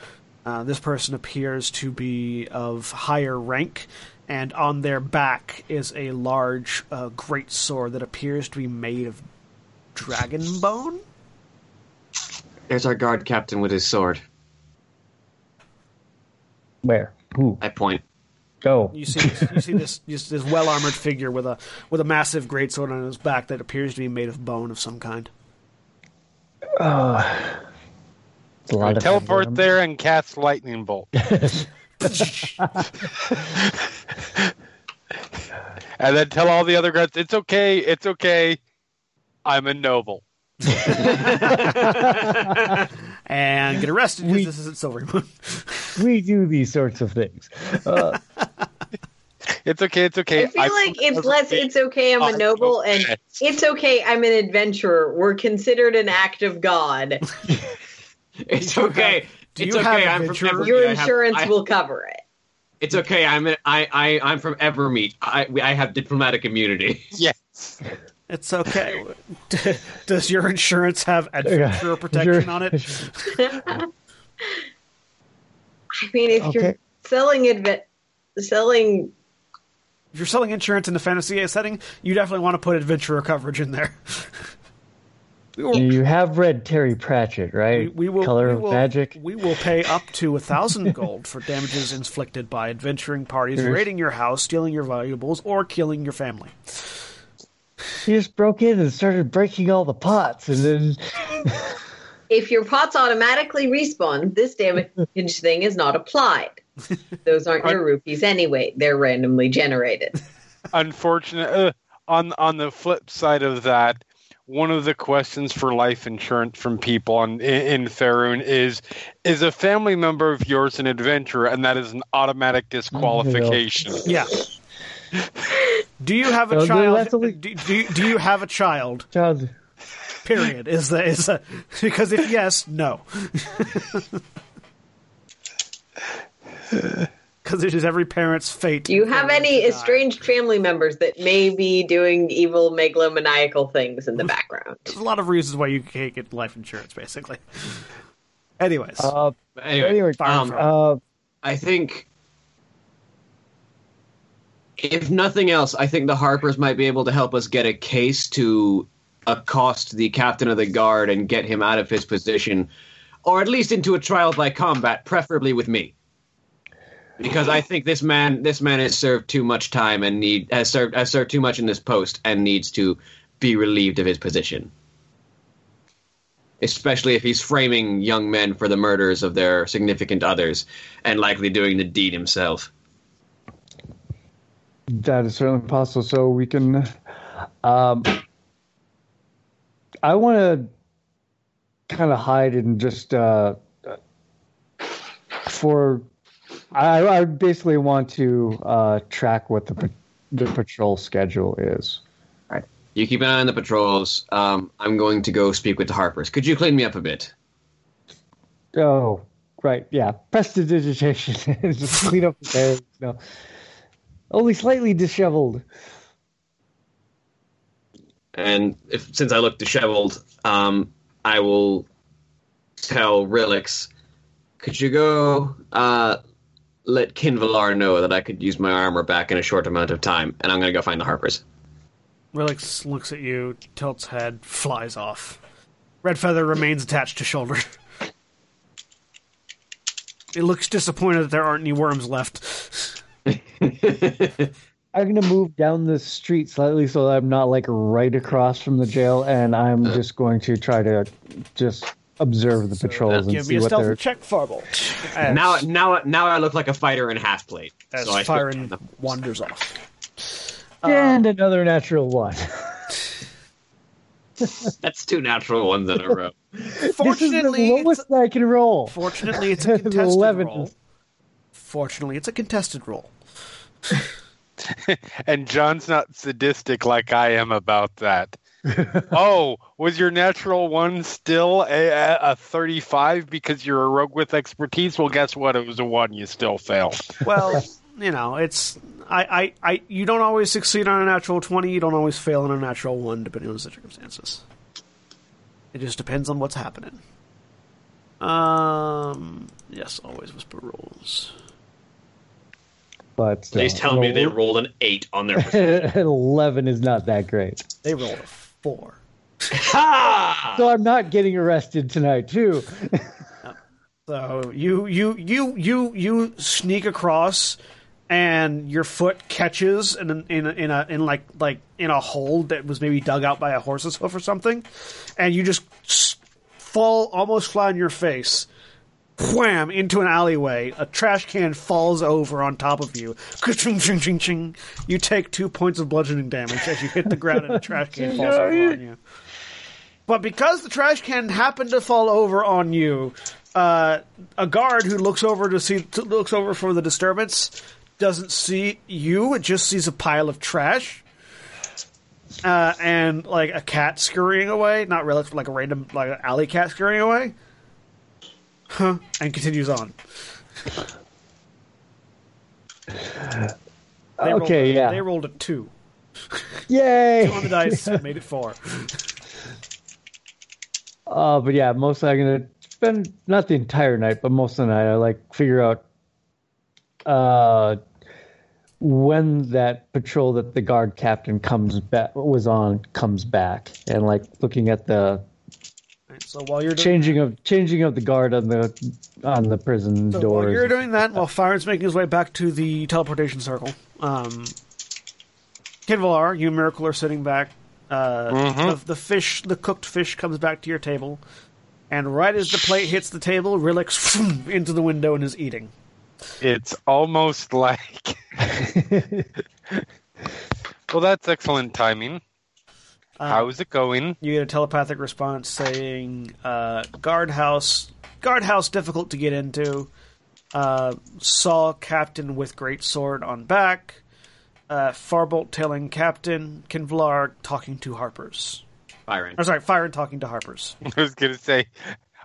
Uh, this person appears to be of higher rank, and on their back is a large, uh, great sword that appears to be made of dragon bone. There's our guard captain with his sword. Where? Who? I point. Go. You see, you see this this, this well armored figure with a with a massive greatsword on his back that appears to be made of bone of some kind. It's a lot of Teleport there and cast lightning bolt. [LAUGHS] [LAUGHS] and then tell all the other guards, it's okay, it's okay. I'm a noble. [LAUGHS] And get arrested because We- this isn't Silverymoon. We do these sorts of things. Uh, It's okay, it's okay. I feel like it's less it's okay I'm a noble and it's okay I'm an adventurer. We're considered an act of God. [LAUGHS] It's okay. do it's you have okay. I'm from? Evermeet. Your I have- insurance I- will cover it. It's okay. I'm a, I I I'm from Evermeet. I I have diplomatic immunity. Yes. It's okay. [LAUGHS] Does your insurance have adventurer protection on it? [LAUGHS] I mean if you're selling adve- selling If you're selling insurance in the fantasy setting, you definitely want to put adventurer coverage in there. [LAUGHS] Will- you have read Terry Pratchett, right? we will, Color we of will, Magic. We will pay up to a thousand gold for damages inflicted by adventuring parties Yes. raiding your house, stealing your valuables, or killing your family. He just broke in and started breaking all the pots, and then if your pots automatically respawn, this damage [LAUGHS] thing is not applied. [LAUGHS] Those aren't your rupees anyway. They're randomly generated. [LAUGHS] Unfortunate. Uh, on on the flip side of that, one of the questions for life insurance from people on, in, in Faerun is: Is a family member of yours an adventurer, and that is an automatic disqualification. Yeah. [LAUGHS] Do you have a No, no, child? that's only- do, do, you- do you have a child? child. Period. Is the is a, because if yes, no. [LAUGHS] Because it is every parent's fate. Do you have any to die. estranged family members that may be doing evil megalomaniacal things in the background? [LAUGHS] There's a lot of reasons why you can't get life insurance, basically. Anyways, Uh, anyway, anyway, um, uh, I think if nothing else, I think the Harpers might be able to help us get a case to accost the captain of the guard and get him out of his position, or at least into a trial by combat, preferably with me. Because I think this man, this man has served too much time and need has served has served too much in this post and needs to be relieved of his position. Especially if he's framing young men for the murders of their significant others and likely doing the deed himself. That is certainly possible. So we can. Um, I want to kind of hide and just uh, for. I, I basically want to uh, track what the the patrol schedule is. You keep an eye on the patrols. Um, I'm going to go speak with the Harpers. Could you clean me up a bit? Oh, right, yeah. Prestidigitation. just [LAUGHS] clean up the hair. No, only slightly disheveled. And if since I look disheveled, um, I will tell Relix, could you go uh, let Qinvylar know that I could use my armor back in a short amount of time, and I'm going to go find the Harpers. Relix looks at you, tilts head, flies off. Red feather remains attached to shoulder. [LAUGHS] it looks disappointed that there aren't any worms left. [LAUGHS] I'm gonna move down the street slightly so that I'm not like right across from the jail, and I'm uh. just going to try to just observe the uh, patrols and Give see me a what stealth they're. check, Farbolt. As, Now, now, now I look like a fighter in half plate. as so I Firen wanders off. And uh, another natural one. [LAUGHS] That's two natural ones in a row. [LAUGHS] this is Fortunately, the it's, lowest I can roll. fortunately, it's a [LAUGHS] contested 11. roll. Fortunately, it's a contested roll. And John's not sadistic like I am about that. [LAUGHS] oh, was your natural one still a, a, a 35 because you're a rogue with expertise? Well, guess what? It was a one. You still failed. Well, you know, it's I, I, I you don't always succeed on a natural twenty. You don't always fail on a natural one, depending on the circumstances. It just depends on what's happening. Um. Yes, always whisper rolls. But still, Please tell me they rolled an eight on their. [LAUGHS] eleven is not that great. They rolled a four. ha! [LAUGHS] So I'm not getting arrested tonight too. [LAUGHS] So you you you you you sneak across, and your foot catches in a, in a, in a in like like in a hole that was maybe dug out by a horse's hoof or something, and you just fall almost flat on your face. Wham! Into an alleyway. A trash can falls over on top of you. Ka-ching, ching, ching, ching. You take two points of bludgeoning damage as you hit the ground and the trash can [LAUGHS] falls over on you. But because the trash can happened to fall over on you, uh, a guard who looks over to see to, looks over for the disturbance doesn't see you. It just sees a pile of trash. Uh, and like a cat scurrying away, not really like a random like an alley cat scurrying away. Huh, and continues on. They Okay, a- yeah. They rolled a two Yay! on the dice, [LAUGHS] made it four. Uh, but yeah, mostly I'm gonna spend not the entire night, but most of the night I like figure out uh when that patrol that the guard captain comes back was on comes back and like looking at the Alright, so while you're doing changing of changing of the guard on the on the prison So doors. while you're doing that, while Firen's making his way back to the teleportation circle, um, Qinvylar, you and Miracle are sitting back. Uh, the, the fish, the cooked fish, comes back to your table, and right as the plate hits the table, Relix into the window and is eating. It's almost like. [LAUGHS] [LAUGHS] well, that's excellent timing. How's it going? You get a telepathic response saying, uh, "Guardhouse, guardhouse, difficult to get into. Uh, saw captain with great sword on back. Uh, Farbolt tailing captain. Qinvylar talking to Harpers. Byron. Or sorry, Firen talking to Harpers. [LAUGHS] I was going to say,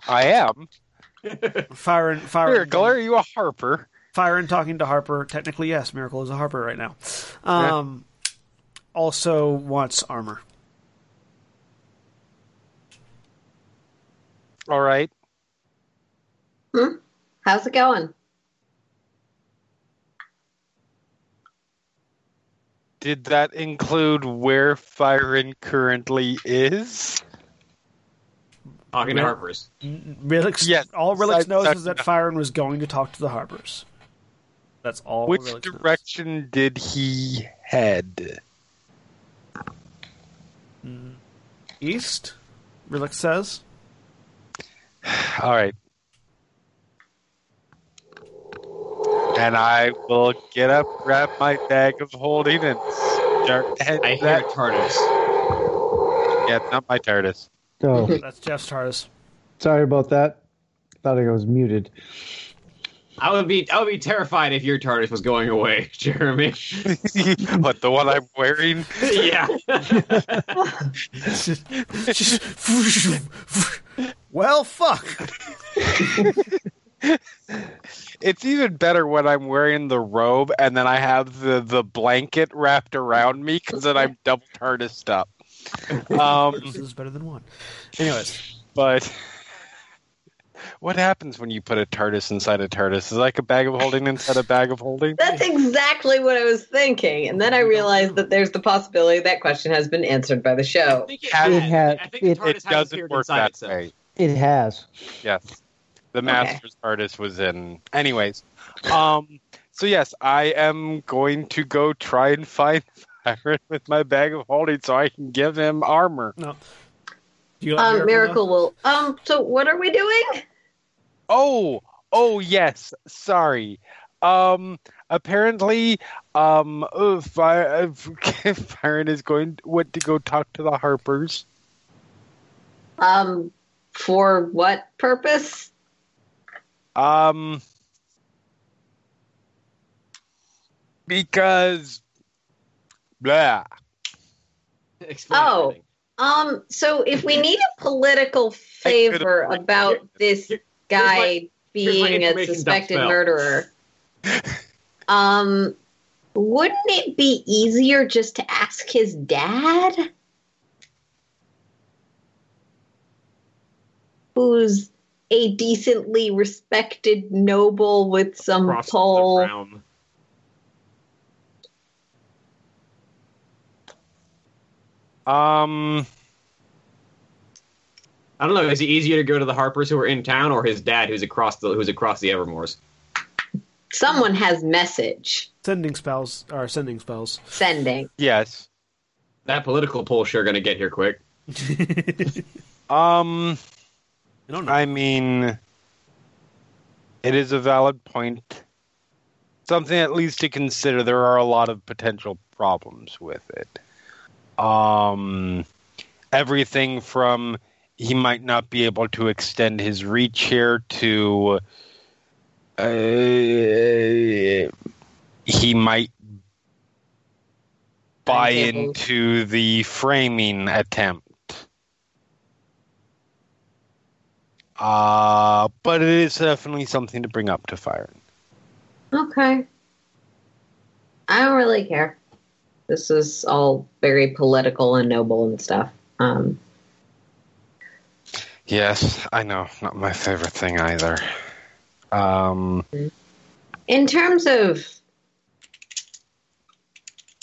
I am. Firen, Firen, Miracle, are you a harper? Firen talking to Harper. Technically, yes, Miracle is a Harper right now. Um, also wants armor. All right. Hmm? How's it going? Did that include where Firen currently is? Talking to Yeah. Harper's. Relix, Yes, all Relix knows I- is that Firen was going to talk to the Harpers. That's all. Which Relix knows. direction did he head? East. Relix says. [SIGHS] All right. And I will get up, grab my bag of holding, and start to head I to hear that. TARDIS. Yeah, not my TARDIS. oh, [LAUGHS] That's Jeff's TARDIS. sorry about that. Thought I was muted. I would be I would be terrified if your TARDIS was going away, [LAUGHS] Jeremy. [LAUGHS] what, the one I'm wearing? yeah. Well, fuck. It's even better when I'm wearing the robe and then I have the, the blanket wrapped around me because then I'm double TARDISed up. Um, This is better than one. Anyways, but what happens when you put a TARDIS inside a TARDIS? Is it like a bag of holding inside a bag of holding? That's exactly what I was thinking. And then I realized that there's the possibility that question has been answered by the I show. think It had- I think it- It doesn't work inside that itself. Way. It has. Yes. The Master's artist was in. Anyways, um, so yes, I am going to go try and find [LAUGHS] Byron with my bag of holding so I can give him armor. No. Do you Um, Miracle? Miracle will. Um. So what are we doing? Oh, oh yes. Sorry. Um, apparently, um, uh, [LAUGHS] Fire, Byron is going went to go talk to the Harpers. Um. For what purpose? Um, because, blah. Explain Oh. Um. So if we need a political [LAUGHS] favor could've- about this guy my being a suspected murderer, [LAUGHS] um, wouldn't it be easier just to ask his dad? Who's a decently respected noble with some Across pull. Um, I don't know. Is it easier to go to the Harpers who are in town, or his dad who's across the who's across the Evermoors? Someone has message Sending spells are sending spells. sending. yes. That political poll sure going to get here quick. [LAUGHS] Um, I don't know. I mean, it is a valid point. Something at least to consider. There are a lot of potential problems with it. Um, everything from he might not be able to extend his reach here to uh, he might buy into the framing attempt. Uh, but it is definitely something to bring up to fire. Okay. I don't really care. This is all very political and noble and stuff. Um, Yes, I know. Not my favorite thing either. Um, in terms of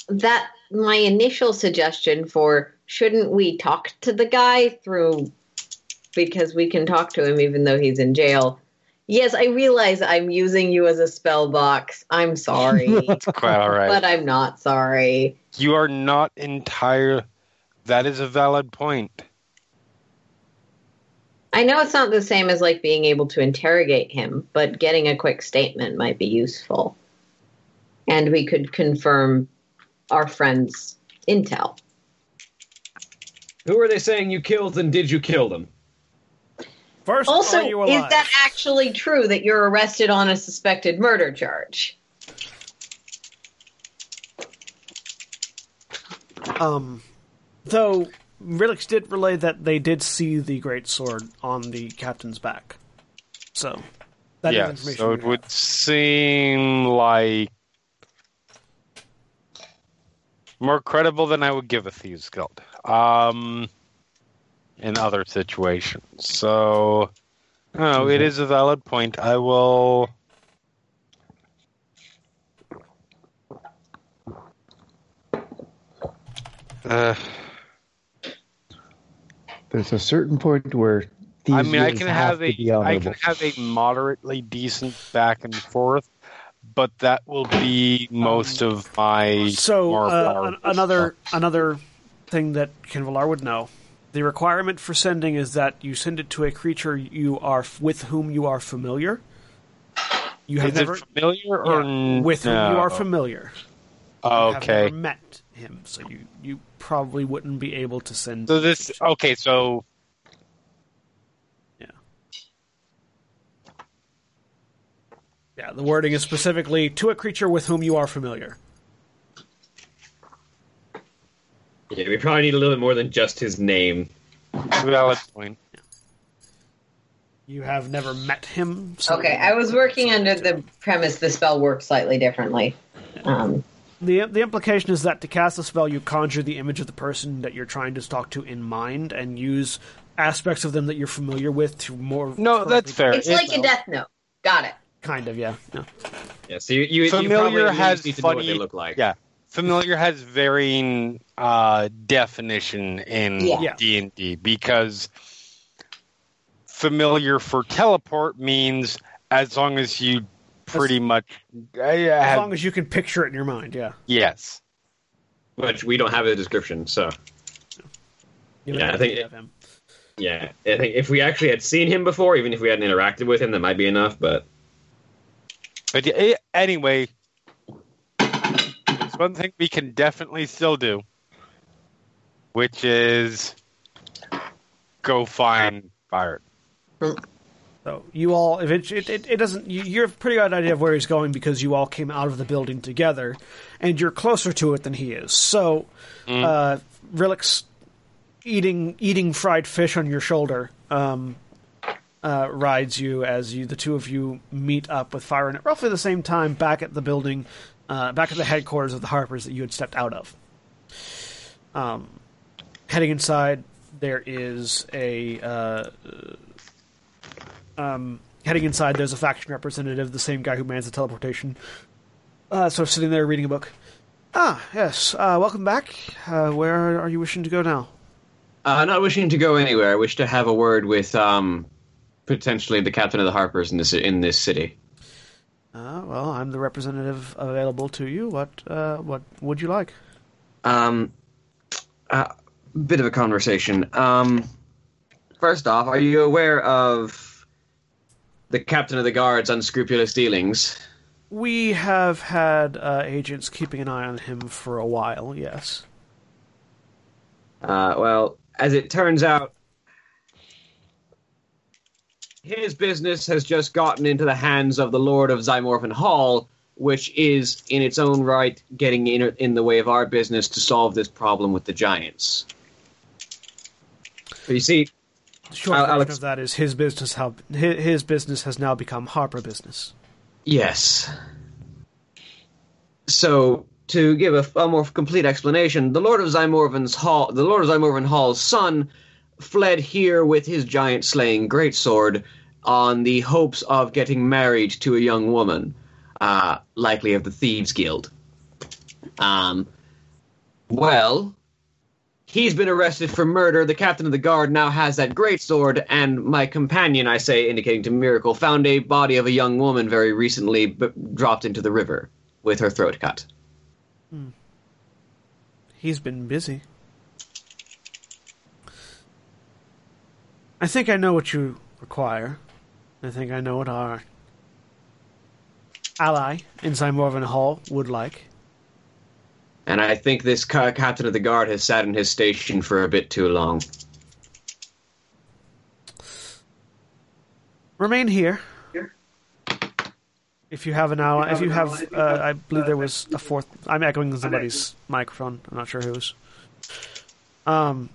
that, my initial suggestion for shouldn't we talk to the guy through because we can talk to him even though he's in jail. Yes, I realize I'm using you as a spell box. I'm sorry, [LAUGHS] it's quite all right. but I'm not sorry. you are not entire. That is a valid point. I know it's not the same as like being able to interrogate him, but getting a quick statement might be useful. And we could confirm our friend's intel. Who are they saying you killed, and did you kill them? First, Also, are you is that actually true that you're arrested on a suspected murder charge? Um, though Relix did relay that they did see the great sword on the captain's back. So that is yes, information. so we it have. would seem like more credible than I would give a thieves guild. Um, in other situations, so no, it is a valid point. I will. Uh, There's a certain point where these I mean, I can have to a I can have a moderately decent back and forth, but that will be most of my So uh, another stuff. another thing that Qinvylar would know. The requirement for sending is that you send it to a creature you are with whom you are familiar. You have Is never it familiar or yeah, with whom you are no? familiar. You Okay, never met him, so you you probably wouldn't be able to send. so this okay, so Yeah. Yeah, the wording is specifically to a creature with whom you are familiar. Yeah, we probably need a little bit more than just his name. valid point. You have never met him. So Okay, I was working under the premise the spell works slightly differently. Um, The the implication is that to cast a spell, you conjure the image of the person that you're trying to talk to in mind, and use aspects of them that you're familiar with to more. No, that's fair. It's It- like a Death Note. Got it. Kind of, yeah. yeah. Yeah, so you, you, you Familiar probably at least has need to know what funny- they look like. yeah. Familiar has varying uh, definition in D and D because familiar for teleport means as long as you pretty much uh, As have, long as you can picture it in your mind, yeah. yes. Which we don't have a description, so You have Yeah, I think it- of him. yeah. I think if we actually had seen him before, even if we hadn't interacted with him, that might be enough. But But eh, anyway, there's one thing we can definitely still do, which is go find Byron. So you all, if it it, it, it doesn't, you, you have a pretty good idea of where he's going because you all came out of the building together, and you're closer to it than he is. So, uh, Relix eating eating fried fish on your shoulder um, uh, rides you as you the two of you meet up with Firen at roughly the same time back at the building, uh, back at the headquarters of the Harpers that you had stepped out of. Um, heading inside, there is a. Uh, um, heading inside, there's a faction representative, the same guy who mans the teleportation. Uh, so sitting there reading a book. Ah, yes. Uh, welcome back. Uh, where are you wishing to go now? uh, not wishing to go anywhere. I wish to have a word with um, potentially the captain of the Harpers in this in this city. Uh, well, I'm the representative available to you. What uh, what would you like? Um, a bit of a conversation. Um, first off, are you aware of the captain of the guard's unscrupulous dealings? We have had uh, agents keeping an eye on him for a while. Yes. Uh, well, as it turns out, his business has just gotten into the hands of the Lord of Zymorven Hall, which is, in its own right, getting in, in the way of our business to solve this problem with the giants. So you see, The short I'll- version I'll of that is his business. How his, business has now become Harper business. Yes. So, to give a, a more complete explanation, the Lord of Zymorven's Hall, the Lord of Zymorven Hall's son, fled here with his giant slaying greatsword on the hopes of getting married to a young woman, uh, likely of the Thieves Guild. Um, well, he's been arrested for murder. The captain of the guard now has that greatsword, and my companion, I say, indicating to Miracle, found a body of a young woman very recently b- dropped into the river with her throat cut. Hmm. He's been busy. I think I know what you require. I think I know what our ally in Zymorven Hall would like. And I think this ca- captain of the guard has sat in his station for a bit too long. Remain here. If you have an ally, if you have, uh, I believe there was a fourth. I'm echoing somebody's microphone. I'm not sure whose. Um,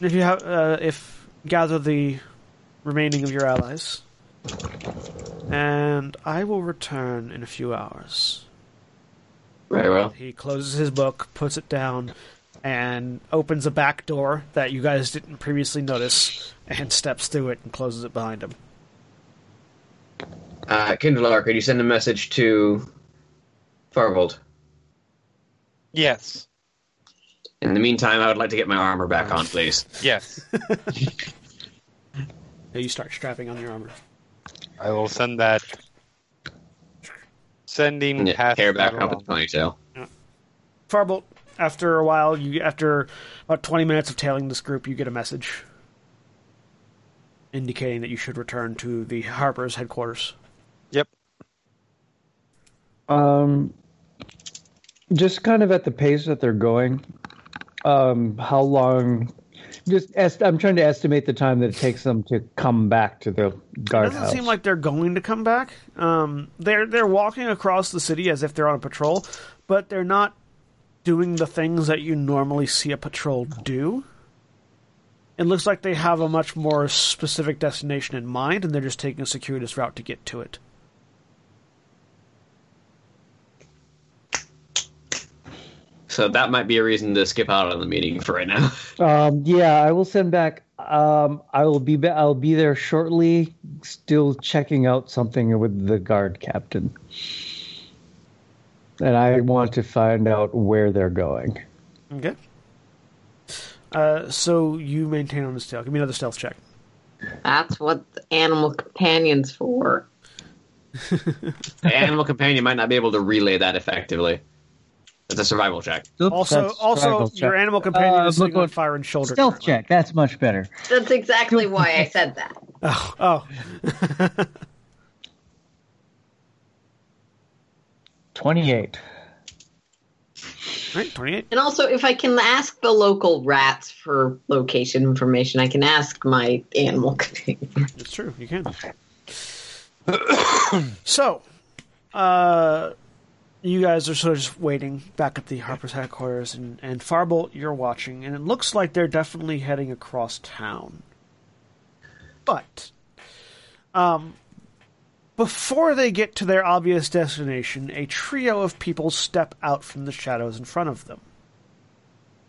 if you have, uh, if gather the remaining of your allies, and I will return in a few hours. Very well. He closes his book, puts it down, and opens a back door that you guys didn't previously notice, and steps through it and closes it behind him. Uh, Qinvylar, could you send a message to Farbolt? Yes. In the meantime, I would like to get my armor back on, please. Yes. [LAUGHS] Yeah, you start strapping on your armor. I will send that. Sending Yeah, pass hair back up along. with the ponytail. Farbolt, after a while, you after about twenty minutes of tailing this group, you get a message indicating that you should return to the Harper's headquarters. Yep. Um, just kind of at the pace that they're going. Um, how long? Just est- I'm trying to estimate the time that it takes them to come back to the It guardhouse. doesn't seem like they're going to come back. Um, they're they're walking across the city as if they're on a patrol, but they're not doing the things that you normally see a patrol do. It looks like they have a much more specific destination in mind, and they're just taking a circuitous route to get to it. So that might be a reason to skip out on the meeting for right now. [LAUGHS] Um, yeah, I will send back Um, I will be. ba- I'll be there shortly. Still checking out something with the guard captain, and I want to find out where they're going. Okay. Uh, so you maintain on the stealth. Give me another stealth check. That's what the animal companions for. [LAUGHS] The animal companion might not be able to relay that effectively. It's a survival check. Oops, Also, also, survival your check. animal companion Uh, is sitting look on fire and shoulder. Stealth currently. check. That's much better. That's exactly why I said that. [LAUGHS] Oh, oh. [LAUGHS] Twenty-eight. right, twenty-eight. And also, if I can ask the local rats for location information, I can ask my animal [LAUGHS] companion. It's true. You can. [COUGHS] so, uh, you guys are sort of just waiting back at the Harper's headquarters, and, and Farbolt, you're watching, and it looks like they're definitely heading across town. But, um, before they get to their obvious destination, a trio of people step out from the shadows in front of them.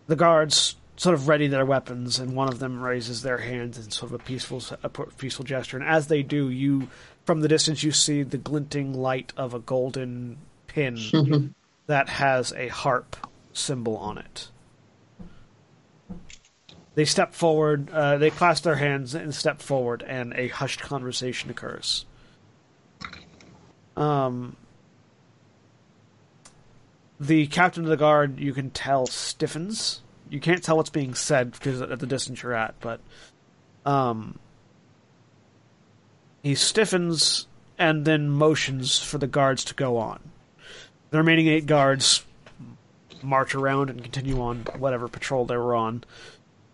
The guards sort of ready their weapons, and one of them raises their hands in sort of a peaceful, a peaceful gesture. And as they do, you, from the distance, you see the glinting light of a golden pin that has a harp symbol on it. They step forward, uh, they clasp their hands and step forward, and a hushed conversation occurs. Um, the captain of the guard, you can tell, stiffens. You can't tell what's being said because at the distance you're at, but um, he stiffens and then motions for the guards to go on. The remaining eight guards march around and continue on whatever patrol they were on,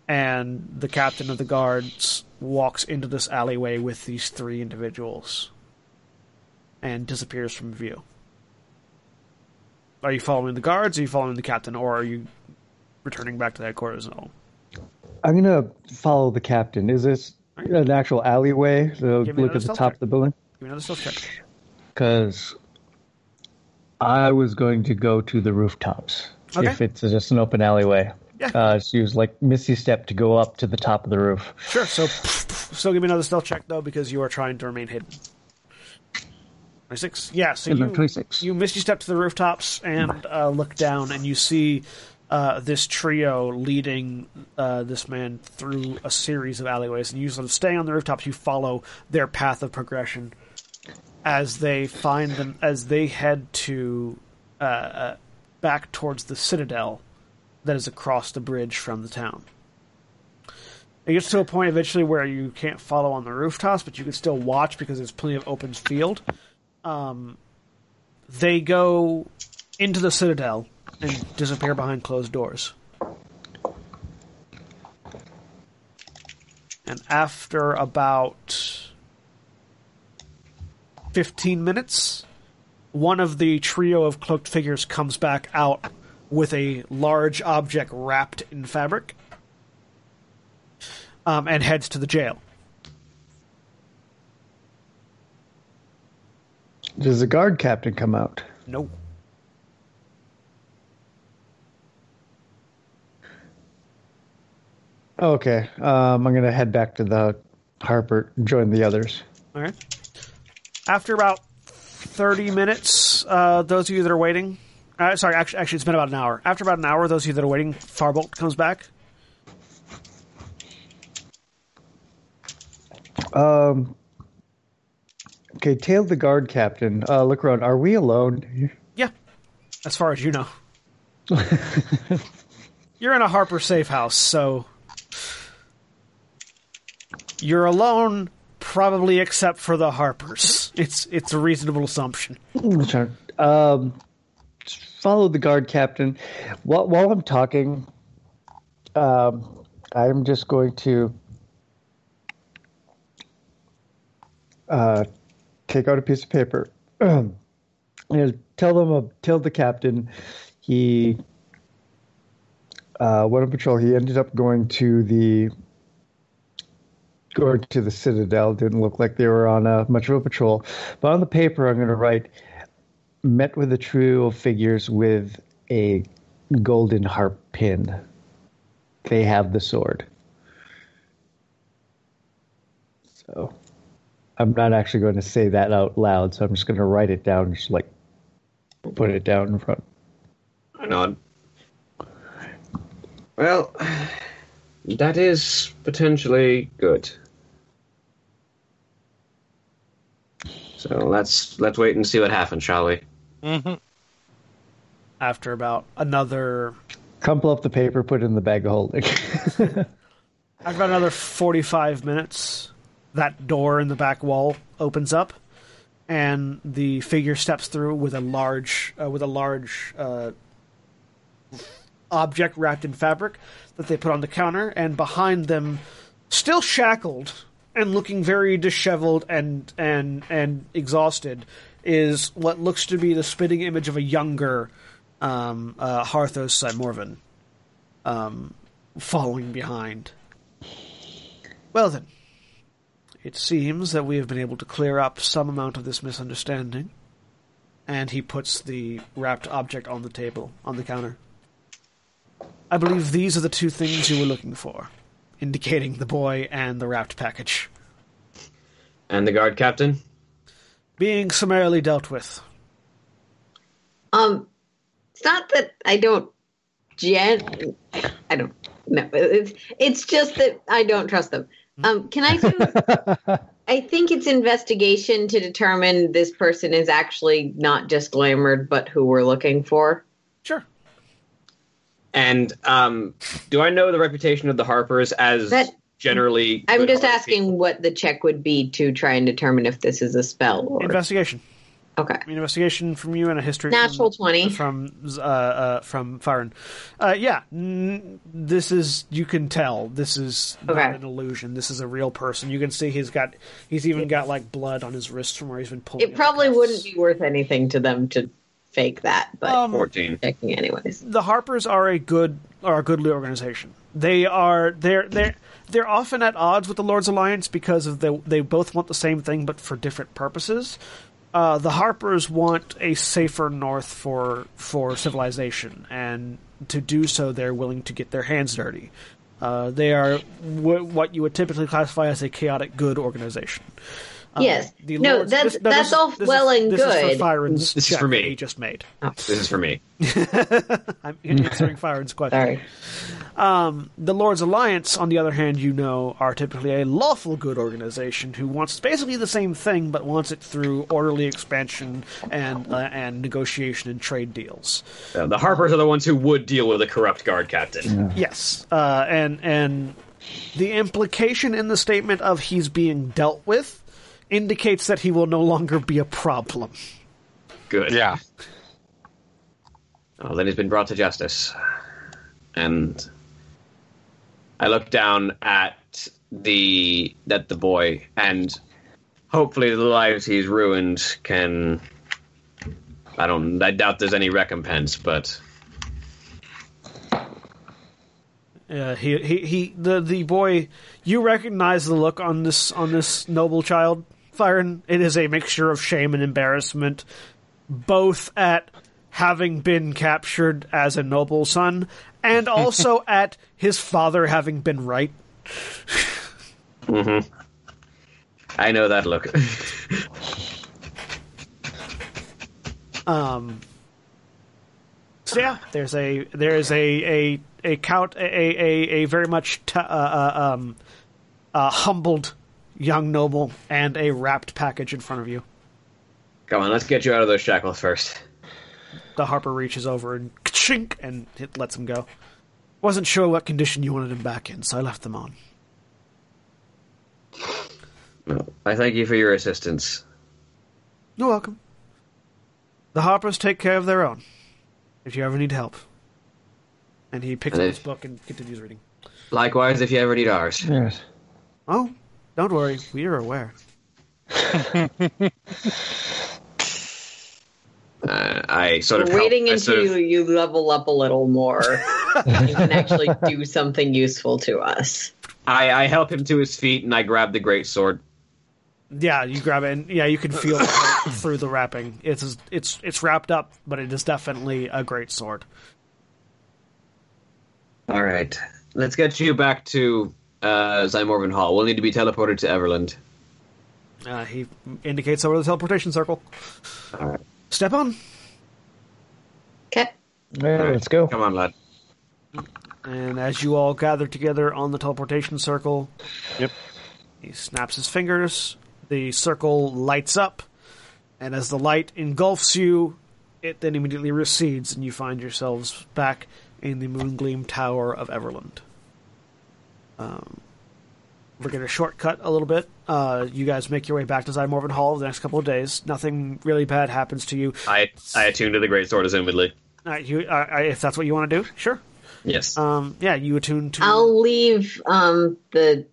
and the captain of the guards walks into this alleyway with these three individuals and disappears from view. Are you following the guards? Are you following the captain, or are you returning back to the headquarters and all? I'm gonna follow the captain. Is this an actual alleyway? So look at the top check. of the building. Give me another stealth check. Because I was going to go to the rooftops Okay. if it's just an open alleyway. Yeah. Uh, use like Misty Step to go up to the top of the roof. Sure. So, still give me another stealth check though, because you are trying to remain hidden. Twenty-six. Yeah. So you 26. you misty step to the rooftops and uh, look down, and you see uh, this trio leading uh, this man through a series of alleyways, and you sort of stay on the rooftops. You follow their path of progression as they find them as they head to uh, uh, back towards the citadel that is across the bridge from the town. It gets to a point eventually where you can't follow on the rooftops, but you can still watch because there's plenty of open field. Um, they go into the citadel and disappear behind closed doors. And after about 15 minutes, one of the trio of cloaked figures comes back out with a large object wrapped in fabric um, and heads to the jail. Does the guard captain come out? No. Okay. Um, I'm gonna head back to the Harper, join the others. All right. After about 30 minutes, uh, those of you that are waiting. Uh, sorry, actually, actually, it's been about an hour. After about an hour, those of you that are waiting, Farbolt comes back. Um. Okay, tail the guard captain. Uh, look around. Are we alone? Yeah, as far as you know. [LAUGHS] You're in a Harper safe house, so you're alone, probably except for the Harpers. It's it's a reasonable assumption. Sure. Um, follow the guard captain. While, while I'm talking, um, I'm just going to uh, take out a piece of paper. [CLEARS THROAT] and tell them, uh, tell the captain he uh, went on patrol. He ended up going to the going to the Citadel. Didn't look like they were on much of a patrol. But on the paper, I'm going to write met with the trio figures with a golden harp pin. They have the sword. So I'm not actually going to say that out loud. So I'm just going to write it down, just like put it down in front. I nod. Well, that is potentially good. So let's let's wait and see what happens, shall we? hmm After about another Crumple up the paper, put it in the bag of holding. [LAUGHS] After about another 45 minutes, that door in the back wall opens up, and the figure steps through with a large, uh, with a large uh, object wrapped in fabric that they put on the counter, and behind them, still shackled and looking very disheveled and and and exhausted, is what looks to be the spitting image of a younger um, uh, Harthos Zymorven, um, following behind. Well then, it seems that we have been able to clear up some amount of this misunderstanding. And he puts the wrapped object on the table, on the counter. I believe these are the two things you were looking for, indicating the boy and the wrapped package. And the guard captain? Being summarily dealt with. Um, it's not that I don't gen. I don't know. It's it's just that I don't trust them. Um, can I do? [LAUGHS] I think it's investigation to determine this person is actually not just glamored, but who we're looking for. Sure. And um, do I know the reputation of the Harpers as That- generally? I'm good just asking people? what the check would be to try and determine if this is a spell or Investigation. okay. Investigation from you and a history. Natural from, 20. from uh, uh, from Farron. Uh, yeah, n- this is you can tell this is Okay. not an illusion. This is a real person. You can see he's got he's even got like blood on his wrist from where he's been pulling. It probably wouldn't be worth anything to them to fake that, but Um, 14. checking anyways. the Harpers are a good are a goodly organization. They are they're they're they're often at odds with the Lord's Alliance because of the, they both want the same thing but for different purposes. Uh, the Harpers want a safer North for for civilization, and to do so, they're willing to get their hands dirty. Uh, they are w- what you would typically classify as a chaotic good organization. Yes. Uh, The no, Lord's- that's this- no, that's this- all this well is, and this Is good. for This is for me. he just made. This is for me. [LAUGHS] I'm answering Firen's question. Sorry. The Lord's Alliance, on the other hand, you know, are typically a lawful good organization who wants basically the same thing, but wants it through orderly expansion and uh, and negotiation and trade deals. Uh, the Harpers are the ones who would deal with a corrupt guard captain. Yes, uh, and and the implication in the statement of he's being dealt with indicates that he will no longer be a problem. Good. Yeah. Oh, then he's been brought to justice. And I look down at the at the boy, and hopefully the lives he's ruined can. I don't. I doubt there's any recompense, but Yeah, he, he, he, the, the boy, you recognize the look on this, on this noble child, Firen. It is a mixture of shame and embarrassment, both at having been captured as a noble son, and [LAUGHS] also at his father having been right. mm-hmm. I know that look. Um, so yeah, there's a there's a a a count a a, a very much t- uh, uh, um, uh, humbled young noble and a wrapped package in front of you. Come on, let's get you out of those shackles first. The Harper reaches over and chink and it lets him go. Wasn't sure what condition you wanted him back in, so I left them on. Well, I thank you for your assistance. You're welcome. The Harpers take care of their own. If you ever need help. And he picks up his book and continues reading. Likewise, if you ever need ours. yes. Oh, don't worry, we are aware. [LAUGHS] Uh, I sort of We're waiting help- until sort of- you, you level up a little more. [LAUGHS] you can actually do something useful to us. I, I help him to his feet, and I grab the great sword. Yeah, you grab it, and yeah, you can feel it [LAUGHS] through the wrapping. It's it's it's wrapped up, but it is definitely a great sword. All right, let's get you back to uh, Zymorven Hall. We'll need to be teleported to Everlund. Uh, he indicates over the teleportation circle. All right. Step on. Okay. All right, let's go. Come on, lad. And as you all gather together on the teleportation circle, Yep. he snaps his fingers. The circle lights up, and as the light engulfs you, it then immediately recedes, and you find yourselves back in the Moongleam Tower of Everlund. Um, we're going to shortcut a little bit. Uh, you guys make your way back to Zymorven Hall the next couple of days. Nothing really bad happens to you. I I attune to the great sword assumedly. Uh, you uh, if that's what you want to do, sure. Yes. Um, yeah, you attune to. I'll leave um, the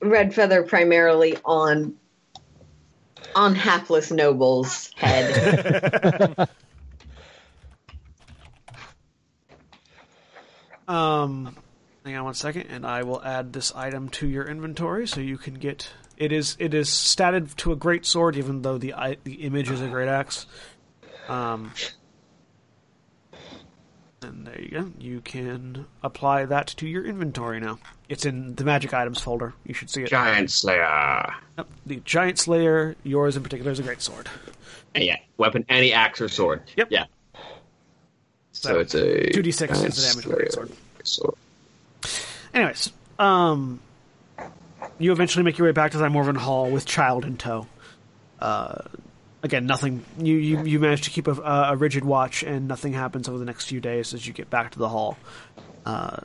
red feather primarily on on hapless noble's head. [LAUGHS] Um, hang on one second, and I will add this item to your inventory so you can get. It is it is statted to a great sword, even though the the image is a great axe. Um, and there you go. You can apply that to your inventory now. It's in the magic items folder. You should see it. Giant Slayer. Yep, The giant slayer, yours in particular, is a great sword. Yeah, weapon, any axe or sword. Yep. Yeah. So, So, it's a 2d6 is the damage of a great sword. sword. Anyways, um, you eventually make your way back to Zymorven Hall with Child in tow. Uh, again, nothing. You, you you manage to keep a, a rigid watch, and nothing happens over the next few days as you get back to the hall. Uh,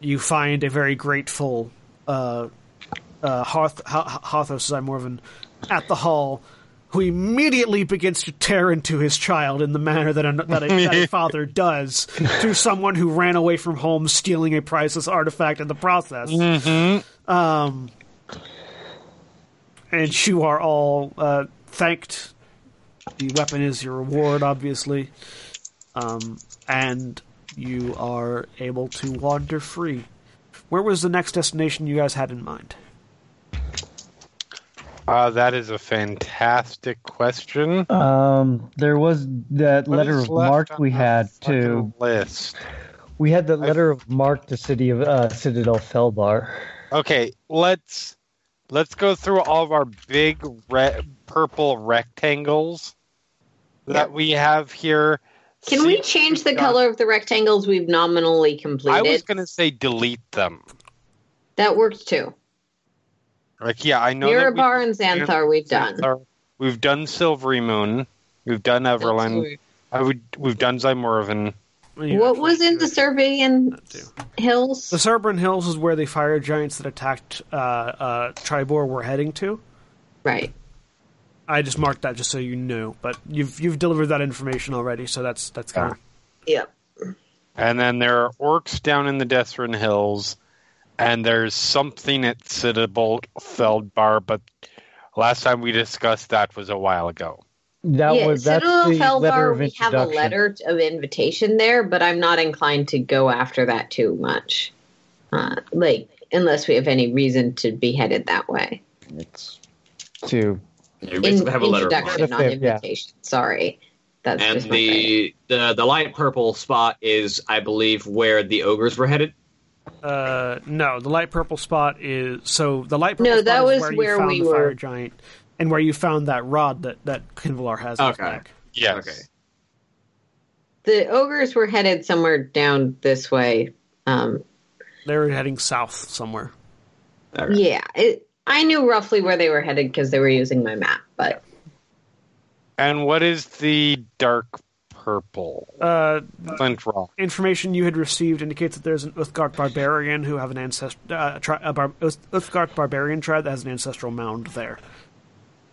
you find a very grateful uh, uh, Harth, Ha- Harthos Zymorven at the hall, who immediately begins to tear into his child in the manner that a, that a, that a [LAUGHS] father does to someone who ran away from home, stealing a priceless artifact in the process. Um, and you are all uh, thanked. The weapon is your reward, obviously, um, and you are able to wander free. Where was the next destination you guys had in mind? Uh, that is a fantastic question. Um, there was that What letter of mark we had to. list. We had the letter of mark to city of uh, Citadel Felbarr. Okay, let's let's go through all of our big red, purple rectangles that we have here. Can See we change the got- color of the rectangles we've nominally completed? I was going to say delete them. that worked too. Like, yeah, I know. that we- Mirabar and Xanthar we've done. Xanthar. We've done Silverymoon. We've done Everlund. I would. We've done Zymorven. You What was in the it. Surbrin That too. Hills? The Surbrin Hills is where the fire giants that attacked uh, uh, Triboar were heading to. Right. I just marked that just so you knew, but you've you've delivered that information already, so that's that's kind of Yep. And then there are orcs down in the Dessarin Hills, and there's something at Citadel Felbarr, but last time we discussed that was a while ago. That yeah, was that's Citadel the letter of we have a letter of invitation there, but I'm not inclined to go after that too much. Uh, like, unless we have any reason to be headed that way. It's to You In, have a letter of introduction, mark. not Fifth, yeah. invitation. Sorry. That's And just the, the the light purple spot is, I believe, where the ogres were headed. Uh, no, the light purple spot is so the light purple No, spot that is was where, where you found we the fire giant and where you found that rod that that Qinvylar has. in Okay. Yeah. Okay. The ogres were headed somewhere down this way. Um, They were heading south somewhere. Okay. yeah, it, I knew roughly where they were headed because they were using my map, but And what is the dark purple? Uh, Flint rock. information you had received indicates that there's an Uthgardt barbarian who have an ancest- uh, tri- a bar- Uth- Uthgardt barbarian tribe that has an ancestral mound there.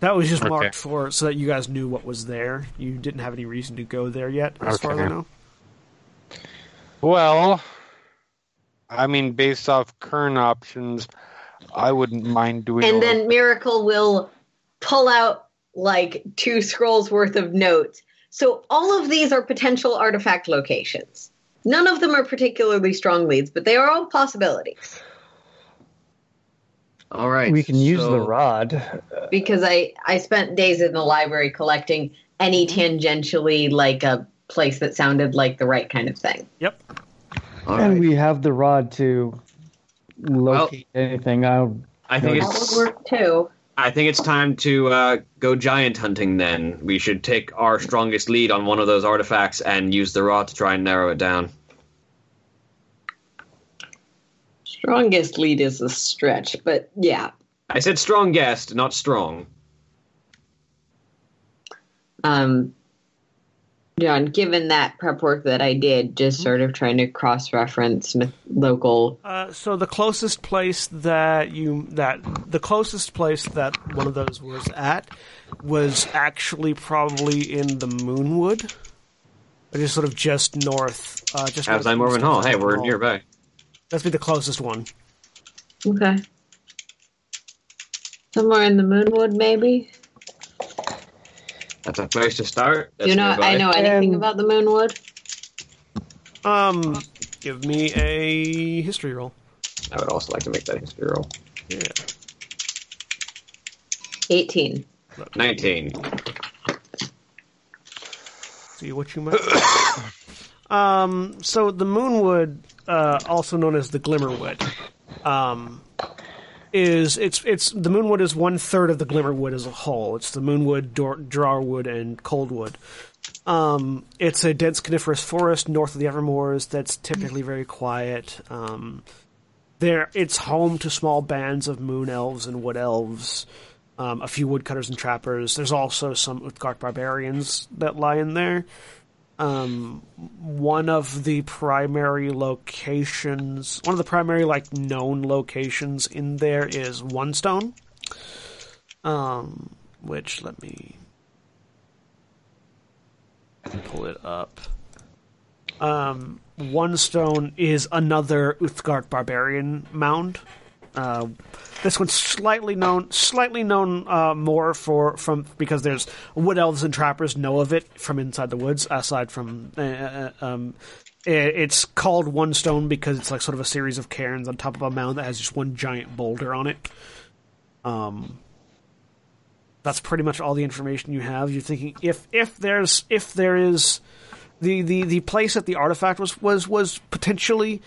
That was just Okay. marked for so that you guys knew what was there. You didn't have any reason to go there yet, as far as I know. Well, I mean, based off current options, I wouldn't mind doing. and then Miracle will pull out like two scrolls worth of notes. So all of these are potential artifact locations. None of them are particularly strong leads, but they are all possibilities. All right. we can use so- the rod. Because I I spent days in the library collecting any mm-hmm. tangentially like a place that sounded like the right kind of thing. Yep. All and right. we have the rod to locate anything. I I think That it's would work too. I think it's time to uh, go giant hunting. Then we should take our strongest lead on one of those artifacts and use the rod to try and narrow it down. Strongest lead is a stretch, but yeah. I said strongest, not strong. Um, John, given that prep work that I did, just sort of trying to cross-reference myth- local. Uh, so the closest place that you that the closest place that one of those was at was actually probably in the Moonwood, which is sort of just north. Uh, just north Outside of Morven Hall. Hey, we're Hall. nearby. That's be the closest one. Okay. Somewhere in the Moonwood, maybe. That's a place to start. Do you know? That's I know anything And- about the Moonwood. Um, give me a history roll. I would also like to make that history roll. Yeah. Eighteen. Nineteen. See what you might. [COUGHS] um, so the Moonwood, uh, also known as the Glimmerwood, um, is it's it's the Moonwood is one third of the Glimmerwood as a whole. It's the Moonwood, Dor- Draarwood, and Coldwood. Um, it's a dense coniferous forest north of the Evermoors that's typically very quiet. Um, there, it's home to small bands of moon elves and wood elves, um, a few woodcutters and trappers. There's also some Uthgardt barbarians that lie in there. Um, one of the primary locations, one of the primary like known locations in there is One Stone. Um, which let me pull it up. Um, One Stone is another Uthgardt barbarian mound. Uh, this one's slightly known, slightly known uh, more for from because there's wood elves and trappers know of it from inside the woods. Aside from, uh, uh, um, it's called One Stone because it's like sort of a series of cairns on top of a mound that has just one giant boulder on it. Um, that's pretty much all the information you have. You're thinking if if there's if there is the, the, the place that the artifact was, was was potentially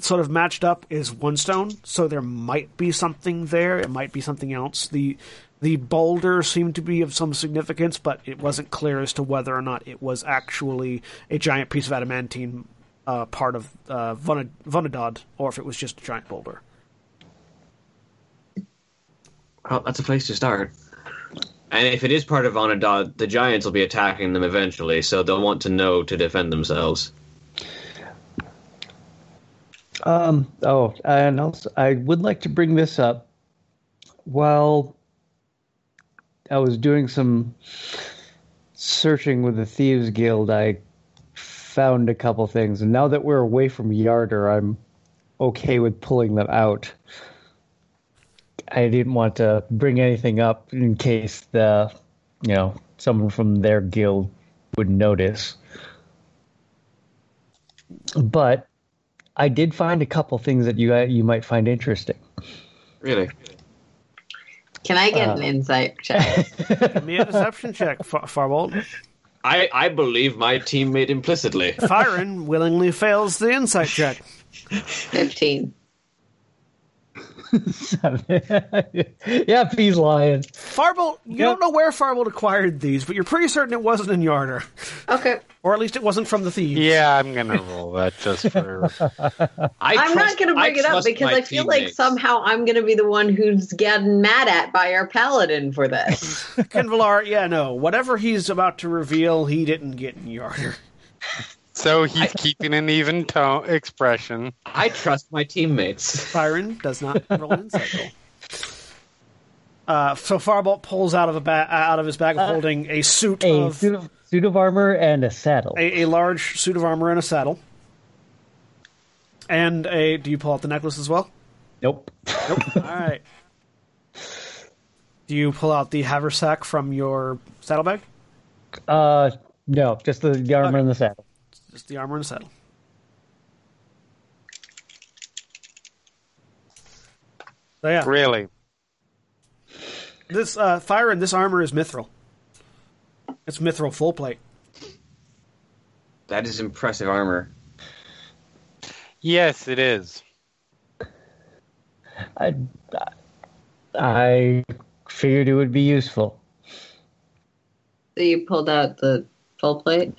sort of matched up is one stone, so there might be something there. It might be something else. The the boulder seemed to be of some significance, but it wasn't clear as to whether or not it was actually a giant piece of adamantine uh, part of uh, or if it was just a giant boulder. Well, that's a place to start. And if it is part of Onadad, the giants will be attacking them eventually, so they'll want to know to defend themselves. Um, oh, and also, I would like to bring this up. While I was doing some searching with the Thieves Guild, I found a couple things. And now that we're away from Yartar, I'm okay with pulling them out. I didn't want to bring anything up in case the, you know, someone from their guild would notice. But I did find a couple things that you you might find interesting. Really? Can I get Uh, an insight [LAUGHS] check? Give me a deception check, Far- Farbolt. I, I believe my teammate implicitly. Firen willingly fails the insight check. Fifteen. [LAUGHS] yeah, he's lying. Farbolt, you Yep. don't know where Farbolt acquired these, but you're pretty certain it wasn't in Yartar. Okay. Or at least it wasn't from the thieves. Yeah, I'm gonna roll that just for. [LAUGHS] I I'm not going to I bring it up because I feel like somehow I'm going to be the one who's getting mad at by our paladin for this. [LAUGHS] Qinvylar, yeah, no. Whatever he's about to reveal, he didn't get in Yartar. So he's keeping an even tone expression. I trust my teammates. Firen does not roll an insight roll. Uh, so Farbolt pulls out of a ba- out of his bag of holding a suit A of suit of, suit of armor and a saddle. a, a large suit of armor and a saddle, and a. Do you pull out the necklace as well? Nope. Nope. [LAUGHS] All right. Do you pull out the haversack from your saddlebag? Uh, no, just the, the armor Okay. and the saddle. Just the armor and saddle. So yeah, Really? this uh, fire and this armor is mithril. It's mithril full plate. That is impressive armor. Yes, it is. I, I figured it would be useful. So you pulled out the full plate.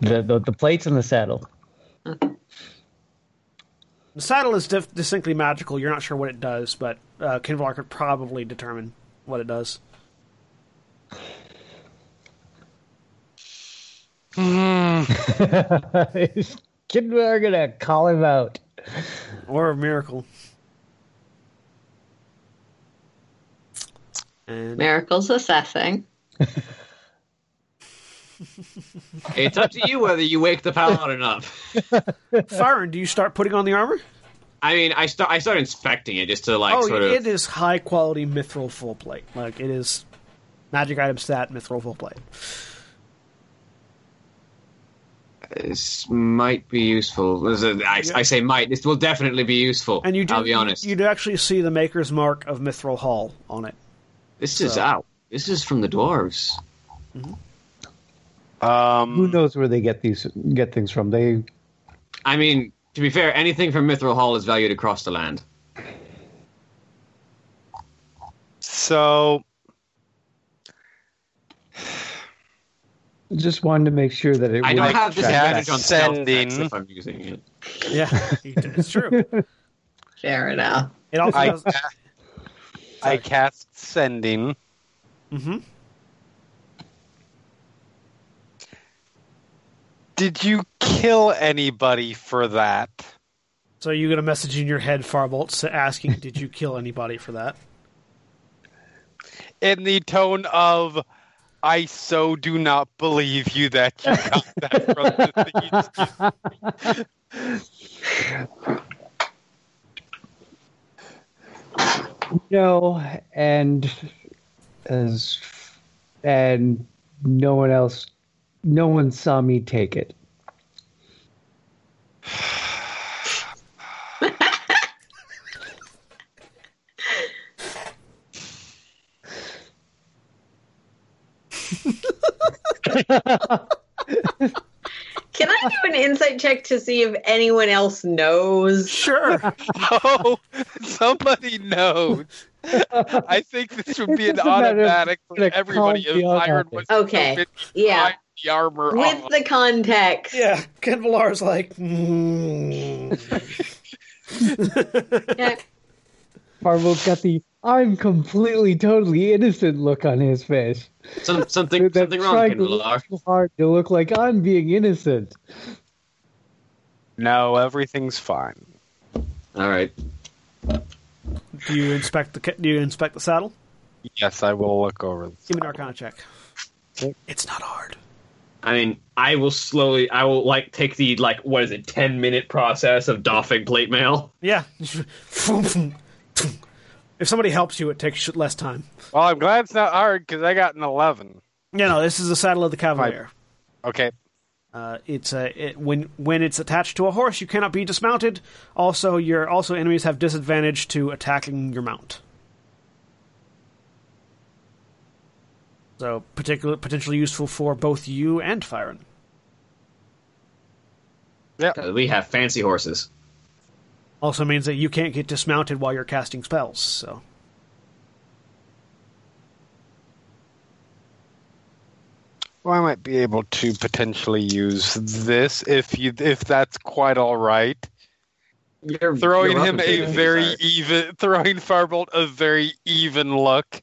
The the, the plates and the saddle. Okay. The saddle is dif- distinctly magical. You're not sure what it does, but uh, Qinvylar could probably determine what it does. [LAUGHS] Kid, we're gonna call him out. Or a miracle. And Miracle's assessing. [LAUGHS] [LAUGHS] It's up to you whether you wake the paladin up. [LAUGHS] Firen, do you start putting on the armor? I mean, I start I start inspecting it just to like oh, sort of. it is high quality mithril full plate. Like it is magic item stat mithril full plate. This might be useful. I, I say might. This will definitely be useful. And you do I'll be honest. You, do actually see the maker's mark of mithril hall on it. this is out. This is from the dwarves. Who Um, Who knows where they get these get things from? They I mean, to be fair, anything from Mithril Hall is valued across the land. so just wanted to make sure that it. I don't have this disadvantage on Sending. if I'm using it. Yeah, it's true. [LAUGHS] Fair enough. It also I, does. I cast sending. hmm Did you kill anybody for that? So you get a message in your head, Farbolt, asking, "Did you kill anybody for that?" In the tone of, I so do not believe you that you got that from the No, and as and no one else, no one saw me take it. Can I do an insight check to see if anyone else knows? Sure. [LAUGHS] Oh, somebody knows. I think this would be an It's a automatic for everybody if Iron was Okay, yeah. Behind the armor With on. the context. yeah, Qinvylar's like, mm. Yeah. Farbolt's got the "I'm completely, totally innocent" look on his face. Some, something That's something wrong, trying to Qinvylar. look hard to look like I'm being innocent. No, everything's fine. All right. do you inspect the do you inspect the saddle? Yes, I will look over this. Give me an Arcana check. It's not hard. I mean, I will slowly. I will like take the like what is it, ten minute process of doffing plate mail. Yeah. if somebody helps you, it takes less time. Well, I'm glad it's not hard because I got an 11. Yeah, no, this is the saddle of the cavalier. Okay. Uh, it's a it, when when it's attached to a horse, you cannot be dismounted. Also, your also enemies have disadvantage to attacking your mount. So, particular potentially useful for both you and Firen. Yeah, uh, We have fancy horses. Also means that you can't get dismounted while you're casting spells. So, Well, I might be able to potentially use this if you if that's quite all right. You're, Throwing you're him a very even, throwing Farbolt a very even look.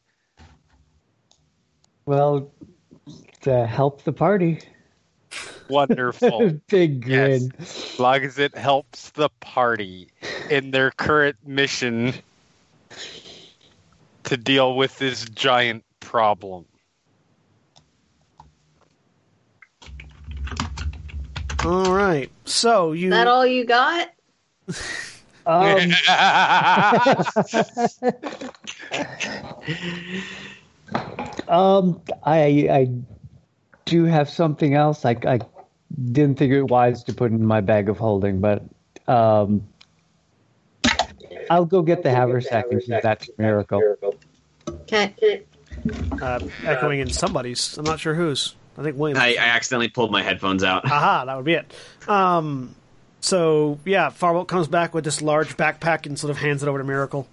Well, to help the party. Wonderful. [LAUGHS] Big Yes. grin. as long as it helps the party in their current mission to deal with this giant problem. all right. So you Is that all you got? Um, [LAUGHS] [LAUGHS] um, I I do have something else. I I didn't think it wise to put in my bag of holding, but um, I'll go get the haversack and use that to miracle. Okay. uh, echoing in somebody's. I'm not sure whose. I think William. I, I accidentally pulled my headphones out. Aha, that would be it. Um, so yeah, Farbolt comes back with this large backpack and sort of hands it over to Miracle.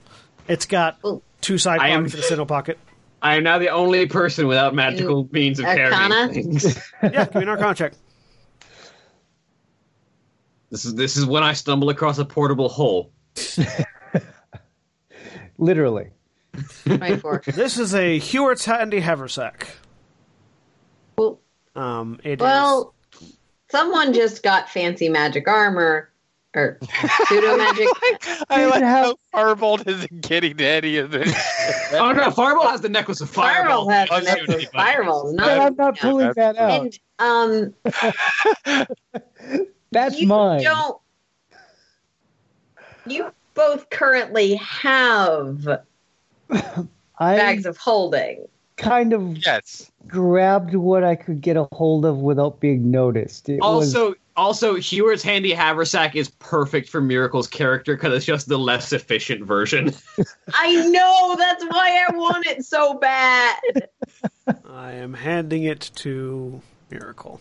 It's got two side I am- pockets and a single pocket. I am now the only person without magical means of Arcana? carrying things. [LAUGHS] Yeah, give me an Arcana check. This is this is when I stumble across a portable hole. [LAUGHS] Literally. [LAUGHS] This is a Heward's Handy Haversack. well, Um, it is- well, someone just got fancy magic armor or pseudo magic. [LAUGHS] I Dude, like how- how Firebolt isn't getting any of this. Oh no, Fireball has the necklace of Fireball. Fireball has Doesn't the necklace of anybody. fireballs. But Not, I'm not pulling that's that out. and um, [LAUGHS] That's you mine. don't. You both currently have I bags of holding. kind of yes. grabbed what I could get a hold of without being noticed. It was Also, also, Heward's handy haversack is perfect for Miracle's character because it's just the less efficient version. [LAUGHS] I know that's why I want it so bad. I am handing it to Miracle.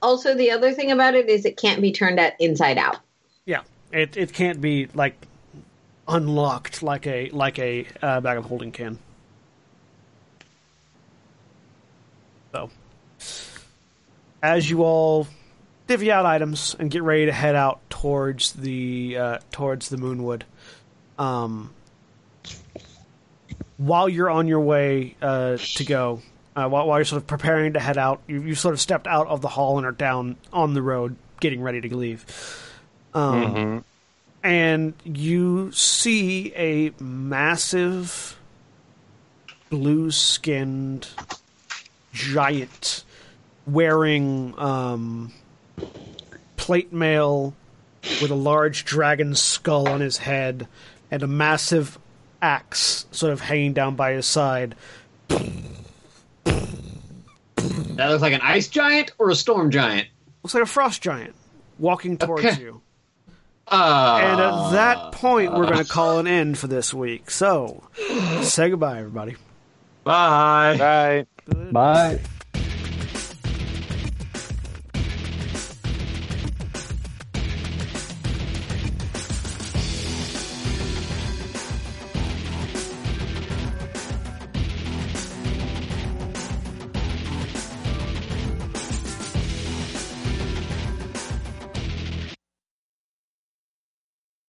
Also, the other thing about it is it can't be turned at inside out. Yeah, it it can't be like unlocked like a like a uh, bag of holding can. As you all divvy out items and get ready to head out towards the uh, towards the Moonwood, um, while you're on your way uh, to go, uh, while, while you're sort of preparing to head out, you, you sort of stepped out of the hall and are down on the road, getting ready to leave. Um, And you see a massive, blue skinned giant wearing um, plate mail with a large dragon skull on his head and a massive axe sort of hanging down by his side. That looks like an ice giant or a storm giant. Looks like a frost giant walking towards Okay. you. Uh, And at that point, we're going to call an end for this week. So, say goodbye, everybody. bye. Right. Bye.